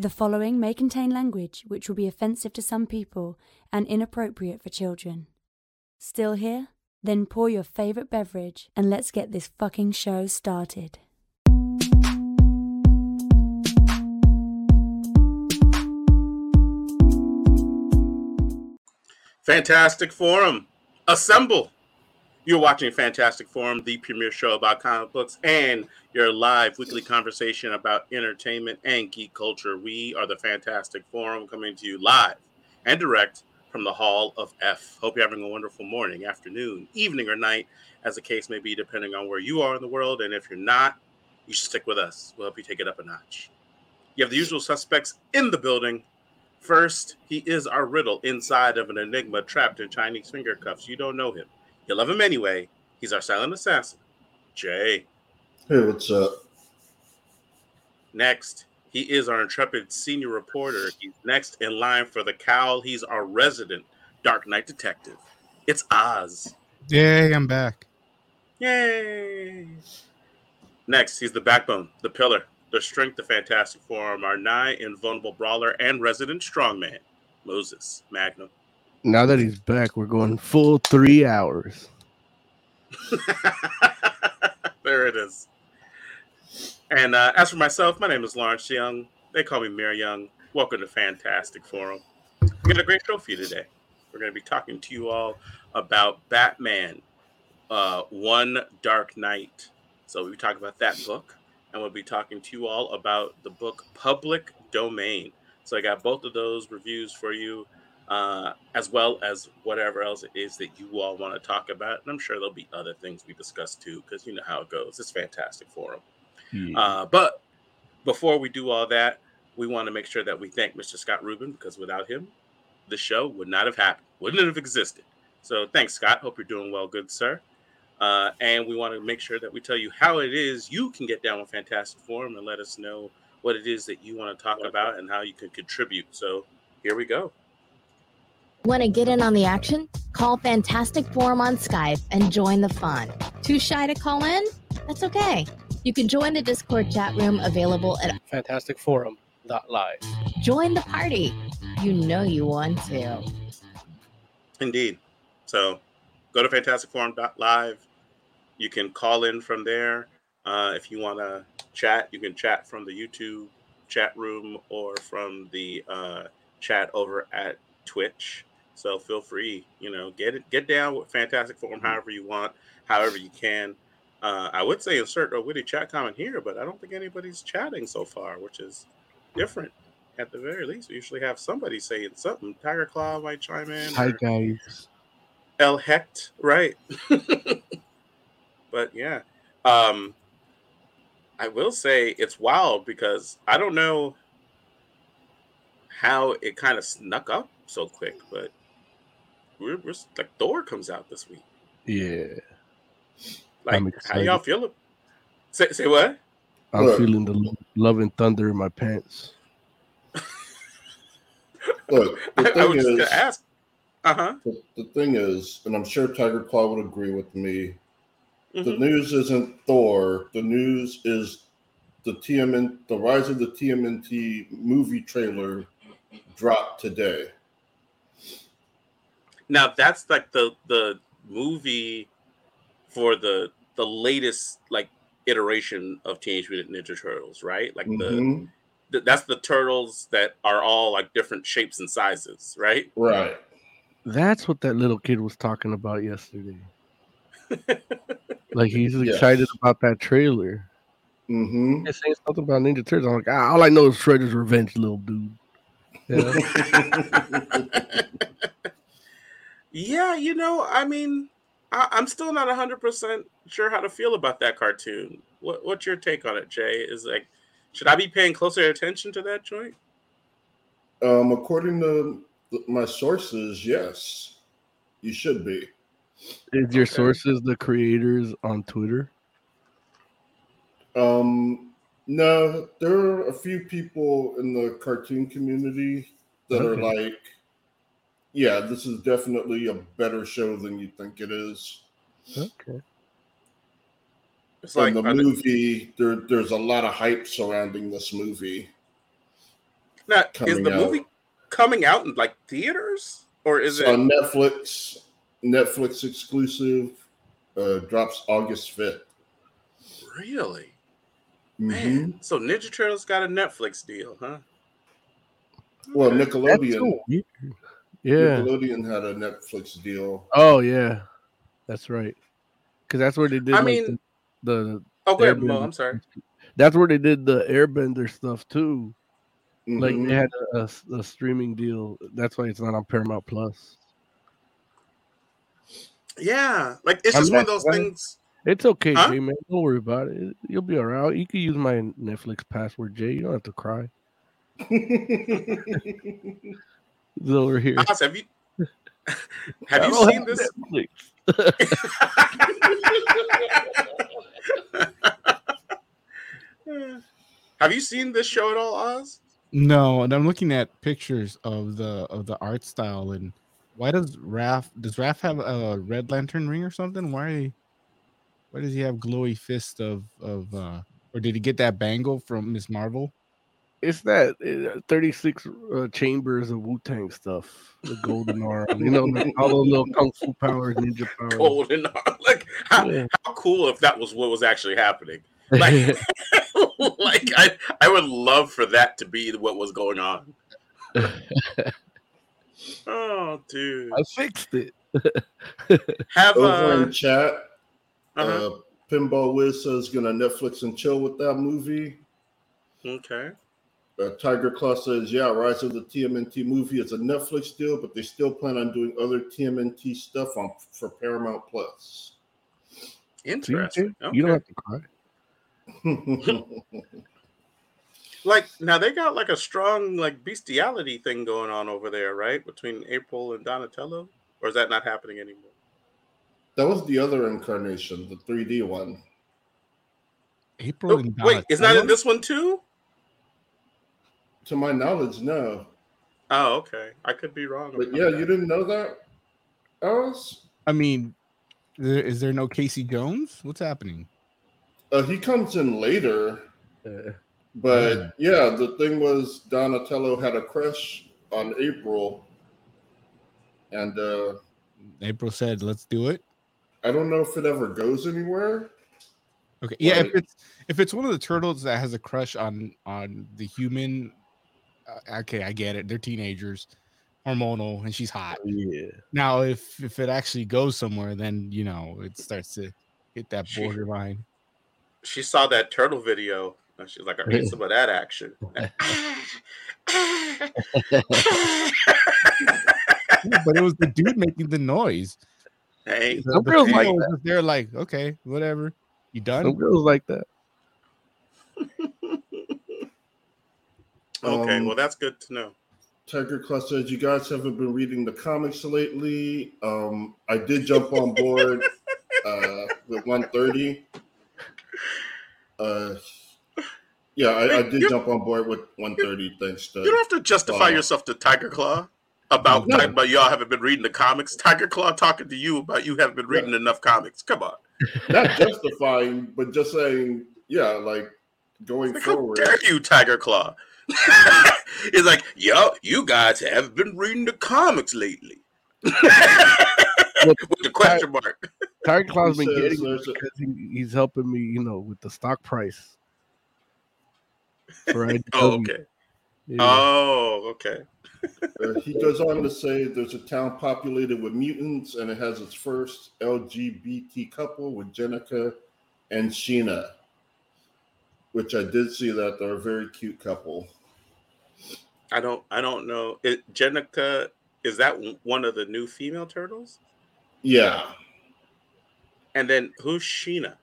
The following may contain language which will be offensive to some people and inappropriate for children. Still here? Then pour your favorite beverage and let's get this fucking show started. Fantastic Forum, assemble. You're watching Fantastic Forum, the premier show about comic books and your live weekly conversation about entertainment and geek culture. We are the Fantastic Forum coming to you live and direct from the Hall of F. Hope you're having a wonderful morning, afternoon, evening, or night, as the case may be, depending on where you are in the world. And if you're not, you should stick with us. We'll help you take it up a notch. You have the usual suspects in the building. First, he is our riddle inside of an enigma trapped in Chinese finger cuffs. You don't know him. You love him anyway. He's our silent assassin, Jay. Hey, what's up? Next, he is our intrepid senior reporter. He's next in line for the cowl. He's our resident Dark Knight detective. It's Oz. Yay, I'm back. Yay! Next, he's the backbone, the pillar, the strength, the fantastic form, our nigh invulnerable brawler and resident strongman, Moses Magnum. Now that he's back, we're going full three hours. there it is. And uh, as for myself, my name is Lawrence Young. They call me Mayor Young. Welcome to Fantastic Forum. We got a great show for you today. We're going to be talking to you all about Batman, uh, One Dark Night. So we talk about that book, and we'll be talking to you all about the book Public Domain. So I got both of those reviews for you, uh, as well as whatever else it is that you all want to talk about. And I'm sure there'll be other things we discuss too, because you know how it goes. It's Fantastic Forum. Uh, but before we do all that, we want to make sure that we thank Mr. Scott Rubin because without him, the show would not have happened, wouldn't it have existed. So thanks, Scott. Hope you're doing well, good sir. Uh, and we want to make sure that we tell you how it is you can get down with Fantastic Forum and let us know what it is that you want to talk about and how you can contribute. So here we go. Want to get in on the action? Call Fantastic Forum on Skype and join the fun. Too shy to call in? That's okay. You can join the Discord chat room available at fantasticforum.live. Join the party. You know you want to. Indeed. So go to fantasticforum.live. You can call in from there. Uh, if you want to chat, you can chat from the YouTube chat room or from the uh, chat over at Twitch. So feel free, you know, get it, get down with Fantastic Forum however you want, however you can. Uh, I would say insert a witty chat comment here, but I don't think anybody's chatting so far, which is different. At the very least, we usually have somebody saying something. Tiger Claw might chime in. Hi guys. El Hecht, right? but yeah, um, I will say it's wild because I don't know how it kind of snuck up so quick, but we're, we're like Thor comes out this week. Yeah. Like, how y'all excited. feel? Say, say what? I'm Look. feeling the lo- love and thunder in my pants. Look, the I, I thing was just is, gonna ask. Uh huh. the, the thing is, and I'm sure Tiger Claw would agree with me. The Mm-hmm. news isn't Thor. The news is the TMN, the rise of the TMNT movie trailer dropped today. Now that's like the the movie for the the latest like iteration of Teenage Mutant Ninja Turtles, right? Like the Mhm. th- that's the turtles that are all like different shapes and sizes, right? Right. That's what that little kid was talking about yesterday. like he's Yes. excited about that trailer. Mm-hmm. He's saying something about Ninja Turtles. I'm like, ah, all I know is Shredder's Revenge, little dude. Yeah. Yeah, you know, I mean, I, I'm still not 100% sure how to feel about that cartoon. What, what's your take on it, Jay? Is like, should I be paying closer attention to that joint? um, according to my sources, yes, you should be. is your Okay. sources the creators on Twitter? Um, no, there are a few people in the cartoon community that are like, yeah, this is definitely a better show than you think it is. Okay. It's And like the the- movie, there, there's a lot of hype surrounding this movie. Now, is the out. movie coming out in like theaters, or is It's it? on Netflix. Netflix exclusive. Uh, drops August fifth. Really? Mhm. Man, so Ninja Turtles got a Netflix deal, huh? Well, Okay. That's Nickelodeon. So weird. Yeah. Nickelodeon had a Netflix deal. Oh yeah, that's right. Because that's where they did. I like, mean- the, the Oh, go ahead, Mo. I'm sorry. that's where they did the Airbender stuff too. Like Mhm. they had a, a- a streaming deal. That's why it's not on Paramount Plus. Yeah, like it's I'm just one of not those glad- things. It's okay, Huh? Jay man. Don't worry about it. You'll be alright. You can use my Netflix password, Jay. You don't have to cry. It's over here. Oz, have you I have you don't seen this? Have you seen this show at all, Oz? No, and I'm looking at pictures of the of the art style and why does Raph does Raph have a red lantern ring or something? Why why does he have glowy fist of of uh or did he get that bangle from Ms. Marvel? It's that uh, 36 uh, chambers of Wu Tang stuff. The golden arm. You know, like all those little kung fu powers, ninja powers. Golden, arm. like how, Yeah. how cool if that was what was actually happening. Like, like I I would love for that to be what was going on. Oh, dude. I fixed it. Have Over uh, in chat, uh-huh. uh, Pinball Wiz says gonna Netflix and chill with that movie. okay. Uh, Tiger Claw says, yeah, Rise of the TMNT movie is a Netflix deal, but they still plan on doing other TMNT stuff on for Paramount Plus. See, Interesting. Jay? You don't have to cry. Like now they got like a strong like bestiality thing going on over there, right? Between April and Donatello, or is that not happening anymore? that was the other incarnation, the 3D one. April Oh, and wait, is that in this one too? To my knowledge, no. Oh, okay. I could be wrong. But yeah, that. you didn't know that, Alice? I mean, there, is there no Casey Jones? What's happening? Uh, he comes in later, Uh, but Mm. yeah, the thing was Donatello had a crush on April, and uh, April said, "Let's do it." I don't know if it ever goes anywhere. Okay, yeah. If it's if it's one of the turtles that has a crush on on the human, uh, okay, I get it. They're teenagers, hormonal, and she's hot. yeah. Now, if if it actually goes somewhere, then you know it starts to hit that She- borderline. she saw that turtle video and she's like, I need some of that action. But it was the dude making the noise. hey, Some The girls like that. just there, like, okay, whatever. You done? Some girls like that. Okay, Um, well that's good to know. Tiger Claw says, "You guys haven't been reading the comics lately." Um, I did jump on board uh, with 130. Uh, yeah, I, I did You- jump on board with 130. Thanks to You don't have to justify uh, yourself to Tiger Claw about No. talking about y'all haven't been reading the comics. Tiger Claw talking to you about you haven't been reading enough comics. Come on. not justifying, but just saying, yeah, like going Like, how forward. dare you, Tiger Claw? it's like, yo, you guys haven't been reading the comics lately. With the question mark. Tiger Claw's He been says getting it there's a- because he, he's helping me, you know, with the stock price. Right. Oh, okay. Yeah. Oh, okay. Uh, he goes on to say there's a town populated with mutants, and it has its first LGBT couple with Jennika and Sheena, which I did see that they're a very cute couple. I don't. I don't know. It, Jennika is that one of the new female turtles? Yeah, And then who's Sheena?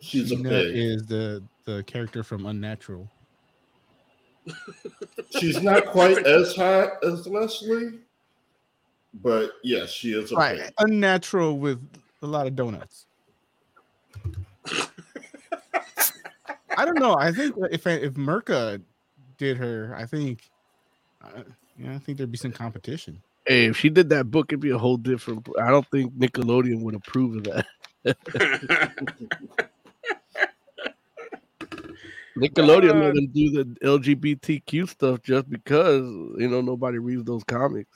she's a Sheena pig. is the the character from Unnatural. She's not quite as hot as Leslie, but yes, she is a Right, pig. unnatural with a lot of donuts. I don't know. I think if if Mirka did her, I think, uh, yeah, I think there'd be some competition. Hey, if she did that book, it'd be a whole different. I don't think Nickelodeon would approve of that. Nickelodeon Uh, let them do the LGBTQ stuff just because you know nobody reads those comics.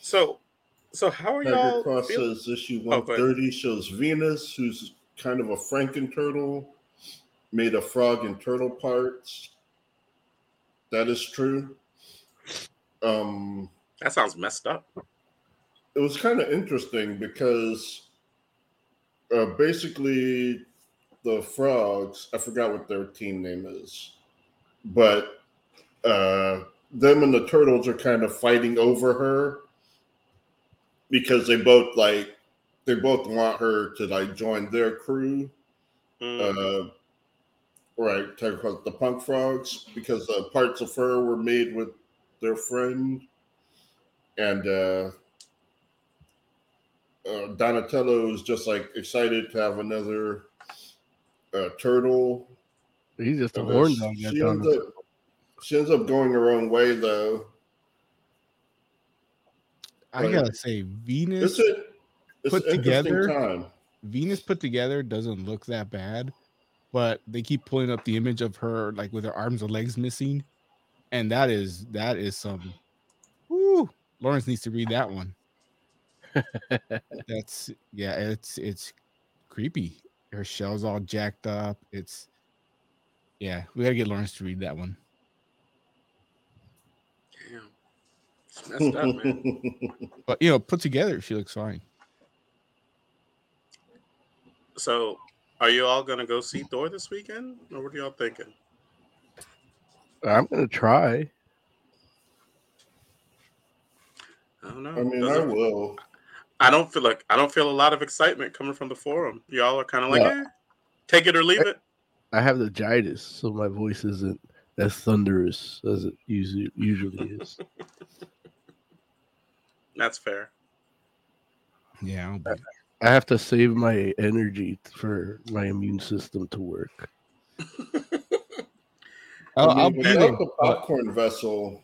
So, so how are Tiger y'all? Claw feeling? says issue Oh, go ahead. 130 shows Venus, who's kind of a Franken turtle, made of frog and turtle parts. That is true. Um, That sounds messed up. it was kind of interesting because uh, basically the frogs, I forgot what their team name is, but uh, them and the turtles are kind of fighting over her because they both like they both want her to like join their crew. Mm. Uh, right, talking about the punk frogs because uh, parts of fur were made with their friend, and uh, uh, Donatello is just like excited to have another uh, turtle. He's just a Uh, horn she, dog. she ends up, she ends up going her own way though. I Like, gotta say, Venus It's a it's Put together? time. Venus put together doesn't look that bad, but they keep pulling up the image of her like with her arms and legs missing, and that is that is some. Woo! Lawrence needs to read that one. That's yeah, it's it's creepy. Her shell's all jacked up. It's yeah, we gotta get Lawrence to read that one. Damn. It's messed up, man. But you know, put together, she looks fine. So, are you all gonna go see Thor this weekend, or what are y'all thinking? I'm gonna try. I don't know. I mean, I Doesn't- will. I don't feel like I don't feel a lot of excitement coming from the forum. Y'all are kind of like, Yeah. eh, take it or leave it. I have the jitis, so my voice isn't as thunderous as it usually usually is. That's fair. Yeah, I'll be, I have to save my energy for my immune system to work. I'll, I mean, I'll be without there. the popcorn vessel,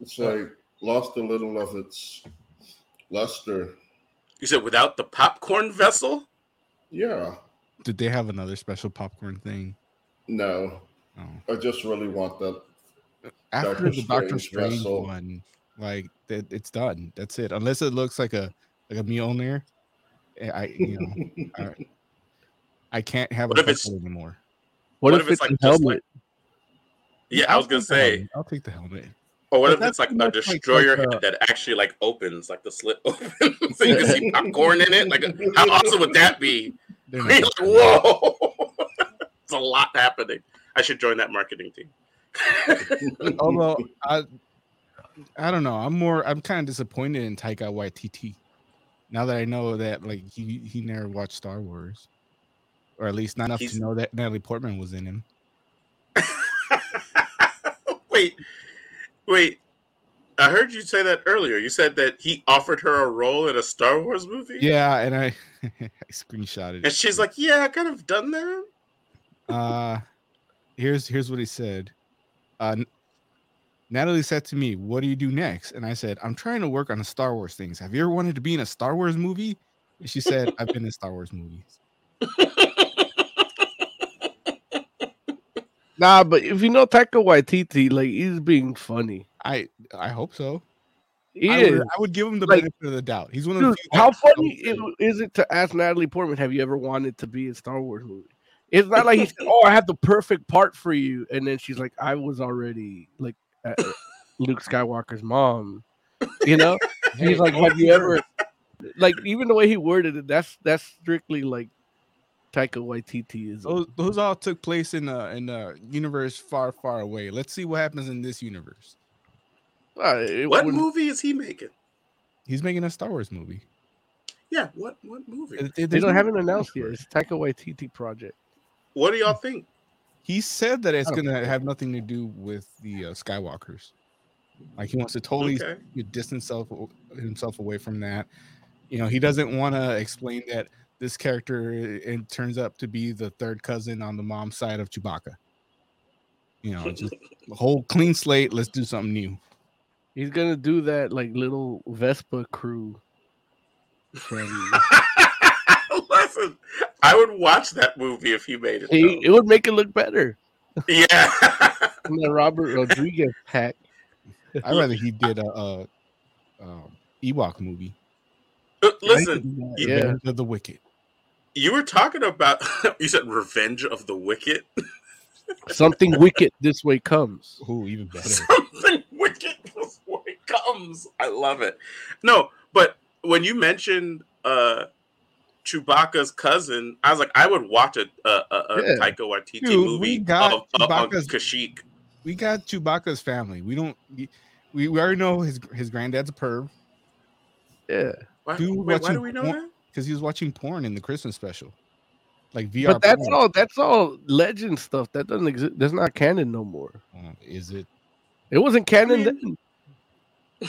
it's like lost a little of its luster. You said without the popcorn vessel. Yeah, Did they have another special popcorn thing? no, Oh. I just really want that. After Doctor the Doctor Strange Strange vessel. one, like that, it's done. That's it. Unless it looks like a like a Mjolnir, eh, I you know I, I can't have What a if it's- anymore. What, What if, if it's it's a like just helmet? Yeah, I I'll was gonna say, helmet. I'll take the helmet. or what But if it's like a much like- destroyer like, uh, head that actually like opens, like the slit opens, so you can see popcorn in it? Like, how awesome would that be? They're You're not like, gonna do that. whoa, it's a lot happening. I should join that marketing team. Although I, I don't know. I'm more. I'm kind of disappointed in Taika Waititi. Now that I know that like he he never watched Star Wars, or at least not enough He's- to know that Natalie Portman was in him. wait, wait. I heard you say that earlier. You said that he offered her a role in a Star Wars movie. Yeah, and I, I screenshotted. It. And she's like, "Yeah, I could have done that." uh here's here's what he said uh natalie said to me what do you do next? And i said i'm trying to work on a star wars things. Have you ever wanted to be in a star wars movie? And she said i've been in star wars movies. Nah, but if you know Taika Waititi, like he's being funny. i i hope so. He I, is. would, I would give him the Like, benefit of the doubt. He's one of the Dude, few how funny would is, it to ask Natalie Portman, have you ever wanted to be in Star Wars movie? It's not like he said, "Oh, I have the perfect part for you," and then she's like, "I was already like uh, Luke Skywalker's mom," you know. He's like, "Have you ever?" Like even the way he worded it, that's that's strictly like Taika Waititi is. those, those all took place in a in a universe far far away let's see what happens in this universe Uh, What wouldn't- movie is he making? he's making a star wars movie Yeah, what what movie? It- it- They don't haven't announced yet. it. It's Taika Waititi project. What do y'all think? He said that it's gonna have nothing to do with the uh, Skywalkers. Like he wants to totally Okay. distance himself himself away from that. You know, he doesn't want to explain that this character it turns up to be the third cousin on the mom's side of Chewbacca. You know, just a whole clean slate. Let's do something new. He's gonna do that like little Vespa crew from Let's Listen, I would watch that movie if he made it. He, it would make it look better. yeah. And the Robert Rodriguez hack. I'd rather he did a, a um, Ewok movie. Listen, Yeah. Revenge of the Wicked. you were talking about you said Revenge of the Wicked. Something wicked this way comes. Ooh, even better. Something wicked before it comes. I love it. No, but when you mentioned uh Chewbacca's cousin, I was like, I would watch a a, a, a Yeah. Taika Waititi Dude, we movie got of, of, of Kashyyyk. We got Chewbacca's family. We don't. We, we we already know his his granddad's a perv Yeah. Why, Dude, wait, why do we know porn- that? because he was watching porn in the Christmas special, like VR. But that's porn. all that's all legend stuff. That doesn't exist. That's not canon no more. Uh, is it? It wasn't canon mean, then.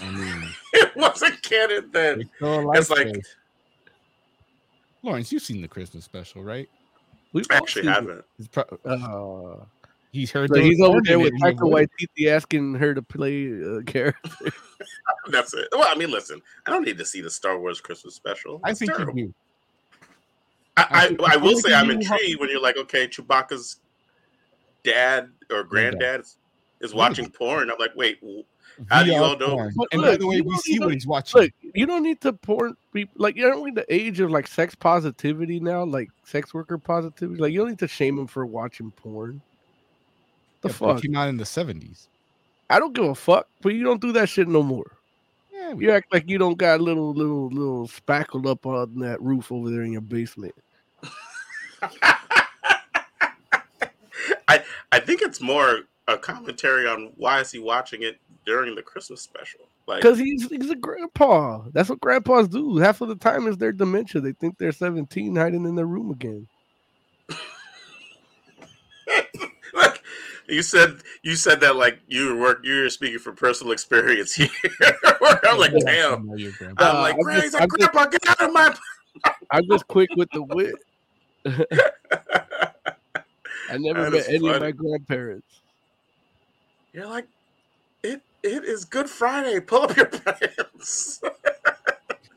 I mean, It wasn't canon then. it's, It's like like this. Lawrence, you've seen the Christmas special, right? We I actually haven't. It's pro- Uh, he's heard. so he's over there with it, and he Taika Waititi asking her to play a character. That's it. Well, I mean, listen, I don't need to see the Star Wars Christmas special. I think terrible. you do. I, I I, I I will say I'm you have- intrigued when you're like, okay, Chewbacca's dad or Granddad. granddad is, is watching porn. I'm like, wait, w- How do you all know? porn. But And by look, the way, you we don't see even- what he's watching. Look, you don't need to porn people like you don't need the age of like sex positivity now, like sex worker positivity. Like you don't need to shame him for watching porn. The Yeah, but it fuck? came out in the seventies. I don't give a fuck, but you don't do that shit no more. Yeah, You act like you don't got little little little spackle up on that roof over there in your basement. I I think it's more a commentary on why is he watching it during the Christmas special. Like, Because he's he's a grandpa. That's what grandpas do. Half of the time is their dementia. They think they're 17 hiding in their room again. like you said, you said that like you were work, you were speaking from personal experience here. I'm like, damn. know your. Uh, I'm like, I'm just- like, I'm just- Grandpa, get out of my. I'm just quick with the wit. I never That met is any of my grandparents. You're like, it. It is Good Friday. Pull up your pants.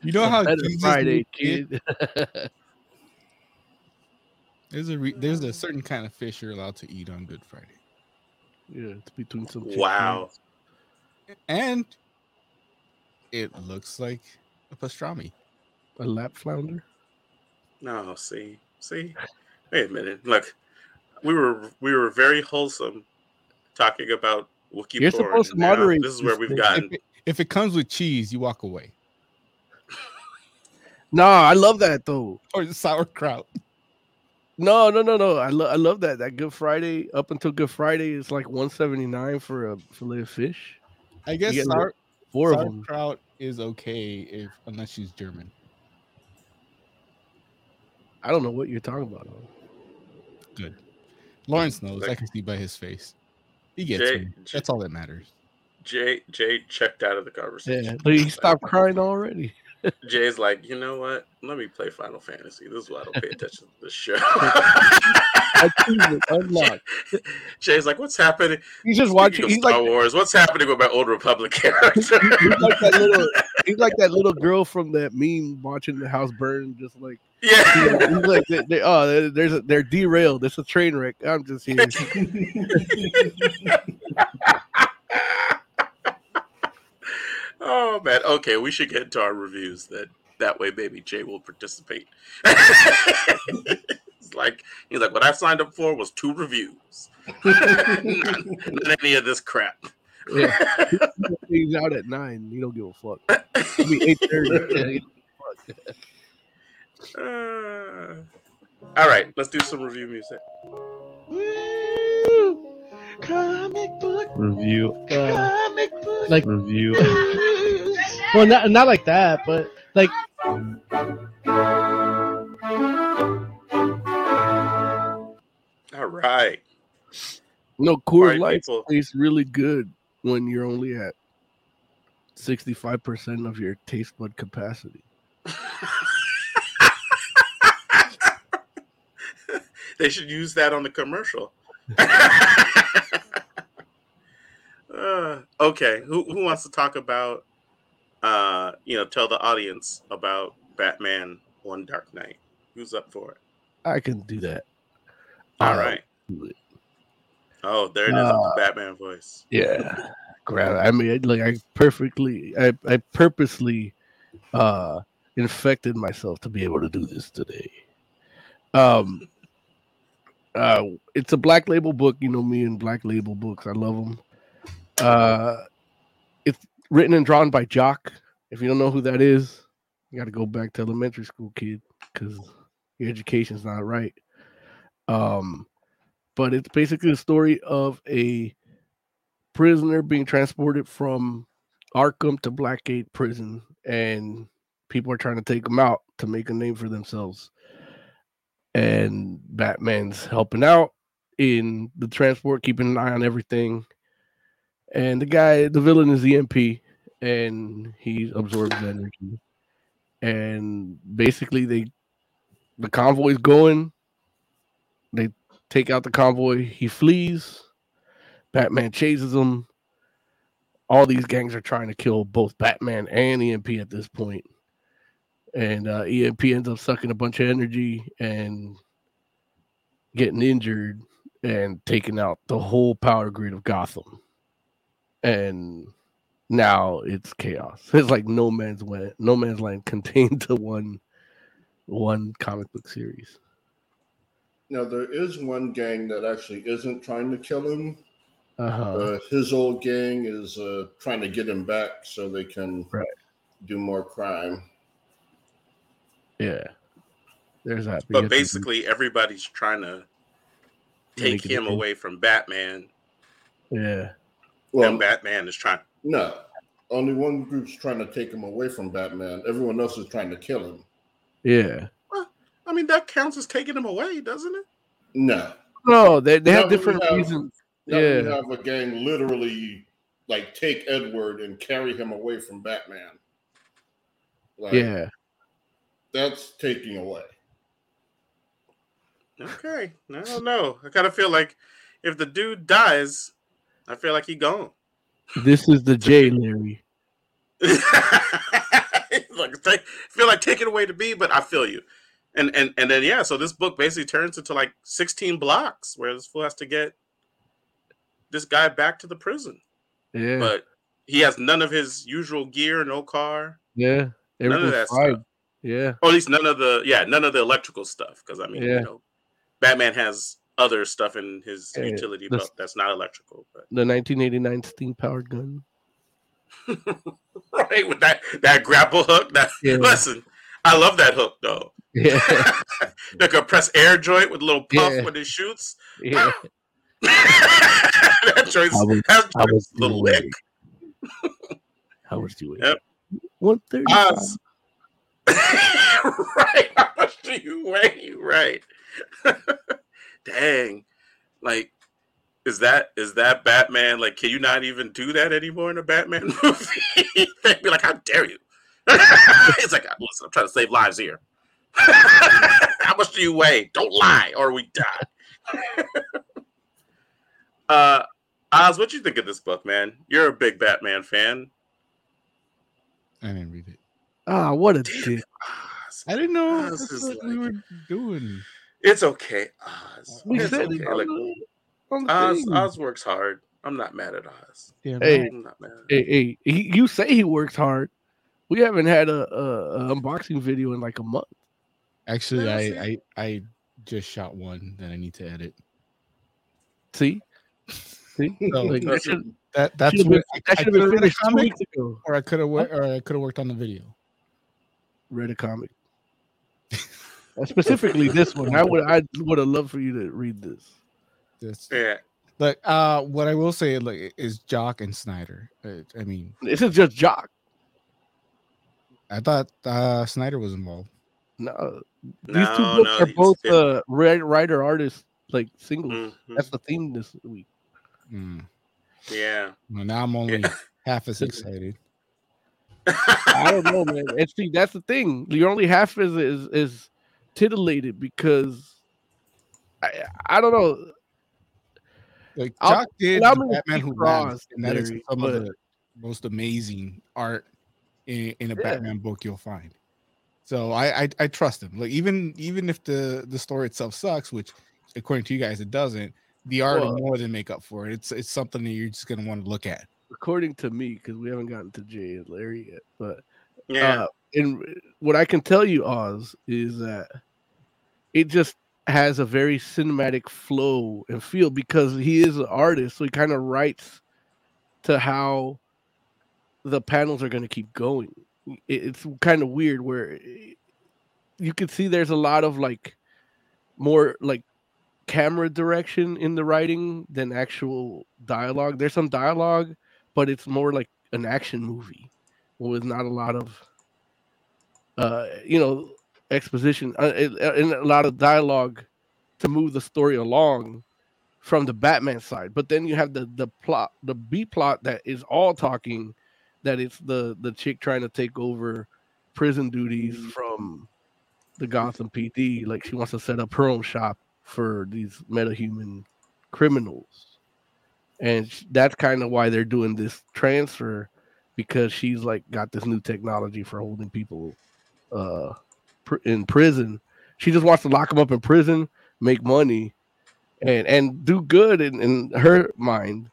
You know how Better Jesus Friday, kid? kid. There's a re- there's a certain kind of fish you're allowed to eat on Good Friday, yeah, it's between some. chick wow. and it looks like a pastrami. a lap flounder. No, see, see. Wait a minute. Look, we were we were very wholesome talking about Wookiee You're porn. supposed to and now This is where we've gotten. If it, if it comes with cheese, you walk away, Nah, I love that though. or sauerkraut. No, no, no, no. I love I love that. That Good Friday up until Good Friday is like 179 for a fillet of fish. I guess sour, Four of them. sauerkraut is okay if unless she's German. I don't know what you're talking about. Good. Lawrence knows. I can see by his face. He gets Jay- me. Jay- That's all that matters. Jay Jay checked out of the Yeah, conversation. but he stopped crying already. Jay's like, you know what? Let me play Final Fantasy. This is why I don't pay attention to the show. Achievement unlocked. Jay's like, what's happening? He's just Speaking watching. He's Star like, Wars. What's happening with my Old Republic character? he's like that little. He's like that little girl from that meme watching the house burn. Just like yeah. he's like, they, they, oh, there's a, they're derailed. It's a train wreck. I'm just here. oh man. Okay, we should get into our reviews. That that way, maybe Jay will participate. it's like he's like, what I signed up for was two reviews, not, not any of this crap. Yeah. He's out at nine. He don't give a fuck. Eight thirty. Uh, all right, let's do some review music. Review. Uh, Comic book like review. Well, not not like that, but like All right. No, All Coors right, Light people. tastes really good when you're only at sixty-five percent of your taste bud capacity. They should use that on the commercial. Uh, okay, who who wants to talk about? Uh, you know, tell the audience about Batman: One Dark Night. Who's up for it? I can do that. All I'll right. Oh, there it is. Uh, the Batman voice. Yeah. Grab I mean, like I perfectly, I, I purposely uh infected myself to be able to do this today. Um, uh, it's a black label book. You know me and black label books. I love them. Uh, it's written and drawn by Jock. If you don't know who that is, you got to go back to elementary school, kid, because your education's not right. Um, but it's basically the story of a prisoner being transported from Arkham to Blackgate prison, and people are trying to take him out to make a name for themselves. And Batman's helping out in the transport, keeping an eye on everything. And the guy, the villain is EMP, and he absorbs energy. And basically, they the convoy's going. They take out the convoy. He flees. Batman chases him. All these gangs are trying to kill both Batman and EMP at this point. And uh, EMP ends up sucking a bunch of energy and getting injured and taking out the whole power grid of Gotham. And now it's chaos. It's like no man's land, no man's land contained to one one comic book series. Now there is one gang that actually isn't trying to kill him. Uh-huh. Uh, his old gang is uh, trying to get him back so they can Right. do more crime. Yeah. There's that. But Because- basically, everybody's trying to take Make it him okay. away from Batman, yeah. Well, and Batman is trying. no, only one group's trying to take him away from Batman. Everyone else is trying to kill him. Yeah. I mean, that counts as taking him away, doesn't it? No, No, they, they Now have different have- reasons. Yeah. we have a gang literally like take Edward and carry him away from Batman. Like, Yeah. That's taking away. Okay, I don't know. I kind of feel like if the dude dies, I feel like he gone. This is the J, Larry. like take, feel like taking away to be, but I feel you. And and and then yeah, so this book basically turns into like 16 blocks where this fool has to get this guy back to the prison. Yeah. But he has none of his usual gear, no car, yeah. none of that fine. stuff. Yeah. Or at least none of the yeah, none of the electrical stuff. Because I mean, Yeah. you know, Batman has other stuff in his Yeah, utility belt that's not electrical. But The 1989 steam powered gun. right with that that grapple hook. That Yeah. listen, I love that hook though. Yeah. the compressed air joint with a little puff Yeah. when it shoots. yeah. that joint's I was- that I was joint's the lick. How much do you weigh? Yep. 135. Oz. right. How much do you weigh? Right. Dang. Like, is that is that Batman? Like, can you not even do that anymore in a Batman movie? They'd be like, how dare you? it's like, listen, I'm trying to save lives here. how much do you weigh? Don't lie, or we die. uh Oz, what you think of this book, man? You're a big Batman fan. I didn't read it. Ah, what a Damn dick. Oz. I didn't know Oz that's is what we were doing. It's okay, Oz. We it's said okay. it Like, the, on the Oz, thing. Oz works hard. I'm not mad at Oz. Yeah, Hey. right. I'm not mad. At Hey, hey, he, you say he works hard. We haven't had a, a, a unboxing video in like a month. Actually, Yeah, I. I I just shot one that I need to edit. See? See? So, Like, that that's- should, That that's should've what been, I, that I should have been could've read a finished two weeks ago. or I could have or I could have worked on the video. Read a comic. Uh, Specifically this one. I would I would have loved for you to read this. This, Yeah. Look, uh, what I will say like is Jock and Snyder. Uh, I mean, This is just Jock. I thought uh, Snyder was involved. No, these No, two books no, are both been- uh, writer writer artist like singles. Mhm. That's the theme this week. Mm. Yeah. Well, now I'm only Yeah. half as excited. I don't know, man. And see, that's the thing. You're only half as is is titillated because I I don't know. Like I'll- Jock did the Batman Who Laughs, and that is some but- of the most amazing art in, in a Yeah. Batman book you'll find. So I, I I trust him. Like even even if the the story itself sucks, which according to you guys it doesn't, the art Well- will more than make up for it. It's it's something that you're just gonna want to look at. According to me, because we haven't gotten to Jay and Larry yet, but Yeah. Uh, and what I can tell you, Oz, is that it just has a very cinematic flow and feel because he is an artist, so he kind of writes to how the panels are going to keep going. It's kind of weird where you can see there's a lot of like more like camera direction in the writing than actual dialogue. There's some dialogue, but it's more like an action movie with not a lot of uh you know exposition uh, and and a lot of dialogue to move the story along from the batman side. But then you have the the plot the b plot that is all talking that it's the the chick trying to take over prison duties from the gotham pd like she wants to set up her own shop for these metahuman criminals and that's kind of why they're doing this transfer because she's like got this new technology for holding people uh pr- in prison. She just wants to lock them up in prison make money and and do good in, in her mind.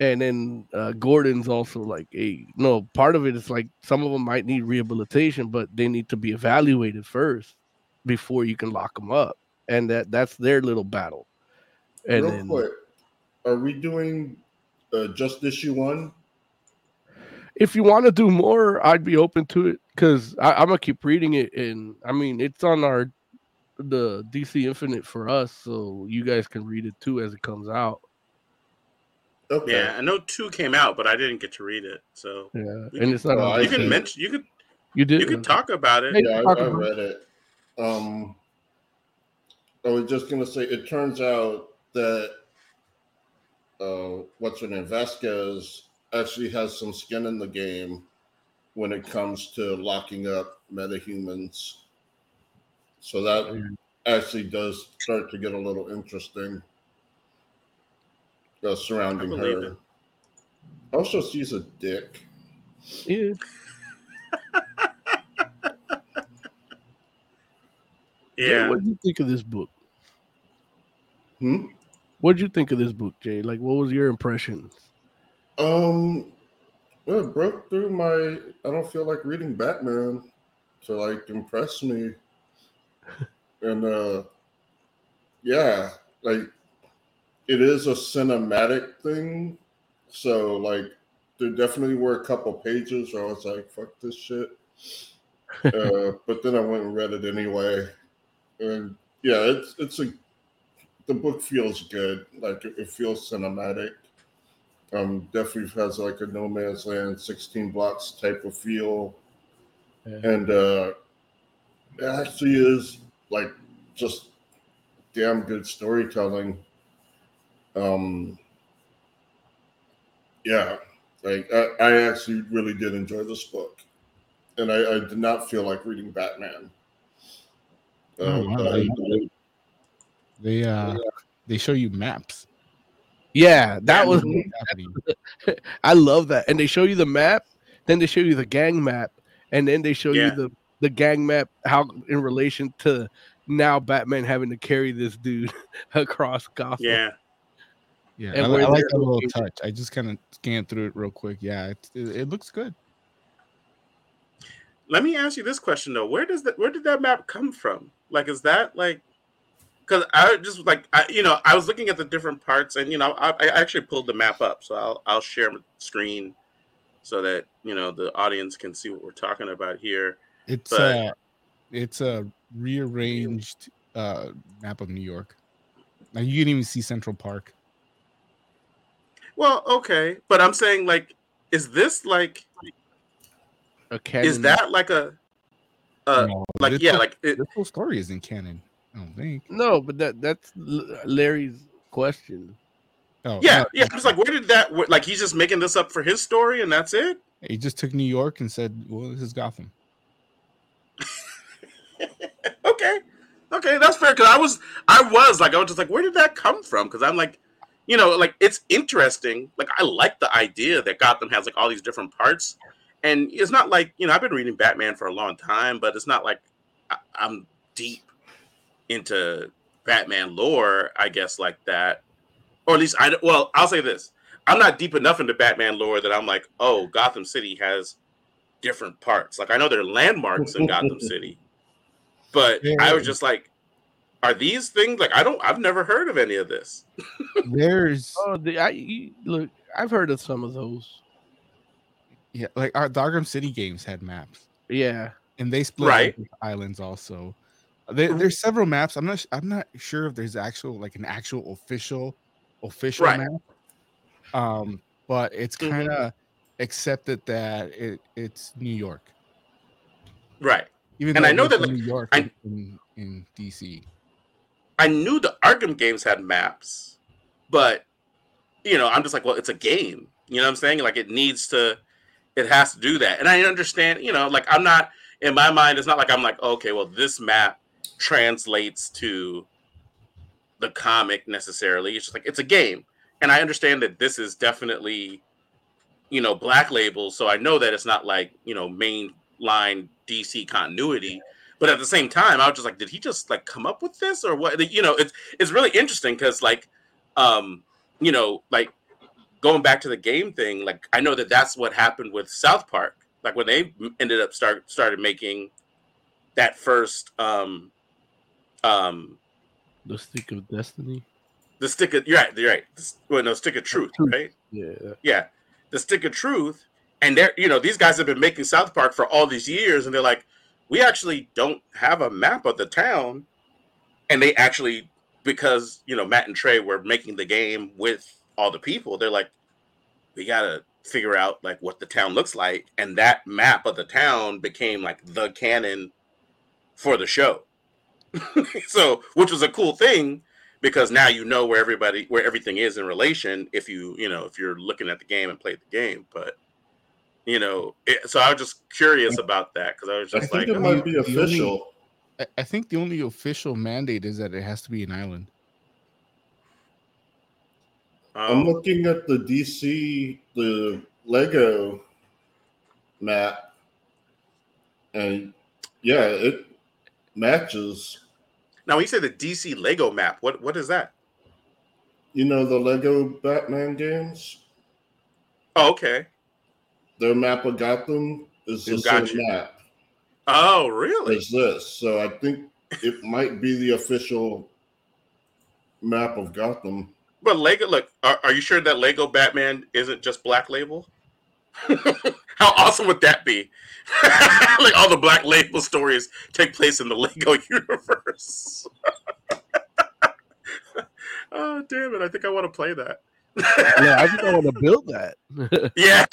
And then uh, gordon's also like a no part of it is like some of them might need rehabilitation but they need to be evaluated first before you can lock them up. And that that's their little battle. And Real then quick, are we doing uh, just issue one? if you want to do more, I'd be open to it because I'm gonna keep reading it, and I mean it's on our the DC Infinite for us, so you guys can read it too as it comes out. Okay. yeah, I know two came out, but I didn't get to read it. So Yeah, You and can- it's not. well, you can mention you could You did. you could talk about it. Yeah, I, I read it. Um, I was just gonna say, it turns out that uh, what's her name, Vasquez, actually has some skin in the game when it comes to locking up metahumans. So that actually does start to get a little interesting uh, surrounding her. it. Also, she's a dick. Yeah. Yeah. What do you think of this book? Hmm? What did you think of this book, Jay? Like, what was your impression? Um, well, it broke through my. I don't feel like reading Batman to like impress me, and uh, yeah, like it is a cinematic thing. So like, there definitely were a couple pages where I was like, "Fuck this shit," uh, but then I went and read it anyway, and yeah, it's it's a. The book feels good. Like it, it feels cinematic um, definitely has like a no man's land 16 blocks type of feel Yeah. and uh it actually is like just damn good storytelling um yeah like i, I actually really did enjoy this book and I, I did not feel like reading batman uh, Oh, wow. but I- They uh they show you maps. Yeah, that was. Mhm. happening. I love that, and they show you the map, then they show you the gang map, and then they show Yeah. you the the gang map how in relation to now Batman having to carry this dude across Gotham. Yeah. Yeah, And I, I like they're that little located. touch. I just kind of scanned through it real quick. Yeah, it, it, it looks good. Let me ask you this question though: Where does that? Where did that map come from? Like, is that like? Because I just like I, you know, I was looking at the different parts, and you know, I, I actually pulled the map up, so I'll I'll share my screen so that you know the audience can see what we're talking about here. It's But- uh it's a rearranged uh map of New York. Now you can even see Central Park. Well, okay, but I'm saying like, is this like, A is that like a, uh, No, like yeah, whole- like it, this whole story isn't canon. I don't think. no? But that that's Larry's question. Oh yeah, no, yeah. I was like, where did that? wh- Like, he's just making this up for his story, and that's it. he just took New York and said, "Well, this is Gotham." okay okay that's fair because i was i was like i was just like where did that come from because i'm like you know like it's interesting like i like the idea that gotham has like all these different parts and it's not like you know I've been reading Batman for a long time, but it's not like I, I'm deep into Batman lore, I guess, like that, or at least I. Well, I'll say this: I'm not deep enough into Batman lore that I'm like, oh, Gotham City has different parts. Like I know there are landmarks in Gotham City, but I was just like, are these things like I don't? I've never heard of any of this. There's Oh, the, I you- look. I've heard of some of those. yeah, like our the City games had maps, Yeah, and they split Right. islands also. There, there's several maps. I'm not. I'm not sure if there's actual like an actual official official Right. map. Um, but it's kind of accepted that it it's New York. Right. Even And I know that, like, New York I- in, in DC. I knew the Arkham games had maps, but you know, I'm just like, well, it's a game. You know what I'm saying? Like it needs to it has to do that. And I understand, you know, like I'm not in my mind, it's not like I'm like, okay, well, this map translates to the comic necessarily. It's just like it's a game. And I understand that this is definitely, you know, black label. So I know that it's not like, you know, mainline DC continuity. But at the same time, I was just like, did he just like come up with this or what? You know, it's it's really interesting because like, um, you know, like going back to the game thing, like I know that that's what happened with South Park. Like when they ended up start started making that first um um the stick of destiny. the stick of you're right, you're right. The, well, no, stick of truth, Truth. right? Yeah, Yeah, the stick of truth. And they're you know these guys have been making South Park for all these years, and they're like, we actually don't have a map of the town, and they actually because you know Matt and Trey were making the game with all the people, they're like, we gotta figure out like what the town looks like, and that map of the town became like the canon for the show. so, which was a cool thing because now you know where everybody where everything is in relation if you you know if you're looking at the game and play the game but you know it, so i was just curious about that because i was I just think like it oh, might be the only- official. I, I think the only official mandate is that it has to be an island. I'm um, looking at the DC, the Lego map, and yeah, it matches. Now when you say the dc lego map what what is that You know the Lego Batman games. oh okay Their map of Gotham is the same you. map oh really as this, so I think it might be the official map of Gotham. but lego look are, are you sure that lego batman isn't just black label how awesome would that be? Like all the black label stories take place in the lego universe. Oh damn it. I think i want to play that. Yeah. I think I want to build that. yeah.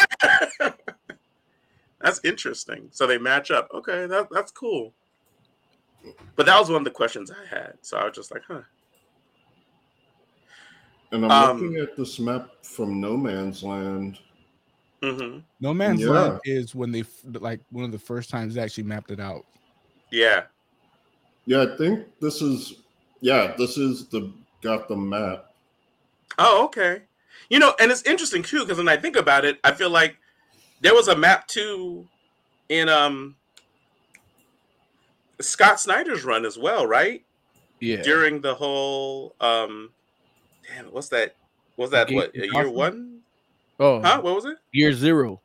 That's interesting. So they match up. Okay that, that's cool. But that was one of the questions i had. So i was just like huh. And I'm Um, looking at this map from No Man's Land. Hmm No Man's Yeah. Land is when they like one of the first times they actually mapped it out. yeah. Yeah, I think this is yeah, this is the got the map. oh okay. You know and it's interesting too because when i think about it i feel like there was a map too in um scott snyder's run as well right? Yeah, during the whole um damn what's that was that Gate what year one Oh, huh what was it year zero.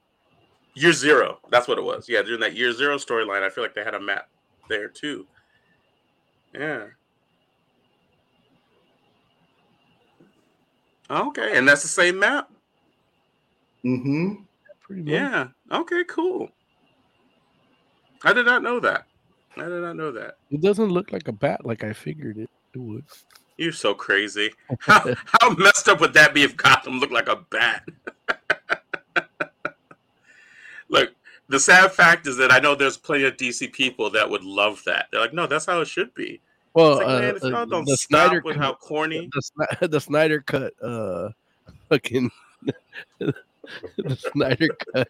Year zero. That's what it was. Yeah, during that year zero storyline, I feel like they had a map there too. Yeah. Okay, and that's the same map. Mm-hmm. Pretty much. Yeah. Okay. Cool. I did not know that. I did not know that. It doesn't look like a bat like I figured it, it would. You're so crazy. How, how messed up would that be if Gotham looked like a bat? Look, the sad fact is that I know there's plenty of DC people that would love that. They're like, no, that's how it should be. Well, like, uh, man, uh, don't the stop Snyder with cut, how corny. the, the Snyder cut, uh, fucking the Snyder cut.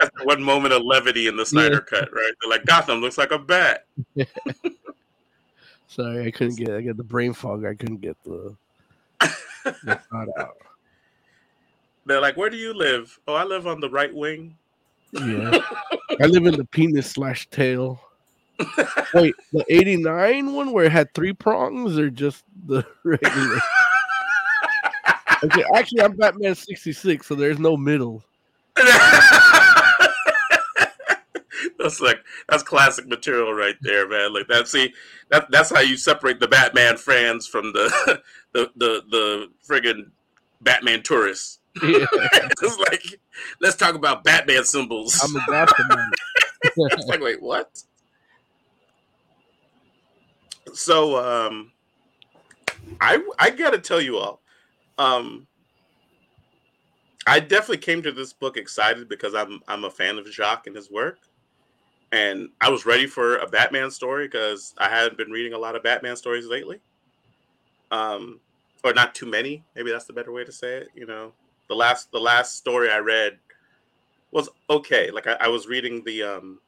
That's one moment of levity in the Snyder cut, right? They're like, Gotham looks like a bat. Sorry, I couldn't get. I got the brain fog. I couldn't get the. the thought out. They're like, where do you live? Oh, I live on the right wing. Yeah. I live in the penis slash tail. Wait, the 89 one where it had three prongs or just the regular? okay, actually, I'm Batman 66, so there's no middle. that's like that's classic material right there, man. Like that. See, that that's how you separate the Batman fans from the the the the friggin' Batman tourists. Yeah. it's like let's talk about Batman symbols. I'm a Gotham. it's like, wait, what? So, um, I I gotta tell you all, um, I definitely came to this book excited because I'm I'm a fan of Jacques and his work, and I was ready for a Batman story because I hadn't been reading a lot of Batman stories lately, um, or not too many. Maybe that's the better way to say it. You know, the last the last story I read was okay. Like I, I was reading the um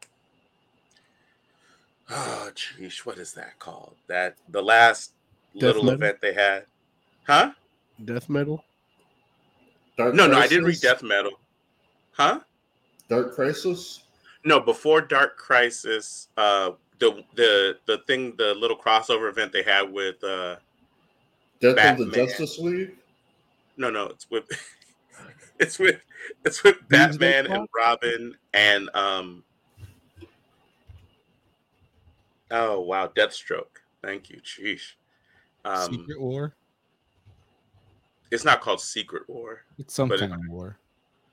oh jeez, what is that called? That the last little Metal? event they had. Huh? Death metal? Dark No, no, I didn't read Death Metal. Huh? Dark Crisis. No, before Dark Crisis, uh the the the thing the little crossover event they had with uh Death of Batman. the Justice League. no no it's with it's with it's with Batman and Robin and um oh wow Deathstroke. Thank you. Sheesh. Um Secret War. it's not called Secret War. It's some but it- kind of war.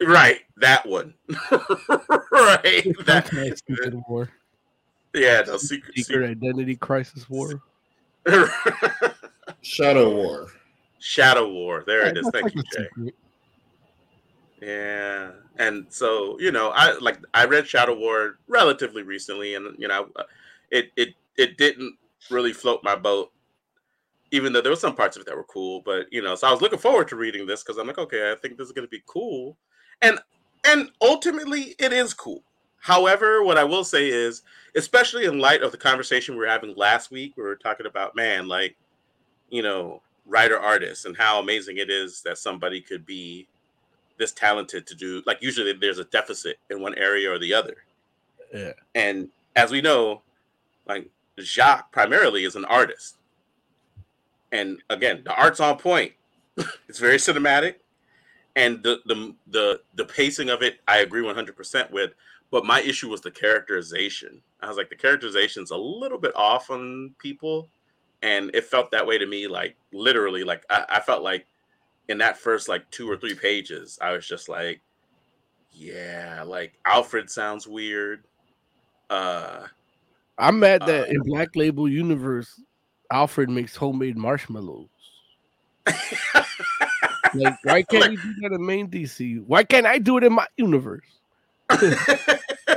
Right, that one. right. That, Okay, Secret War. yeah, no secret, Secret Identity Crisis War? Shadow War. Shadow War. There it Yeah, is. that's Thank like you, Jay. secret. Yeah, and so you know, I like I read Shadow War relatively recently, and you know, it it it didn't really float my boat, even though there were some parts of it that were cool. But you know, so I was looking forward to reading this because I'm like, okay, I think this is going to be cool, and and ultimately it is cool. However, what I will say is, especially in light of the conversation we were having last week, we were talking about man, like you know, writer artists and how amazing it is that somebody could be this talented to do like usually there's a deficit in one area or the other. Yeah. and as we know like jacques primarily is an artist. And again the art's on point. It's very cinematic. And the the the, the pacing of it i agree 100% with. But my issue was the characterization. I was like the characterization's a little bit off on people. And it felt that way to me like literally like i, I felt like in that first like two or three pages i was just like yeah like alfred sounds weird uh I'm mad that Uh, in Black Label Universe, Alfred makes homemade marshmallows. Like, why can't Like- you do that in main DC? Why can't I do it in my universe?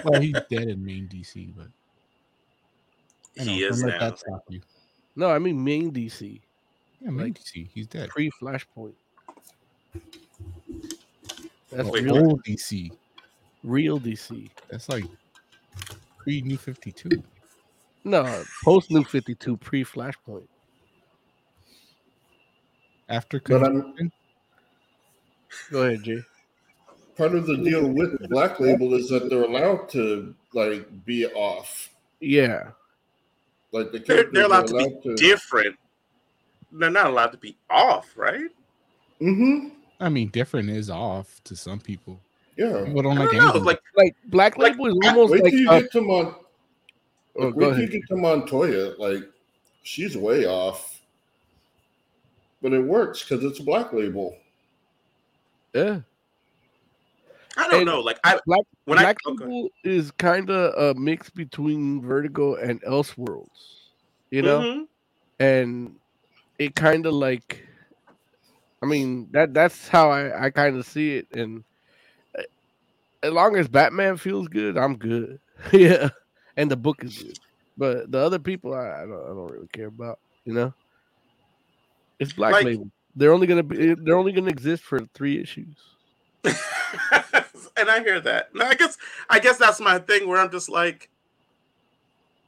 Well, he's dead in main DC, but I know, he is now that stop you. No, I mean main DC, Yeah, main Like- DC, he's dead. pre Flashpoint. That's Wait, real, old DC. real DC. That's like pre New Fifty Two. No, post New Fifty Two, pre Flashpoint. After But Conjunction, Go ahead, Jay. part of the deal with Black Label is that they're allowed to like be off. Yeah, Like the they're, they're are allowed to be to. different they're not allowed to be off right mm-hmm. I mean, different is off to some people. Yeah. People don't I like don't know, like like Black Like, Label is I- almost Wait like till you uh, get to Mon. oh, Like, go wait till you get to Montoya. Like she's way off, but it works because it's a Black Label. Yeah, i don't and know like i Black when Black i okay. Label is kind of a mix between Vertigo and Elseworlds, you know, Mhm. and it kind of like, I mean that that's how I I kind of see it, and uh, as long as Batman feels good, I'm good. yeah, and the book is good, but the other people I, I don't I don't really care about, you know. It's Black Like- Label. They're only gonna be. They're only gonna exist for three issues. and I hear that. No, I guess I guess that's my thing where I'm just like,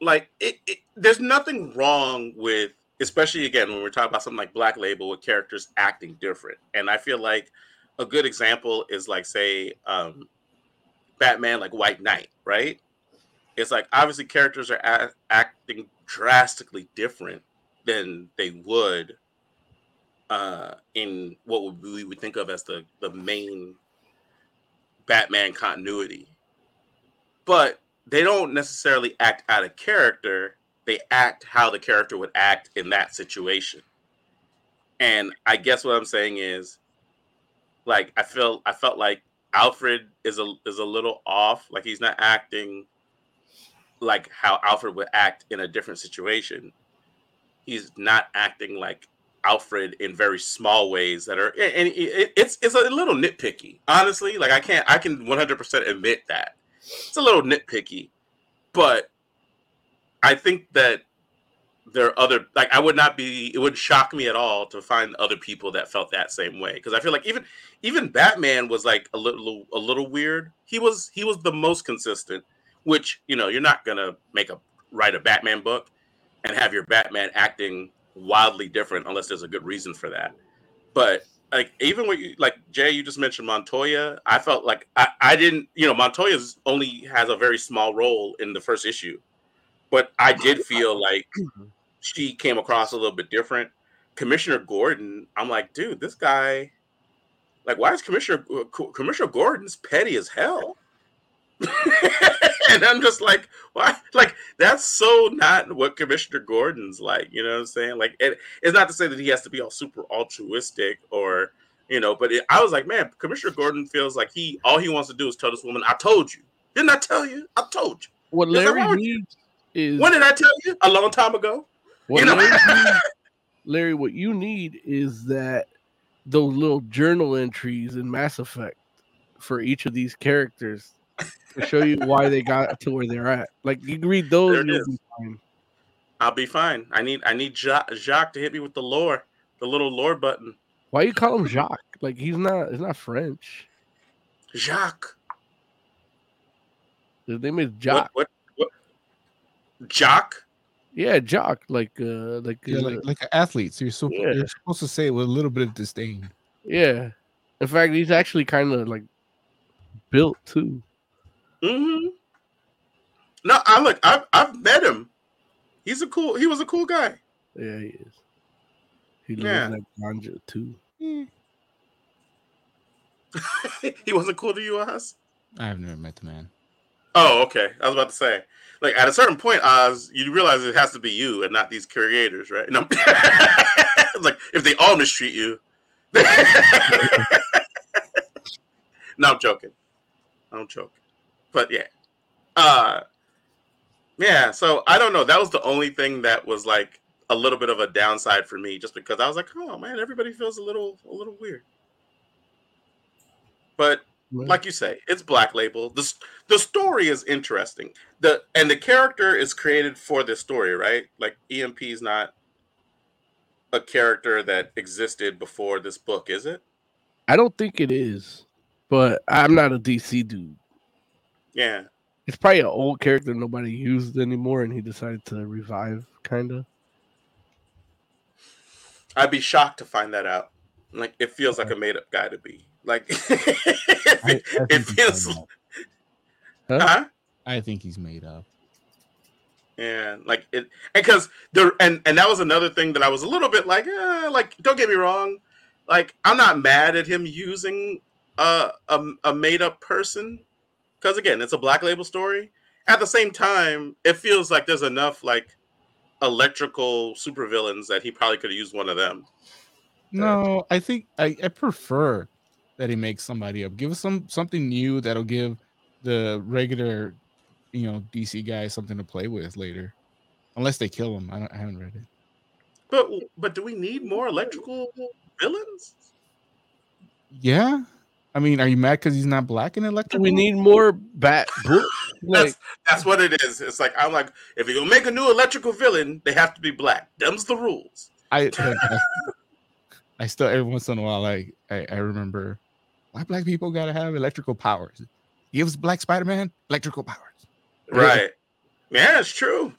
like it, it. There's nothing wrong with, especially again when we're talking about something like Black Label with characters acting different. And I feel like a good example is like say, um, Batman like White Knight, right? It's like obviously characters are a- acting drastically different than they would uh, in what we would think of as the the main Batman continuity. But they don't necessarily act out of character. They act how the character would act in that situation. And I guess what I'm saying is, like, I feel I felt like Alfred is a is a little off. Like he's not acting like how Alfred would act in a different situation. He's not acting like Alfred in very small ways that are and it's it's a little nitpicky. Honestly, like I can't I can 100% admit that. It's a little nitpicky, but I think that there are other like I would not be it would shock me at all to find other people that felt that same way because I feel like even even Batman was like a little a little weird. He was he was the most consistent, which you know you're not gonna make a write a Batman book and have your Batman acting wildly different unless there's a good reason for that. But like even when you like Jay, you just mentioned Montoya. I felt like I, I didn't, you know, Montoya's only has a very small role in the first issue, but I did feel like mm-hmm. she came across a little bit different. Commissioner Gordon, I'm like, dude, this guy, like, why is Commissioner uh, Commissioner Gordon's petty as hell? and I'm just like, why? Like, that's so not what Commissioner Gordon's like. You know what I'm saying? Like, it, it's not to say that he has to be all super altruistic or, you know, but it, I was like, man, Commissioner Gordon feels like he all he wants to do is tell this woman, "I told you." Didn't I tell you? I told you. What Larry like, is when did I tell you? A long time ago. What you know? Larry, Larry, what you need is that those little journal entries in Mass Effect for each of these characters to show you why they got to where they're at. Like you read those, you'll be fine. I'll be fine. I need I need Jacques, Jacques to hit me with the lore, the little lore button. Why you call him Jacques? Like he's not he's not French. Jacques. His name is Jacques. What, what, what? Jacques? Yeah, Jock, like uh like yeah, uh, like like an athlete. So you're so yeah. you're supposed to say it with a little bit of disdain. Yeah. In fact, he's actually kind of like built too. Mm-hmm. No, I look. I've I've met him. He's a cool. He was a cool guy. Yeah, he is. He lives yeah. like ganja too. Mm. he wasn't cool to you, Oz. I've never met the man. Oh, okay. I was about to say, like at a certain point, Oz, you realize it has to be you and not these creators, right? No, like if they all mistreat you. no, I'm joking. I'm joking but yeah, uh, yeah. So I don't know. That was the only thing that was like a little bit of a downside for me, just because I was like, oh man, everybody feels a little a little weird. But like you say, it's Black Label. the The story is interesting. the And the character is created for this story, right? Like EMP is not a character that existed before this book, is it? I don't think it is, but I'm not a DC dude. Yeah. It's probably an old character nobody used anymore, and he decided to revive, kind of. I'd be shocked to find that out. Like, it feels like a made up guy to be. Like, it, I, I it feels. Huh? huh? I think he's made up. Yeah, like it, because there, and and that was another thing that I was a little bit like, eh, like don't get me wrong, like I'm not mad at him using a a, a made up person, because again, it's a black label story. At the same time, it feels like there's enough like electrical supervillains that he probably could have used one of them. No, I think I, I prefer that he makes somebody up. Give us some something new that'll give the regular, you know, DC guy something to play with later. Unless they kill him. I, I haven't read it. But but do we need more electrical villains? Yeah, I mean, are you mad because he's not black in electric? We need more bat. like, that's, that's what it is. It's like I'm like, if you're gonna make a new electrical villain, they have to be black. Them's the rules. I, I, I still every once in a while, like I, I remember, why black people gotta have electrical powers? Gives Black Spider Man electrical powers. Right. Yeah, it's true.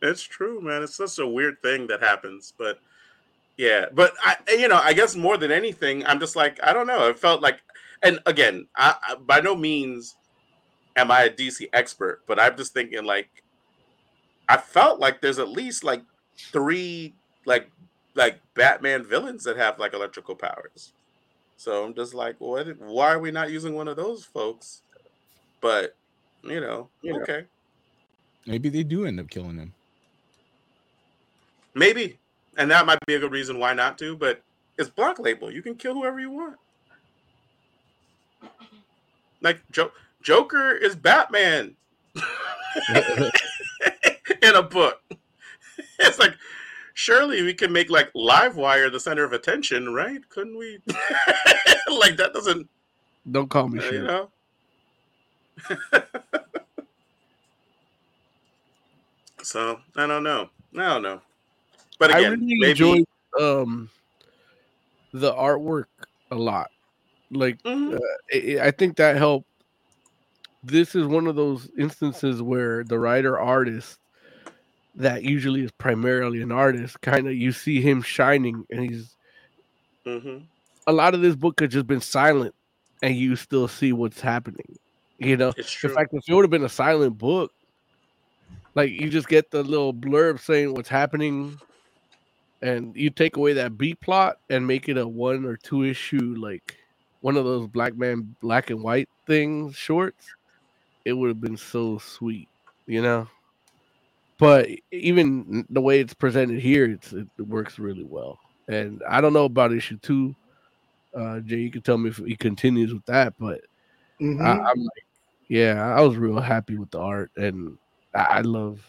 It's true, man. It's such a weird thing that happens, but yeah, but I, you know, I guess more than anything, I'm just like, I don't know. It felt like and again, I, I, by no means am I a DC expert, but I'm just thinking like I felt like there's at least like three like like Batman villains that have like electrical powers. So I'm just like, what? Why are we not using one of those folks? But you know, okay, Maybe they do end up killing him. maybe, and that might be a good reason why not to. But it's Black Label. You can kill whoever you want. Like jo- Joker is Batman in a book. It's like surely we can make like Livewire the center of attention, right? Couldn't we? like that doesn't, Don't call me uh, shit. you know. so I don't know. I don't know. But I again, really maybe, enjoyed um the artwork a lot. Like Mhm. uh, I I think that helped. This is one of those instances where the writer artist that usually is primarily an artist kind of you see him shining and he's Mhm. a lot of this book could just been silent and you still see what's happening you know? It's in fact if it would have been a silent book like you just get the little blurb saying what's happening and you take away that b plot and make it a one or two issue like one of those black man black and white things shorts it would have been so sweet you know but even the way it's presented here it's, it works really well and i don't know about issue two uh jay you can tell me if he continues with that but Mhm. I, I'm like, yeah, I was real happy with the art, and I, I love,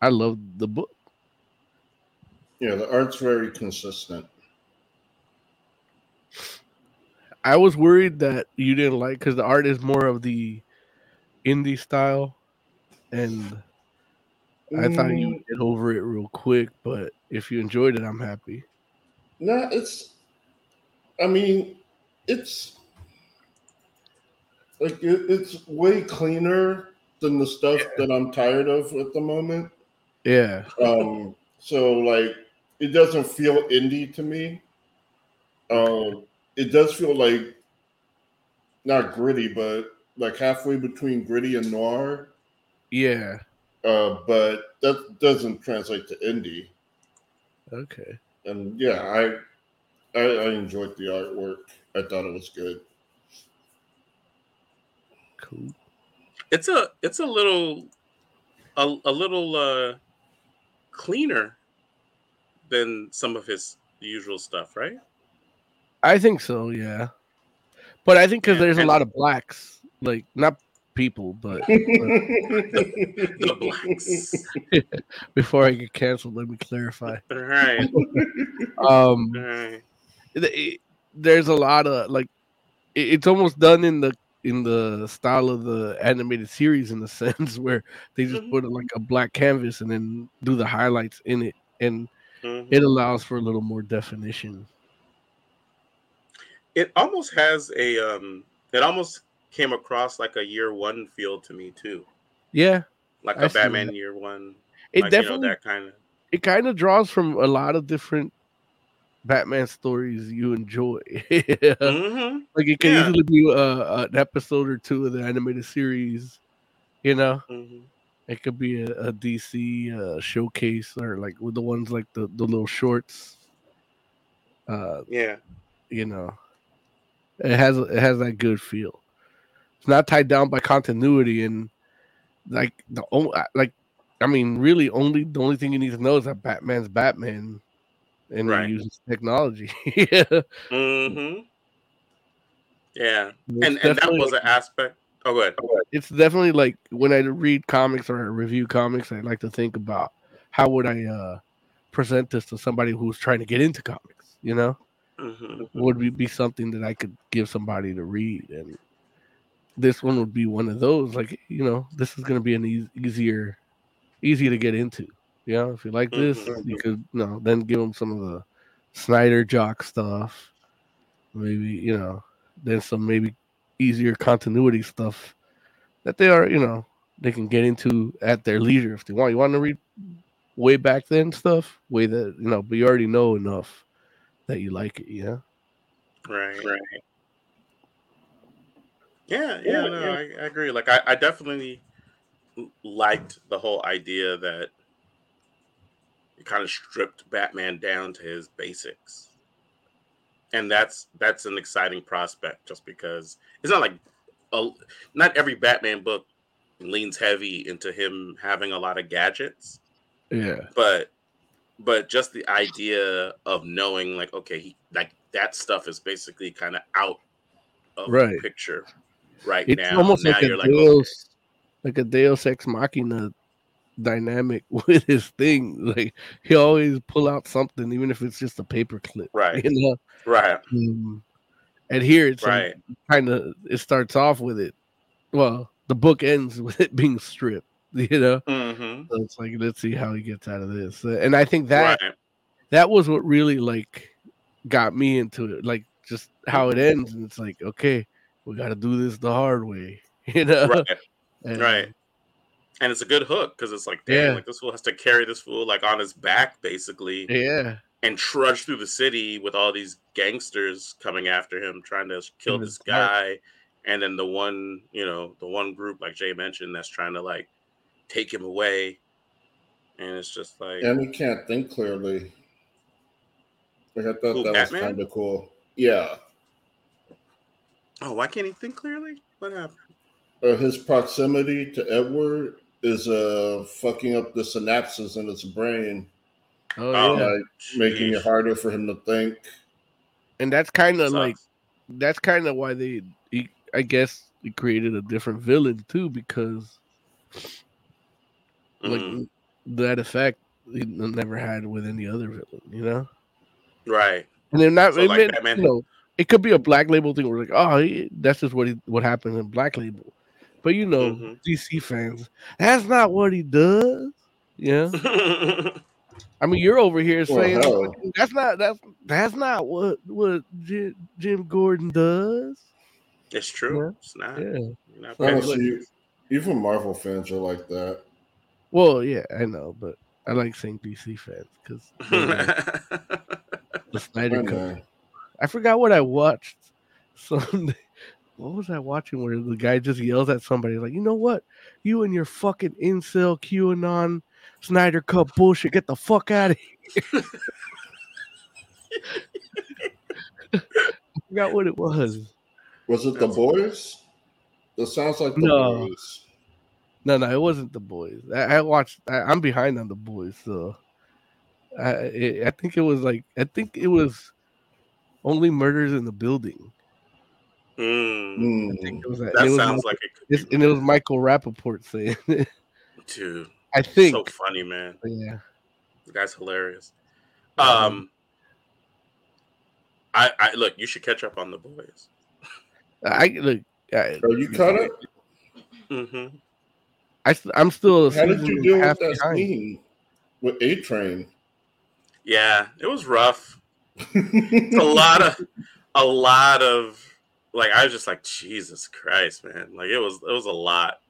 I love the book. yeah, the art's very consistent. I was worried that you didn't like because the art is more of the indie style, and I thought you Mm, would get over it real quick. But if you enjoyed it, I'm happy. No, it's. I mean, it's like it, it's way cleaner than the stuff that I'm tired of at the moment. Yeah, Um, so like, it doesn't feel indie to me. Um, it does feel like not gritty, but like halfway between gritty and noir. yeah, Uh, but that doesn't translate to indie. okay. and yeah, I, I I enjoyed the artwork. I thought it was good. Cool. it's a it's a little a, a little uh cleaner than some of his usual stuff, right? I think so. Yeah, but I think because Yeah, there's a lot of blacks, like not people, but The blacks. before I get canceled, let me clarify. All right. Um, All right. it- it- there's a lot of like it- it's almost done in the in the style of the animated series in the sense where they just Mhm. put like a black canvas and then do the highlights in it and Mhm. it allows for a little more definition It almost has a um it almost came across like a year one feel to me too. yeah Like I a Batman year one. it like, definitely you know, that kind of it kind of draws from a lot of different batman stories you enjoy hmm like it can Yeah. easily be uh, an episode or two of the animated series you know hmm It could be a, a DC uh, showcase or like with the ones like the, the little shorts. Uh, Yeah. you know, it has it has that good feel. It's not tied down by continuity and like the only like I mean, really, only the only thing you need to know is that Batman's Batman, and Right. he uses technology. yeah, hmm Yeah. It's And and that was an aspect. Oh, go ahead. it's definitely like when I read comics or review comics, I like to think about how would I uh present this to somebody who's trying to get into comics, you know? hmm Would be, be something that I could give somebody to read and this one would be one of those like, you know, this is going to be an eas easier easy to get into. You know, if you like this, Mhm. you could, you know, then give them some of the Snyder jock stuff. Maybe, you know, then some maybe easier continuity stuff that they are, you know, they can get into at their leisure if they want. You want to read way back then stuff, way that you know, but you already know enough that you like it, yeah. Right. Right. Yeah, yeah, no, I, I agree. Like, I, I definitely liked the whole idea that it kind of stripped Batman down to his basics, and that's that's an exciting prospect. Just because it's not like a, not every Batman book leans heavy into him having a lot of gadgets, Yeah. but but just the idea of knowing like okay, he like that stuff is basically kind of out of Right. the picture right It's now. almost now like a like, okay. Deus, like a Deus Ex Machina dynamic with his thing. Like he always pull out something, even if it's just a paper clip. Right. You know. right, Um, and here it's right, kind of it starts off with it. Well, the book ends with it being stripped. You know. hmm So it's like let's see how he gets out of this. And I think that right, that was what really like got me into it. Like just how it ends, and it's like okay, we got to do this the hard way. You know. right, And, right. And it's a good hook because it's like, damn, Yeah. like this fool has to carry this fool like on his back basically Yeah. and trudge through the city with all these gangsters coming after him, trying to kill this dark. guy. And then the one, you know, the one group like Jay mentioned that's trying to like take him away. And it's just like, And he can't think clearly. Like, I thought Who, that was kind of cool. Yeah. Oh, why can't he think clearly? What happened? Uh, his proximity to Edward is uh fucking up the synapses in his brain, Oh, Oh, yeah. like making it harder for him to think. And that's kind of like that's kind of why they, he, I guess, he created a different villain too because like Mhm. that effect he never had with any other villain, you know. right. And they're not. So, like, meant, Batman- you know, it could be a black label thing where like, oh, he, that's just what he, what happened in Black Label. But you know, Mhm. DC fans, that's not what he does. Yeah, I mean, you're over here Well, saying hell. that's not that's that's not what what Jim, Jim Gordon does. it's true. Yeah. It's not. Yeah. You're not Honestly, even Marvel fans are like that. Well, yeah, I know, but I like saying DC fans because the Snyder Cut. I forgot what I watched. Sunday. What was I watching where the guy just yells at somebody like, you know what? You and your fucking incel QAnon Snyder Cut bullshit, get the fuck out of here. I forgot what it was. Was it the boys? That sounds like the No. boys. No, no, it wasn't the boys. I, I watched. I, I'm behind on the boys, so I, I I think it was like I think it was only murders in the building. Mm, I think it was that. that it was sounds Michael- like it could be and it was Michael Rapaport saying, it. dude. I think. So funny, man. yeah. The guy's hilarious. Um, I, I look. You should catch up on the boys. I look. I, Are you caught up? Mm-hmm. I am still. a How did you and deal with that behind. scene with A Train? Yeah, it was rough. It's a lot of, a lot of, like I was just like Jesus Christ, man. Like it was, it was a lot,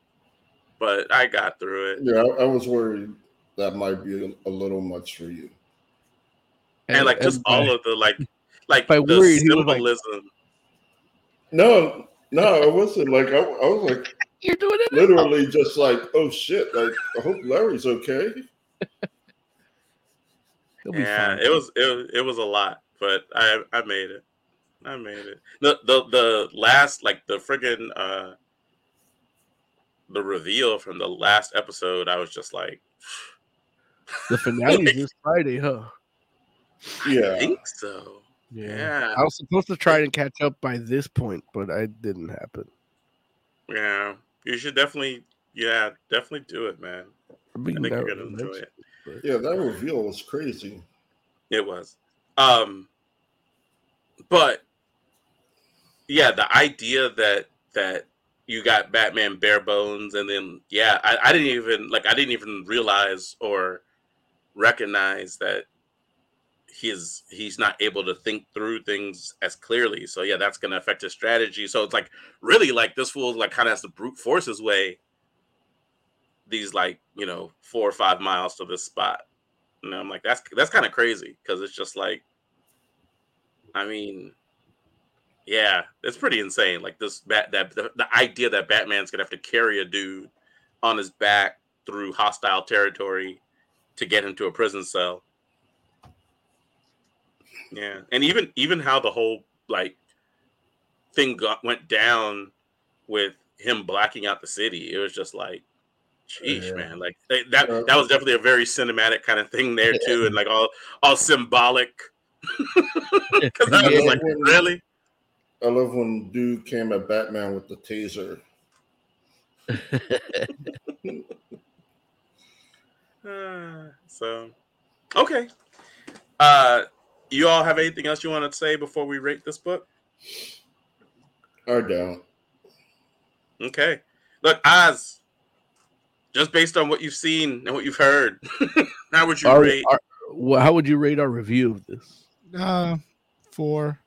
but I got through it. Yeah, I, I was worried that might be a, a little much for you. And, like just by- all of the like, like by the worried, he was like- No, no, I wasn't like I, I was like you're doing it. literally just like, oh shit! Like I hope Larry's okay. He'll be yeah, fine. it was it, it was a lot, but I I made it. I made it. The the the last like the friggin' uh the reveal from the last episode, I was just like The finale Like- is this Friday, huh? Yeah. I Yeah. think so. Yeah. I was supposed to try and catch up by this point, but I didn't happen. Yeah. You should definitely yeah, definitely do it, man. I, I think you're gonna enjoy that's- Yeah, that reveal was crazy. It was. Um but yeah, the idea that that you got Batman bare bones and then yeah, I, I didn't even like I didn't even realize or recognize that he's he's not able to think through things as clearly. So yeah, that's gonna affect his strategy. So it's like really like this fool like kind of has to brute force his way these like, you know, four or five miles to this spot. And I'm like, that's that's kind of crazy because it's just like, I mean, Yeah, it's pretty insane. Like this bat that the, the idea that Batman's gonna have to carry a dude on his back through hostile territory to get him to a prison cell. Yeah, and even even how the whole like thing got went down with him blacking out the city. It was just like, sheesh, Yeah. man. Like they, that that was definitely a very cinematic kind of thing there too, and like all all symbolic. Because I was Yeah. like, really? I love when dude came at Batman with the taser. Uh, so, okay. Uh, you all have anything else you want to say before we rate this book? I don't. Okay. Look, Oz, just based on what you've seen and what you've heard, how would you Our- rate? our- wha- how would you rate our review of this? Uh, four.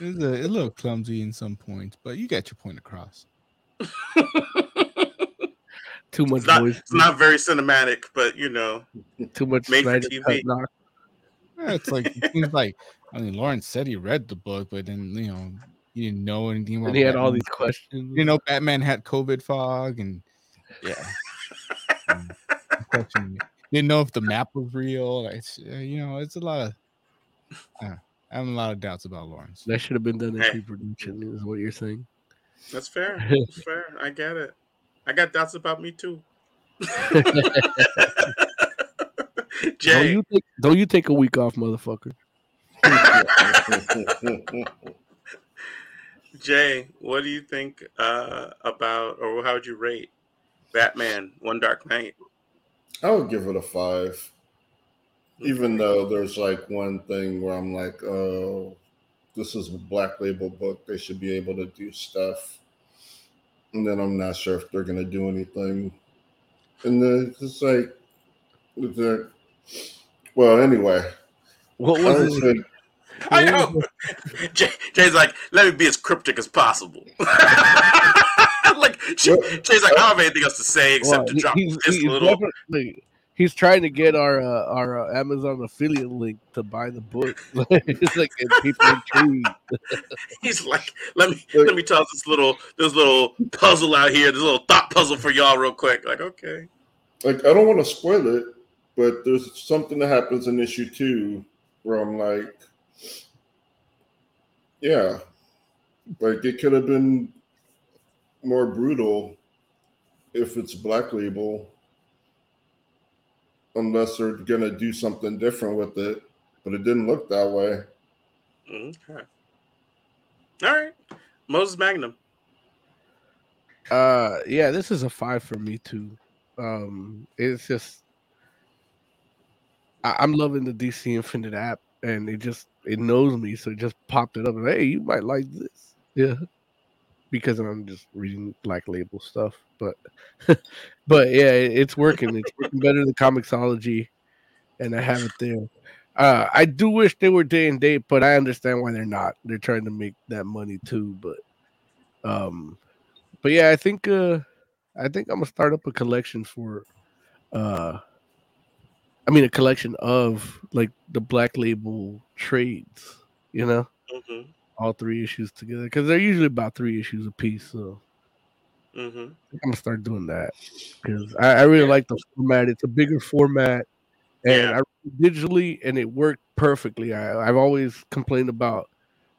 It's a, a little clumsy in some points, but you got your point across. Too much It's not, voice. it's not very cinematic, but you know, Too much made for Snyder TV. Yeah, it's like it seems like I mean Lawrence said he read the book, but then you know he didn't know anything about. And he had all these questions. You know, Batman had COVID fog, and yeah, Um, question- didn't know if the map was real. It's, uh, you know, it's a lot of. Uh, I have a lot of doubts about Lawrence. that should have been done in Hey. pre-production. Is what you're saying? that's fair. That's fair. I get it. I got doubts about me too. Don't Jay, you take, don't you take a week off, motherfucker? Jay, what do you think uh, about, or how would you rate Batman: One Dark Night? I would give it a five. Even though there's like one thing where I'm like, oh, this is a black label book. They should be able to do stuff. And then I'm not sure if they're going to do anything. And then it's like, the, well, anyway. What was was it? like, I know. Jay, Jay's like, let me be as cryptic as possible. like Jay, Jay's like, I don't have anything else to say except Well, to drop he's, this he's little. he's trying to get our uh, our uh, Amazon affiliate link to buy the book. it's like people intrigued. He's like, let me let me toss this little this little puzzle out here, this little thought puzzle for y'all real quick. Like, okay. like I don't want to spoil it, but there's something that happens in issue two where I'm like, yeah, like it could have been more brutal if it's Black Label, unless they're gonna do something different with it. But it didn't look that way. Okay. All right. Moses Magnum. Uh, yeah, this is a five for me too. Um, it's just I, I'm loving the DC Infinite app, and it just it knows me, so it just popped it up. And, hey, you might like this, yeah, because I'm just reading Black Label stuff. But but yeah, it's working. It's working better than Comixology, and I have it there. Uh, I do wish they were day and date, but I understand why they're not. They're trying to make that money too, but um but yeah, I think uh I think I'm gonna start up a collection for uh I mean a collection of like the black label trades, you know, hmm all three issues together because they're usually about three issues a piece. So hmm think I'm gonna start doing that because I, I really Yeah. like the format. It's a bigger format, and Yeah. I read digitally, and it worked perfectly. I, I've always complained about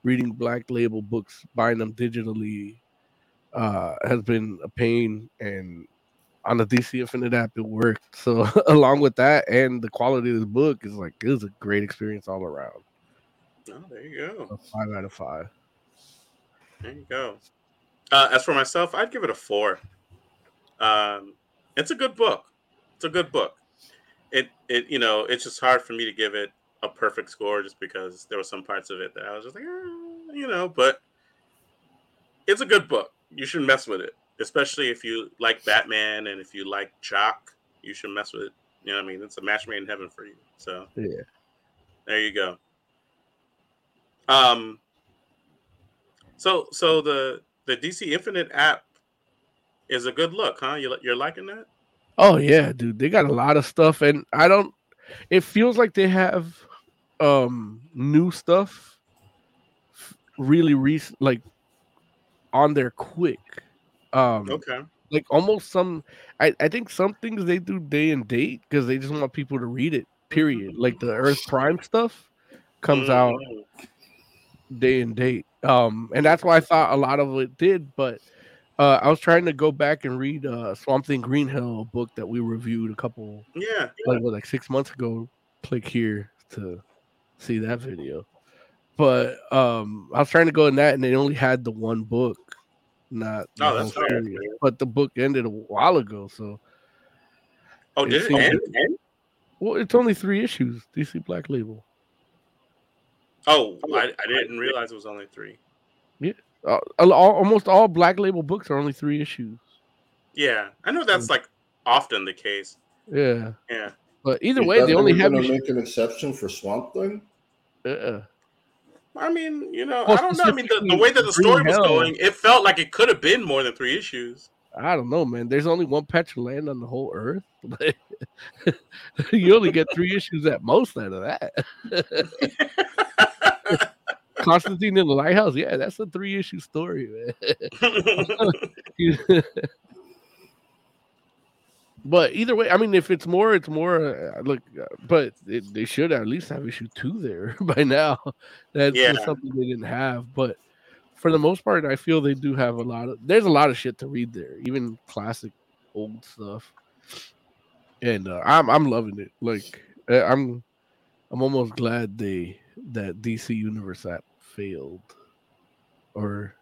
reading black label books, buying them digitally, uh, has been a pain. And on the DC Infinite app, it worked. So along with that, and the quality of this book is like it was a great experience all around. Oh, there you go. Five out of five. There you go. Uh, as for myself, I'd give it a four. Um, it's a good book. It's a good book. It it you know it's just hard for me to give it a perfect score just because there were some parts of it that I was just like "Ah," you know, but it's a good book. You should mess with it, especially if you like Batman and if you like Jock. You should mess with it. You know what I mean? It's a match made in heaven for you. So Yeah. there you go. Um. So so the the DC Infinite app is a good look, huh? You you're liking that? Oh yeah, dude. They got a lot of stuff and I don't it feels like they have um new stuff really recent, like on there quick. Um, Okay. like almost some I, I think some things they do day and date because they just want people to read it period like the earth prime stuff comes out Mm. Day and date um and that's why i thought a lot of it did but uh i was trying to go back and read uh swamp thing green hell book that we reviewed a couple Yeah. like what, like six months ago click here to see that video but um i was trying to go in that and they only had the one book not the Oh, that's fair. but the book ended a while ago so Oh, It did it end? well it's only three issues dc black label Oh, I, I didn't realize it was only three. uh, al- al- almost all black label books are only three issues Yeah, I know that's like often the case. yeah Yeah. but either way they only have gonna make an exception for Swamp Thing. uh-uh. I mean, you know, Well, I don't know. I mean, the, the way that the story was Hell. going, it felt like it could have been more than three issues. I don't know, man. There's only one patch of land on the whole earth. you only get three issues at most out of that. Constantine in the lighthouse, yeah, that's a three issue story, man. but either way, I mean, if it's more, it's more. Uh, look, uh, but it, they should at least have issue two there by now. That's Yeah. something they didn't have. But for the most part, I feel they do have a lot of. There's a lot of shit to read there, even classic old stuff. And uh, I'm I'm loving it. Like uh, I'm I'm almost glad they that DC Universe app failed, or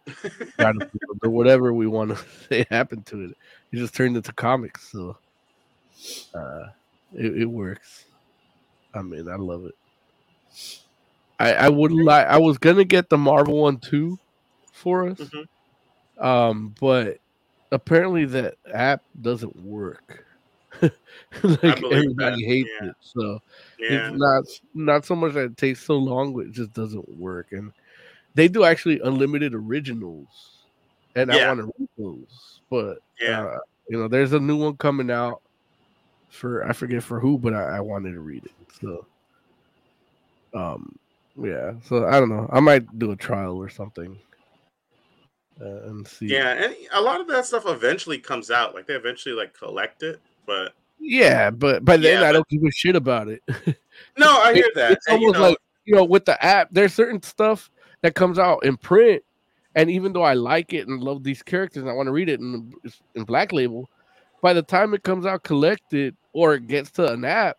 or whatever we want to say happened to it. It just turned into comics, so uh, it, it works. I mean, I love it. I I would like. I was gonna get the Marvel one too for us, Mhm. um, but apparently that app doesn't work. like believe that, everybody hates yeah. it, so yeah. it's not not so much that it takes so long, but it just doesn't work. And they do actually unlimited originals, and I want to read those. But Yeah. uh, you know, there's a new one coming out for I forget for who, but I, I wanted to read it. So, um, yeah. So I don't know. I might do a trial or something uh, and see. Yeah, and a lot of that stuff eventually comes out. Like they eventually like collect it, but Yeah, but by then Yeah, I don't give a shit about it. no, I hear that. It's And, you almost know, like you know, with the app, there's certain stuff that comes out in print, and even though I like it and love these characters and I want to read it in in Black Label, by the time it comes out collected or it gets to an app,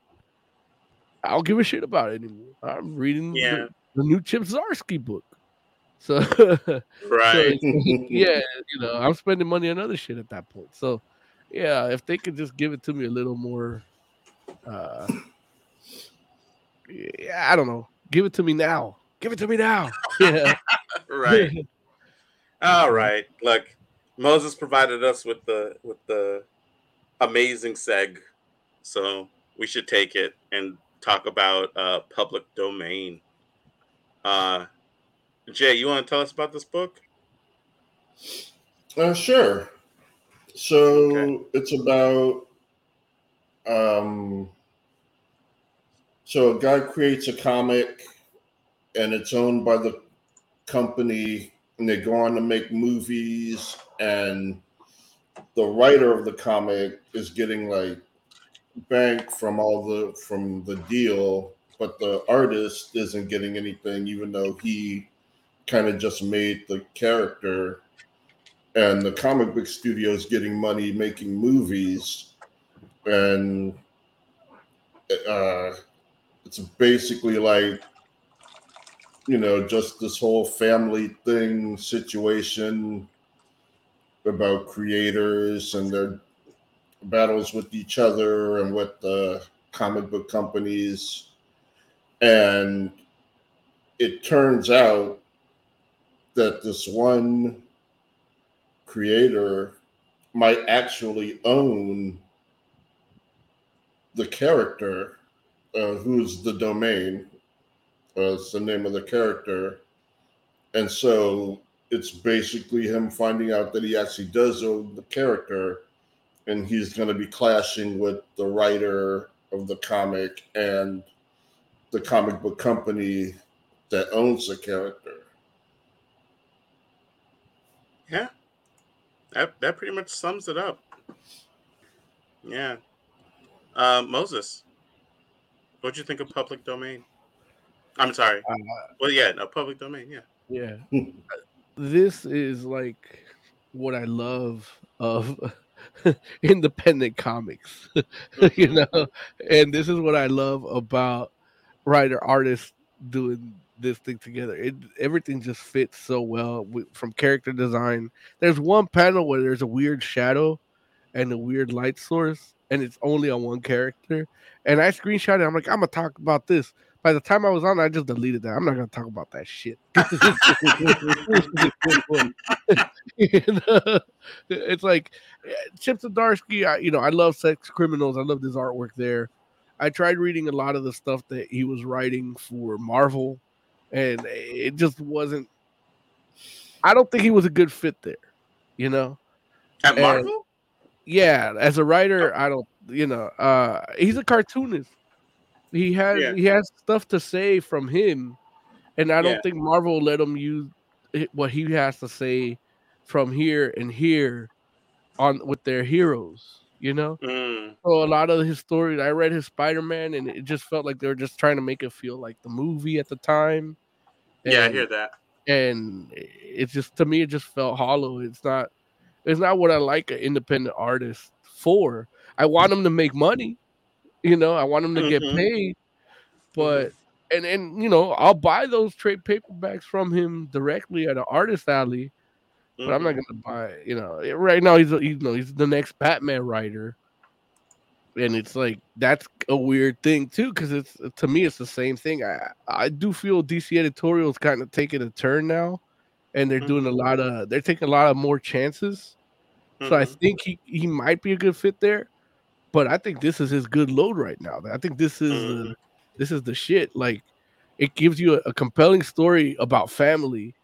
I don't give a shit about it anymore. I'm reading the- the, new Chip Zdarsky book, so right? so, yeah, you know, I'm spending money on other shit at that point. So, yeah, if they could just give it to me a little more, uh, yeah, I don't know, give it to me now. Give it to me now. Yeah, right. All right. Look, Moses provided us with the with the amazing seg, so we should take it and talk about uh public domain. Uh Jay, you want to tell us about this book? Uh, sure. So Okay. it's about um so a guy creates a comic and it's owned by the company and they go on to make movies and the writer of the comic is getting like bank from all the from the deal but the artist isn't getting anything even though he kind of just made the character and the comic book studio is getting money making movies. And uh it's basically like you know just this whole family thing situation about creators and their battles with each other and with the comic book companies. And it turns out that this one creator might actually own the character uh, who's the domain uh, it's the name of the character and so it's basically him finding out that he actually does own the character and he's going to be clashing with the writer of the comic and the comic book company that owns the character Yeah. That that pretty much sums it up. Yeah. Uh, Moses, what'd you think of public domain? I'm sorry. Uh, Well, yeah, no, public domain. Yeah. yeah. this is like what I love of independent comics, you know, and this is what I love about writer artists doing this thing together. It everything just fits so well from character design. There's one panel where there's a weird shadow and a weird light source, and it's only on one character. And I screenshot it. I'm like, I'm gonna talk about this. By the time I was on, I just deleted that. I'm not gonna talk about that shit. It's like eh, Chip Zdarsky. I, you know, I love Sex Criminals. I love his artwork there. I tried reading a lot of the stuff that he was writing for Marvel, and it just wasn't. I don't think he was a good fit there. You know, At And- Marvel? yeah, as a writer, I don't. You know, uh, he's a cartoonist. He has Yeah. he has stuff to say from him, and I don't Yeah. think Marvel let him use what he has to say from here and here on with their heroes. You know, Mm, so a lot of his stories. I read his Spider Man, and it just felt like they were just trying to make it feel like the movie at the time. yeah, I hear that. and it's just to me it just felt hollow. It's not it's not what I like an independent artist for. I want him to make money, you know. I want him to get Mhm. paid, but and and you know I'll buy those trade paperbacks from him directly at an artist alley, but I'm not Mhm. gonna buy. You know, right now he's you know he's the next Batman writer, and it's like that's a weird thing too because it's to me it's the same thing. I I do feel DC editorials kind of taking a turn now, and they're doing a lot of they're taking a lot of more chances. So I Mhm. think he he might be a good fit there, but I think this is his good load right now. I think this is Mhm. the, this is the shit. Like it gives you a, a compelling story about family,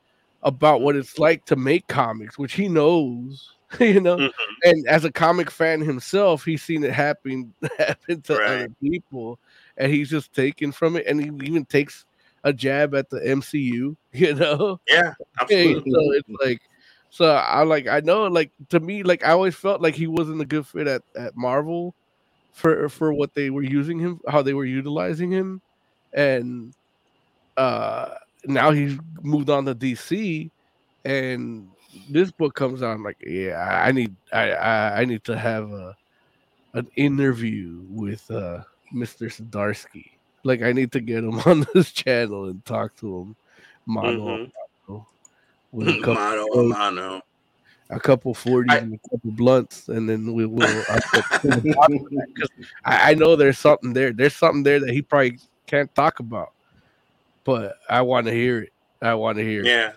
about what it's like to make comics, which he knows, you know. Mhm. And as a comic fan himself, he's seen it happen happen to Right. other people, and he's just taken from it. And he even takes a jab at the MCU, you know. Yeah, absolutely. so it's like, so I like I know like to me like I always felt like he wasn't a good fit at at Marvel for for what they were using him, how they were utilizing him, and uh now he's moved on to DC, and this book comes out. I'm like, yeah, I need I I, I need to have a an interview with uh Mr. Zdarsky. Like I need to get him on this channel and talk to him mono Mhm. with a couple, Mano, of- mano. a couple forties I- and a couple blunts, and then we will. I, I know there's something there. There's something there that he probably can't talk about, but I want to hear it. I want to hear it. Yeah.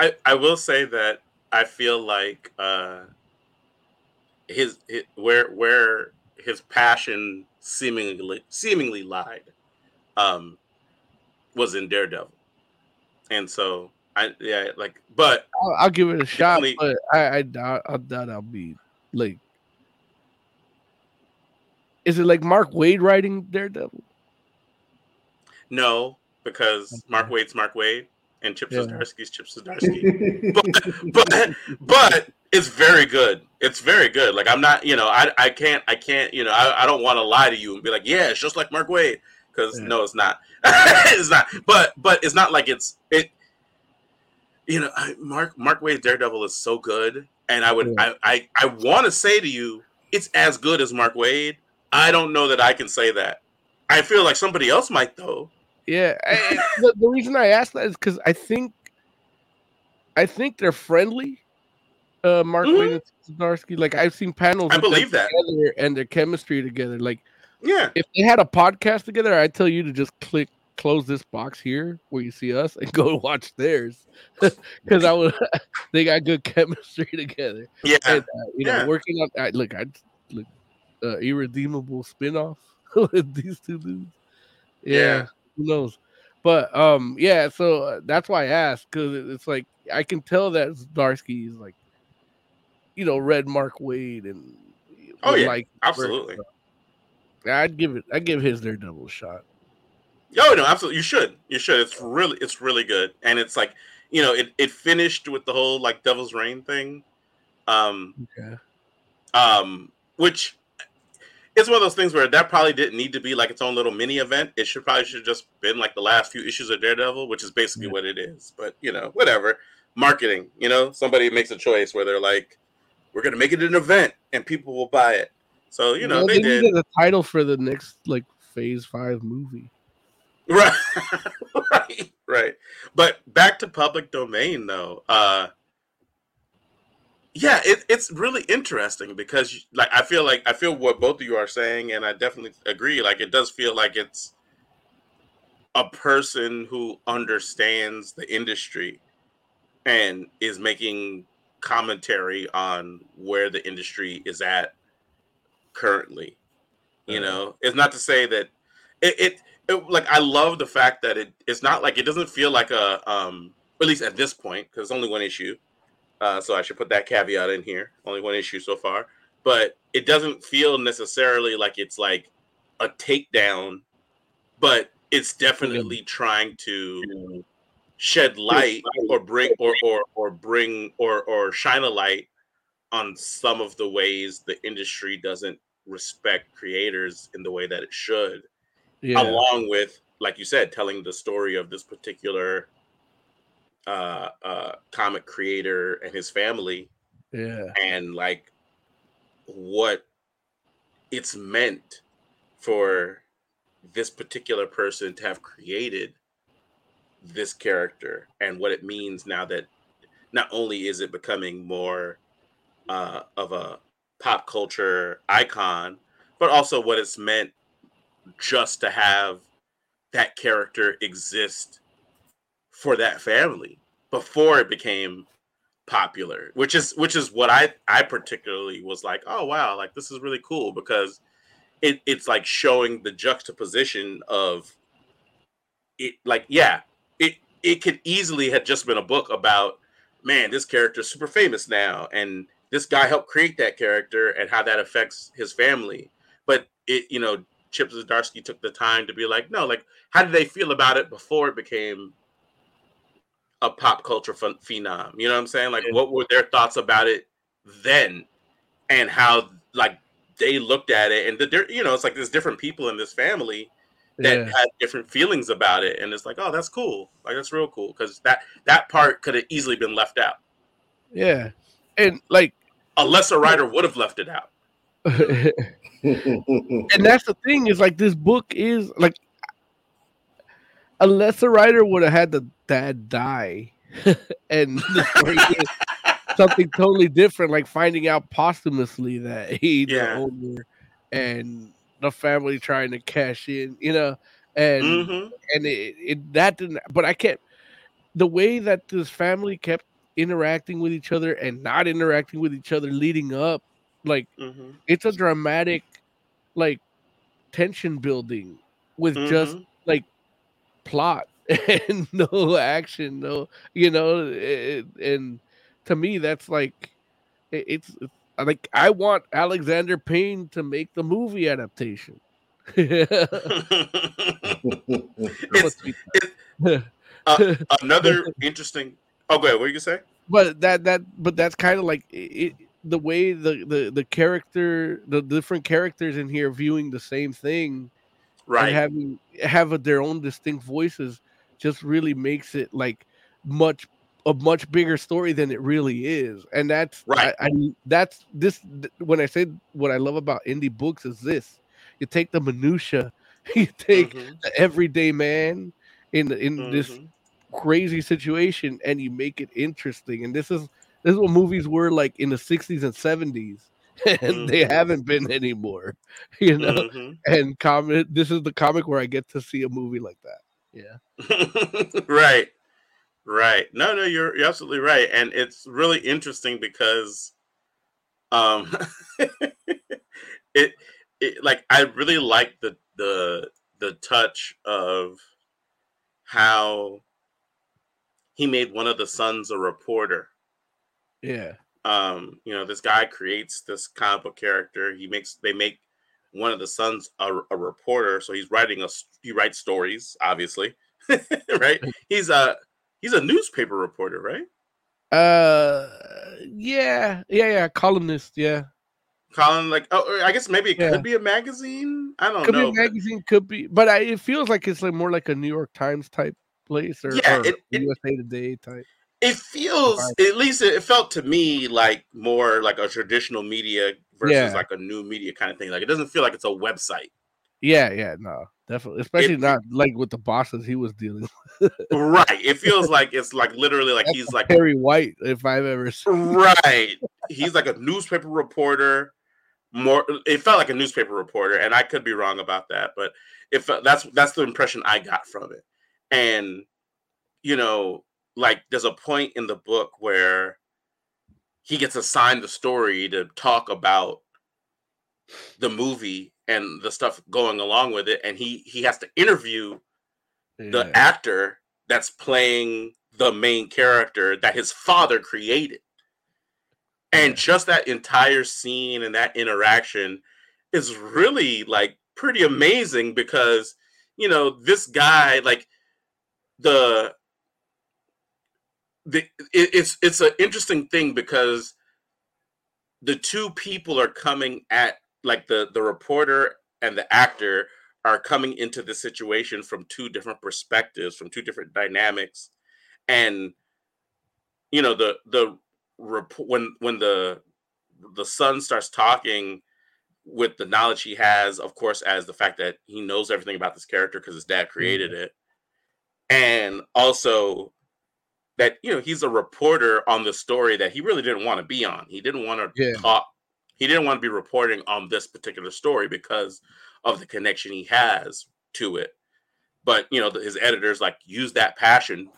I I will say that I feel like uh his, hi where where his passion seemingly seemingly lied um was in Daredevil. And so I yeah like but I'll, I'll give it a shot, only- but I, I doubt I doubt I'll be like. Is it like Mark Waid writing Daredevil? No because Mark Waid's Mark Waid and Chip Yeah. Zdarsky's Chip Zdarsky. but but it's very good. It's very good. Like I'm not, you know, I I can't I can't, you know, I, I don't want to lie to you and be like, yeah, it's just like Mark Waid, because Yeah. no, it's not. it's not. But but it's not like it's it. You know, I- Mark Mark Waid Daredevil is so good, and I would Yeah. I I, I want to say to you, it's as good as Mark Waid. I don't know that I can say that. I feel like somebody else might though. Yeah, I- the, the reason I asked that is because I think, I think they're friendly. Uh, Mark Mhm. Waid and Zdarsky. Like I've seen panels. I with them believe that. together and their chemistry together. Like Yeah. if they had a podcast together, I'd tell you to just click close this box here where you see us and go watch theirs because I would. they got good chemistry together. Yeah. And, uh, you know, Yeah. working on. I, look, I look, uh, irredeemable spinoff with these two dudes. Yeah. yeah who knows but um yeah so uh, that's why i asked because it's like i can tell that Zdarsky is like you know read mark waid and Oh, yeah, like Absolutely. i'd give it i'd give his daredevil a shot Oh no, absolutely. You should. You should. It's really, it's really good, and it's like, you know, it, it finished with the whole like Devil's Reign thing. Um, Okay. um, which it's one of those things where that probably didn't need to be like its own little mini event. It should probably should have just been like the last few issues of Daredevil, which is basically Yeah. what it is. But you know, whatever. Marketing, you know, somebody makes a choice where they're like, "We're gonna make it an event, and people will buy it." So you know, Well, they, did. needed a title for the next like Phase Five movie. Right, right, right. But back to public domain, though. Uh, yeah, it, it's really interesting because, like, I feel like I feel what both of you are saying, and I definitely agree. Like, it does feel like it's a person who understands the industry and is making commentary on where the industry is at currently. You Uh-huh. know, it's not to say that it, it, it like I love the fact that it it's not like it doesn't feel like a um at least at this point because it's only one issue. Uh, so I should put that caveat in here. Only one issue so far, but it doesn't feel necessarily like it's like a takedown, but it's definitely trying to shed light or bring or or or bring or or shine a light on some of the ways the industry doesn't respect creators in the way that it should Yeah. along with like you said telling the story of this particular uh uh comic creator and his family yeah. and like what it's meant for this particular person to have created this character and what it means now that not only is it becoming more uh, of a pop culture icon, but also what it's meant just to have that character exist for that family before it became popular which is which is what i i particularly was like oh wow like this is really cool because it it's like showing the juxtaposition of it like yeah it it could easily have just been a book about man this character's super famous now and this guy helped create that character and how that affects his family. But it you know chip zdarsky took the time to be like no like how did they feel about it before it became a pop culture phen- phenom you know what i'm saying? Like Yeah. what were their thoughts about it then? And how like they looked at it and the, there you know it's like there's different people in this family that Yeah. had different feelings about it and it's like oh that's cool. Like that's real cool. Because that that part could have easily been left out. Yeah. And like a lesser writer would have left it out. And that's the thing is like this book is like unless the writer would have had the dad die and the story is something totally different like finding out posthumously that he the Yeah. owner and the family trying to cash in you know and Mhm. and it, it that didn't but i kept the way that this family kept interacting with each other and not interacting with each other leading up like Mhm. it's a dramatic like tension building with just Mhm. like plot and no action no you know it, and to me that's like it, it's it's- like i want alexander payne to make the movie adaptation. It's, it, uh, another interesting oh go ahead what you say? But that that but that's kind of like it, it, the way the, the the character the different characters in here viewing the same thing right and having have a, their own distinct voices just really makes it like much a much bigger story than it really is and that's Right. I, I that's this when i said what i love about indie books is this you take the minutia you take Mhm. the everyday man in in this Mhm. crazy situation and you make it interesting and this is this is what movies were like in the 60s and 70s and they Mhm. haven't been anymore you know? Mhm. and comic this is the comic where i get to see a movie like that. Yeah. Right. Right. No no you're, you're absolutely right and it's really interesting because um it it like i really like the the the touch of how he made one of the sons a reporter. Yeah um you know this guy creates this comic book character he makes they make one of the sons a, a reporter so he's writing a he writes stories obviously right he's a He's a newspaper reporter, right? Uh, yeah, yeah, yeah. Columnist, yeah. Colin, like, oh, I guess maybe it Yeah. could be a magazine. I don't Could know. be a magazine, could be, but I, it feels like it's like more like a New York Times type place or, Yeah, or it- it- USA Today type. It feels, Right. at least it felt to me like more like a traditional media versus Yeah. like a new media kind of thing. Like it doesn't feel like it's a website. Yeah, yeah, no, definitely, especially It- not like with the bosses he was dealing. with. right. It feels like it's like literally like That's he's like Perry White, if I've ever seen. right. He's like a newspaper reporter. More, it felt like a newspaper reporter, and I could be wrong about that, but if that's that's the impression I got from it. And you know, like there's a point in the book where he gets assigned the story to talk about the movie and the stuff going along with it, and he he has to interview the Yeah. actor that's playing the main character that his father created. And just that entire scene and that interaction is really like pretty amazing because you know this guy like the the it, it's it's an interesting thing because the two people are coming at like the the reporter and the actor are coming into the situation from two different perspectives from two different dynamics. And you know the the when when the the son starts talking with the knowledge he has of course as the fact that he knows everything about this character because his dad created mm-hmm. it. And also that you know he's a reporter on the story that he really didn't want to be on. He didn't want to Yeah. talk he didn't want to be reporting on this particular story because of the connection he has to it. But you know the- his editors like use that passion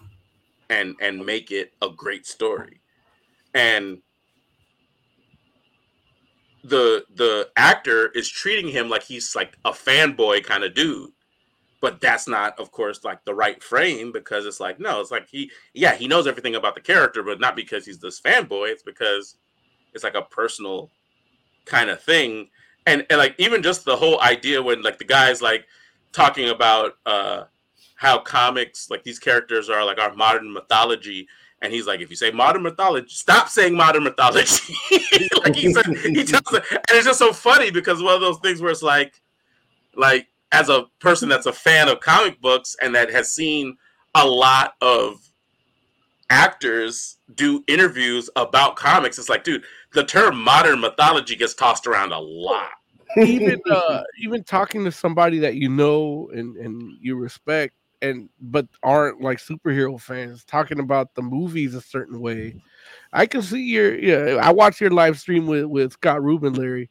and and make it a great story. And the the actor is treating him like he's like a fanboy kind of dude but that's not of course like the right frame because it's like no it's like he yeah he knows everything about the character but not because he's this fanboy. It's because it's like a personal kind of thing. And and like even just the whole idea when like the guy's like talking about uh how comics like these characters are like our modern mythology. And he's like if you say modern mythology stop saying modern mythology. Like he said he tells it. And it's just so funny because one of those things where it's like like as a person that's a fan of comic books and that has seen a lot of actors do interviews about comics it's like dude the term modern mythology gets tossed around a lot even uh even talking to somebody that you know and and you respect and but aren't like superhero fans talking about the movies a certain way i can see your yeah i watched your live stream with with scott rubin larry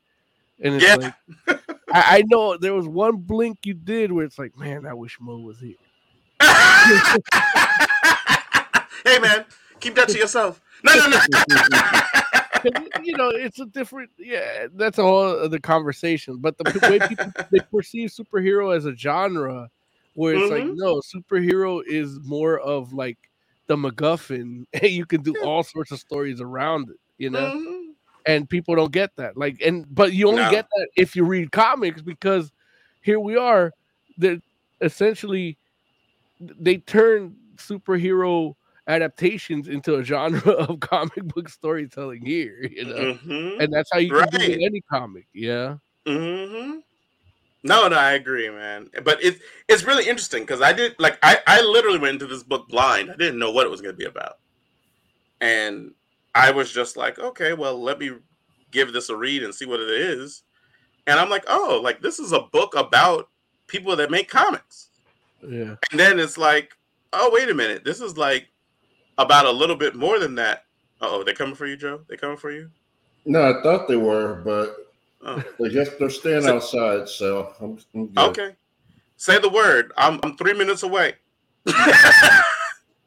and it's Yeah. like I, I know there was one blink you did where it's like man i wish mo was here hey man keep that to yourself no no no. you know it's a different yeah that's a whole other conversation but the way people they perceive superhero as a genre where it's like Mhm. no superhero is more of like the macguffin and you can do all sorts of stories around it you know Mhm. And people don't get that like and but you only No. get that if you read comics because here we are that essentially they turn superhero adaptations into a genre of comic book storytelling here you know Mhm. and that's how you can do it Right. any comic yeah Mm-hmm. No, no, I agree, man. But it's it's really interesting because I did like I I literally went into this book blind. I didn't know what it was going to be about, and I was just like, okay, well, let me give this a read and see what it is. And I'm like, oh, like this is a book about people that make comics. yeah And then it's like, oh, wait a minute, this is like about a little bit more than that. Oh, they're coming for you, Joe? They coming for you? No, I thought they were, but Oh. I guess they're staying So- outside, so I'm, I'm good. Okay. Say the word. I'm I'm three minutes away.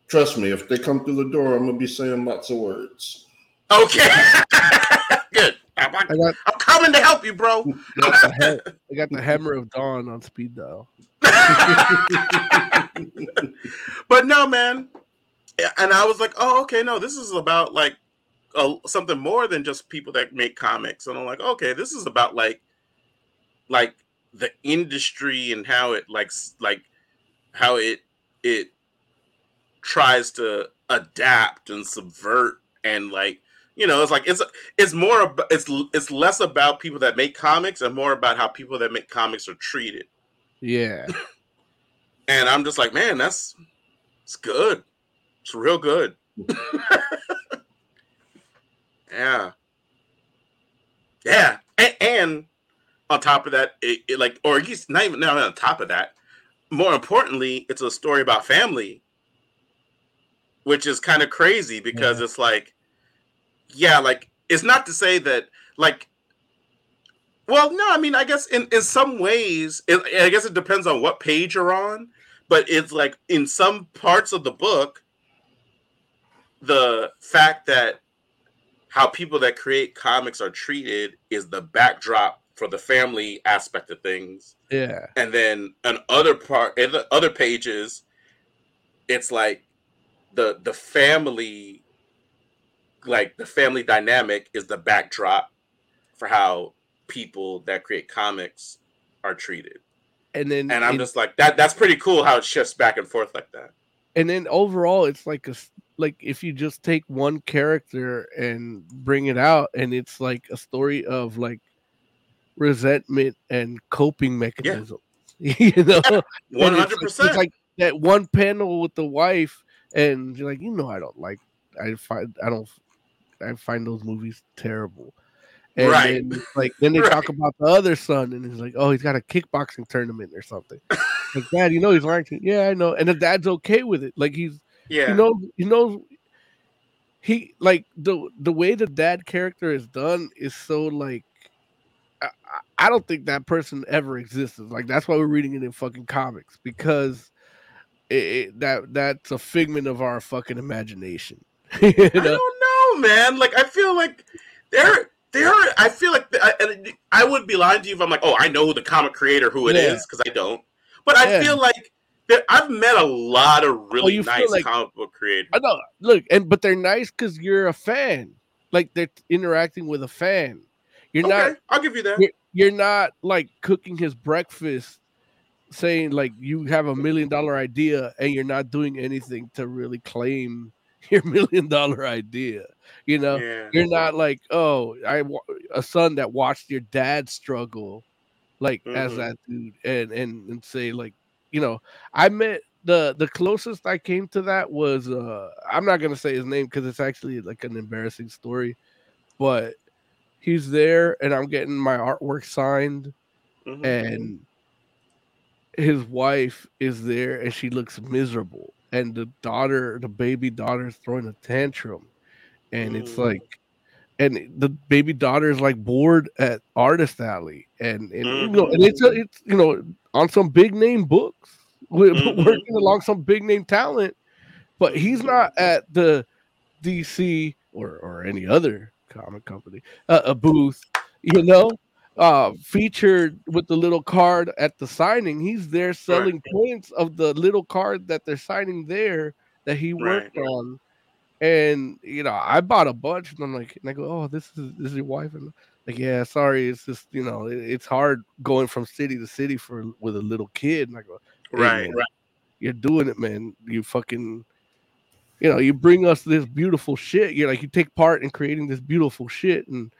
Trust me, if they come through the door, I'm gonna be saying lots of words. Okay. Good. I'm, i got, I'm coming to help you, bro. got ha- I got the hammer of dawn on speed dial but no, man. And I was like, oh, okay, no, this is about like uh, something more than just people that make comics. And I'm like, okay, this is about like, like the industry and how it like, like how it it tries to adapt and subvert and like you know it's like it's it's more about it's it's less about people that make comics and more about how people that make comics are treated. Yeah. and i'm just like man that's it's good. It's real good. Yeah. Yeah. And, and on top of that it, it like or at least not even not on top of that more importantly it's a story about family which is kind of crazy because it's like yeah like it's not to say that like well no i mean i guess in in some ways it, i guess it depends on what page you're on but it's like in some parts of the book the fact that how people that create comics are treated is the backdrop for the family aspect of things Yeah. and then on other part in the other pages it's like the the family like the family dynamic is the backdrop for how people that create comics are treated. And then and i'm in- just like that that's pretty cool how it shifts back and forth like that. And then overall it's like a like if you just take one character and bring it out and it's like a story of like resentment and coping mechanism you know? And it's- it's 100% like that one panel with the wife and you're like you know i don't like i find i don't i find those movies terrible. And Right. then, like then they talk about the other son and he's like oh he's got a kickboxing tournament or something. Like dad you know he's learning to-" yeah i know. And the dad's okay with it. Like he's yeah. you know you know he like the the way the dad character is done is so like I don't think that person ever existed. Like that's why we're reading it in fucking comics because it, it, that that's a figment of our fucking imagination. you I don't know, man. Like I feel like there, there. I feel like I, I would be lying to you if I'm like, oh, I know the comic creator who it is Yeah. because I don't. But I Yeah. feel like that I've met a lot of oh, really you feel nice like- comic book creators. I know. Look, and but they're nice because you're a fan. Like they're interacting with a fan. You're okay, not I'll give you that. you're, you're not like cooking his breakfast saying like you have a million dollar idea and you're not doing anything to really claim your million dollar idea you know yeah. you're not like oh I a son that watched your dad struggle like as Mhm. that dude and and and say like you know i met the the closest i came to that was uh i'm not gonna say his name because it's actually like an embarrassing story but he's there and i'm getting my artwork signed Mhm. and his wife is there and she looks miserable and the daughter the baby daughter is throwing a tantrum. And it's Mm. like and the baby daughter is like bored at artist alley. And, and you know and it's a, it's you know on some big name books Mhm. working along some big name talent but he's not at the dc or or any other comic company uh, a booth you know uh featured with the little card at the signing. He's there selling prints of the little card that they're signing there that he worked Right. on. And you know i bought a bunch and i'm like and i go oh this is this is your wife? And like yeah sorry it's just you know it- it's hard going from city to city for with a little kid. And i go "Hey, right, man, you're doing it man. You fucking you know you bring us this beautiful shit. You're like you take part in creating this beautiful shit. And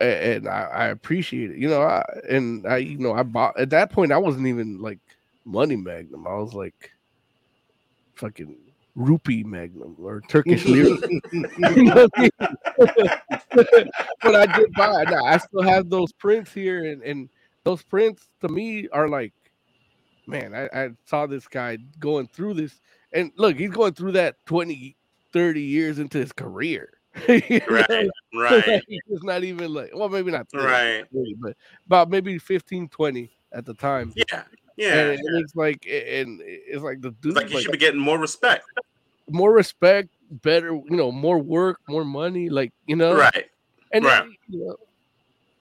and I, I appreciate it you know I, and i you know i bought at that point i wasn't even like money magnum i was like fucking rupee magnum or turkish lira You know what I mean? but I did buy it. Now, I still have those prints here, and, and those prints to me are like, man, I, I saw this guy going through this. And look, he's going through that 20, 30 years into his career. Right, right, it's not even like, well, maybe not 30, right. 30, but about maybe 15, 20 at the time. Yeah, yeah. And, and it's like, and it's like the dude, It's like you should be getting more respect. more respect, better, you know, more work, more money, like, you know, Right. and Right. then, you know,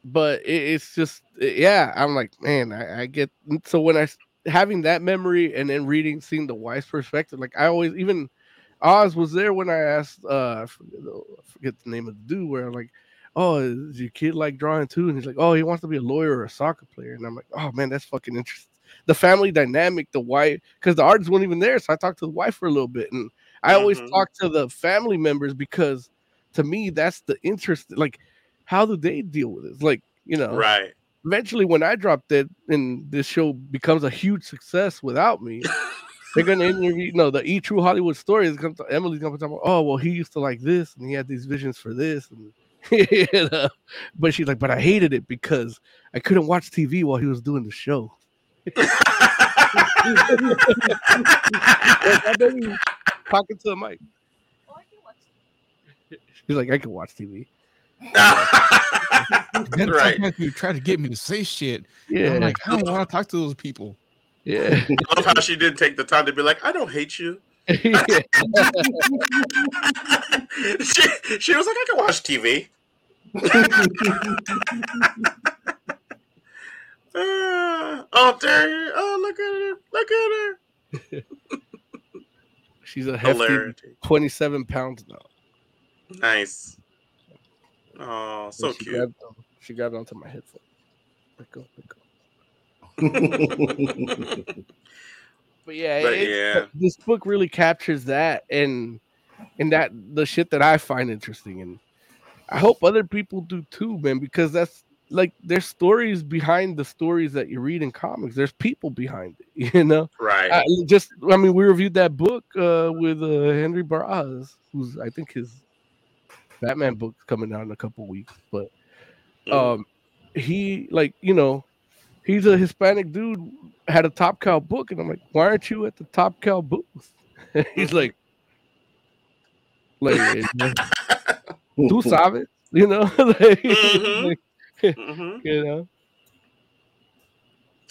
but it, it's just yeah i'm like man I, I get so when I having that memory and then reading seeing the wife's perspective like i always even oz was there when i asked uh i forget, the- I forget the name of the dude where I'm like oh is your kid like drawing too and he's like oh he wants to be a lawyer or a soccer player and i'm like oh man that's fucking interesting the family dynamic, the wife, because the artists weren't even there. So I talked to the wife for a little bit, and I always Mhm. talk to the family members because to me that's the interest. Like, how do they deal with it? Like, you know, Right. eventually when I drop dead and this show becomes a huge success without me, they're gonna interview, you know, the E True Hollywood story is gonna Emily's gonna talk about, oh well, he used to like this and he had these visions for this and you know, but she's like, but I hated it because I couldn't watch TV while he was doing the show. Like, I bet he- talking to the mic. He's like, I can watch TV. Then right. you try to get me to say shit. Yeah, I'm like, I don't want to talk to those people. Yeah. I love how she didn't take the time to be like, I don't hate you. she, she was like, I can watch TV. Ah, oh, there Oh, look at her. Look at her. She's a hefty Hilarity. 27 pounds now. Nice. Oh, so she cute. Grabbed, she got onto my headphone. Let go, let go. But yeah, But it- yeah. this book really captures that and and that the shit that I find interesting and I hope other people do too, man, because that's like there's stories behind the stories that you read in comics. There's people behind it, you know. Right. I, just I mean, we reviewed that book uh, with uh, Henry Barajas, who's I think his Batman book's coming out in a couple weeks, but Mm. um, he like you know he's a Hispanic dude had a Top Cow book, and I'm like, why aren't you at the Top Cow booth? he's like, like tú sabes, you know, like, Mhm. like, Mhm. you know,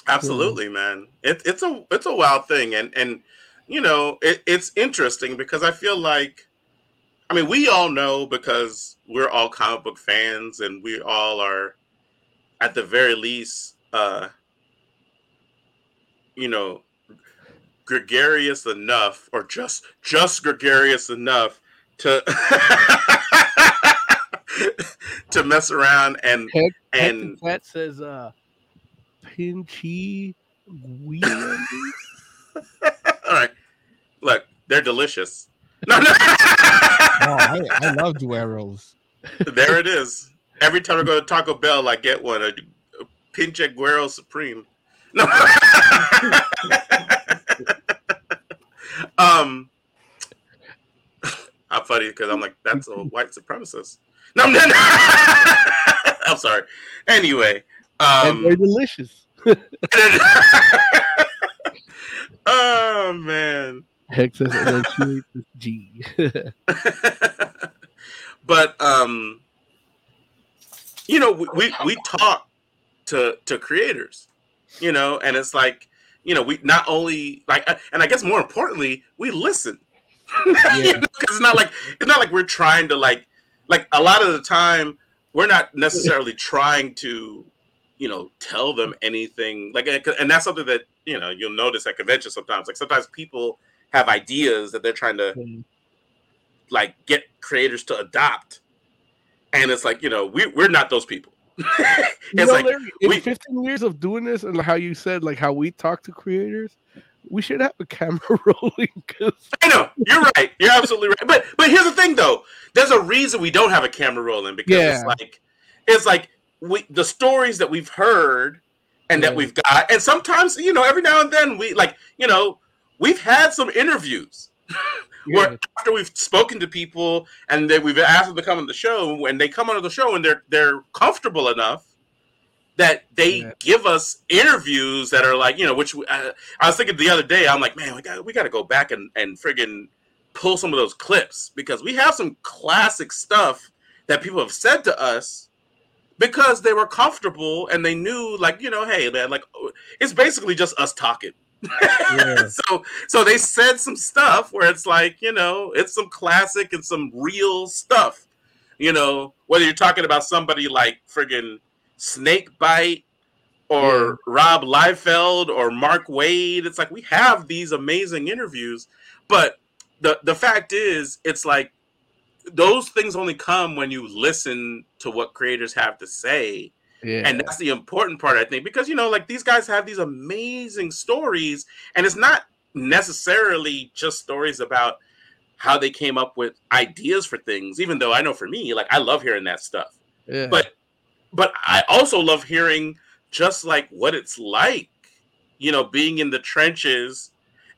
Absolutely, man. It, it's a it's a wild thing, and and you know it, it's interesting because I feel like, I mean, we all know because we're all comic book fans, and we all are, at the very least, uh, you know, gregarious enough, or just just gregarious enough to to mess around and Heck, and that says uh, pinchy guian. All right. Look, they're delicious. No, no. Oh, I, I love dueros. there it is. Every time I go to Taco Bell, I get one a, a Pinche Guero Supreme. No. um, I'm funny because I'm like that's a white supremacist. No, no, no. I'm sorry. Anyway, and um, they're delicious. oh man. Says G. but um you know we, we we talk to to creators you know? And it's like you know we not only like uh, and i guess more importantly we listen. Because it's not like it's not like we're trying to like like a lot of the time we're not necessarily trying to you know tell them anything like uh, and that's something that you know you'll notice at conventions sometimes. Like sometimes people have ideas that they're trying to like get creators to adopt. And it's like you know we, we're not those people You know, like Larry, in 15 years of doing this and how you said like how we talk to creators, we should have a camera rolling because i know you're right you're absolutely right but but here's the thing though there's a reason we don't have a camera rolling because Yeah. it's like it's like we the stories that we've heard and that Yeah. we've got and sometimes you know every now and then we like you know we've had some interviews where after we've spoken to people and then we've asked them to come on the show and they come on the show and they're they're comfortable enough that they Yeah. give us interviews that are like you know which I, I was thinking the other day I'm like man we got we got to go back and and friggin' pull some of those clips because we have some classic stuff that people have said to us because they were comfortable and they knew like you know hey man like it's basically just us talking Yeah. so so they said some stuff where it's like you know it's some classic and some real stuff. You know whether you're talking about somebody like friggin snake bite or rob liefeld or mark waid it's like we have these amazing interviews but the the fact is it's like those things only come when you listen to what creators have to say Yeah. And that's the important part, I think, because you know, like these guys have these amazing stories, and it's not necessarily just stories about how they came up with ideas for things, even though I know for me, like I love hearing that stuff. yeah. But but I also love hearing just like what it's like, you know, being in the trenches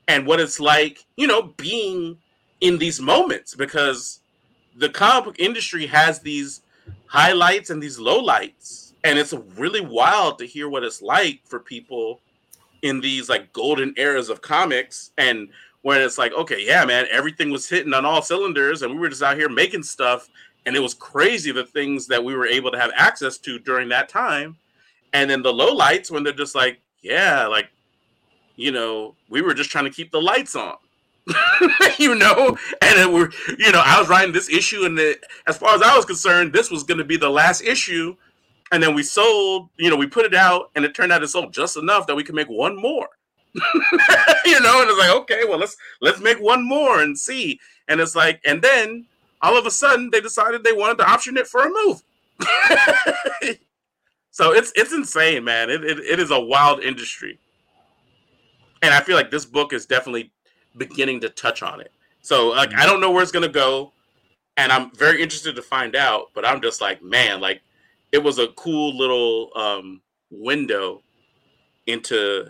and what it's like, you know, being in these moments because the comic book industry has these highlights and these lowlights. And it's really wild to hear what it's like for people in these like golden eras of comics and when it's like, okay, yeah, man, everything was hitting on all cylinders and we were just out here making stuff and it was crazy the things that we were able to have access to during that time. And then the low lights when they're just like, yeah, like, you know, we were just trying to keep the lights on. you know, and then we're, you know, I was writing this issue, and as far as I was concerned, this was going to be the last issue. And then we sold, you know, we put it out, and it turned out it sold just enough that we could make one more. you know, and it's like, okay, well, let's let's make one more and see. And it's like, and then all of a sudden they decided they wanted to option it for a movie. so it's it's insane, man. It, it it is a wild industry. And I feel like this book is definitely beginning to touch on it. So like I don't know where it's gonna go, and I'm very interested to find out. But I'm just like, man, like it was a cool little um, window into,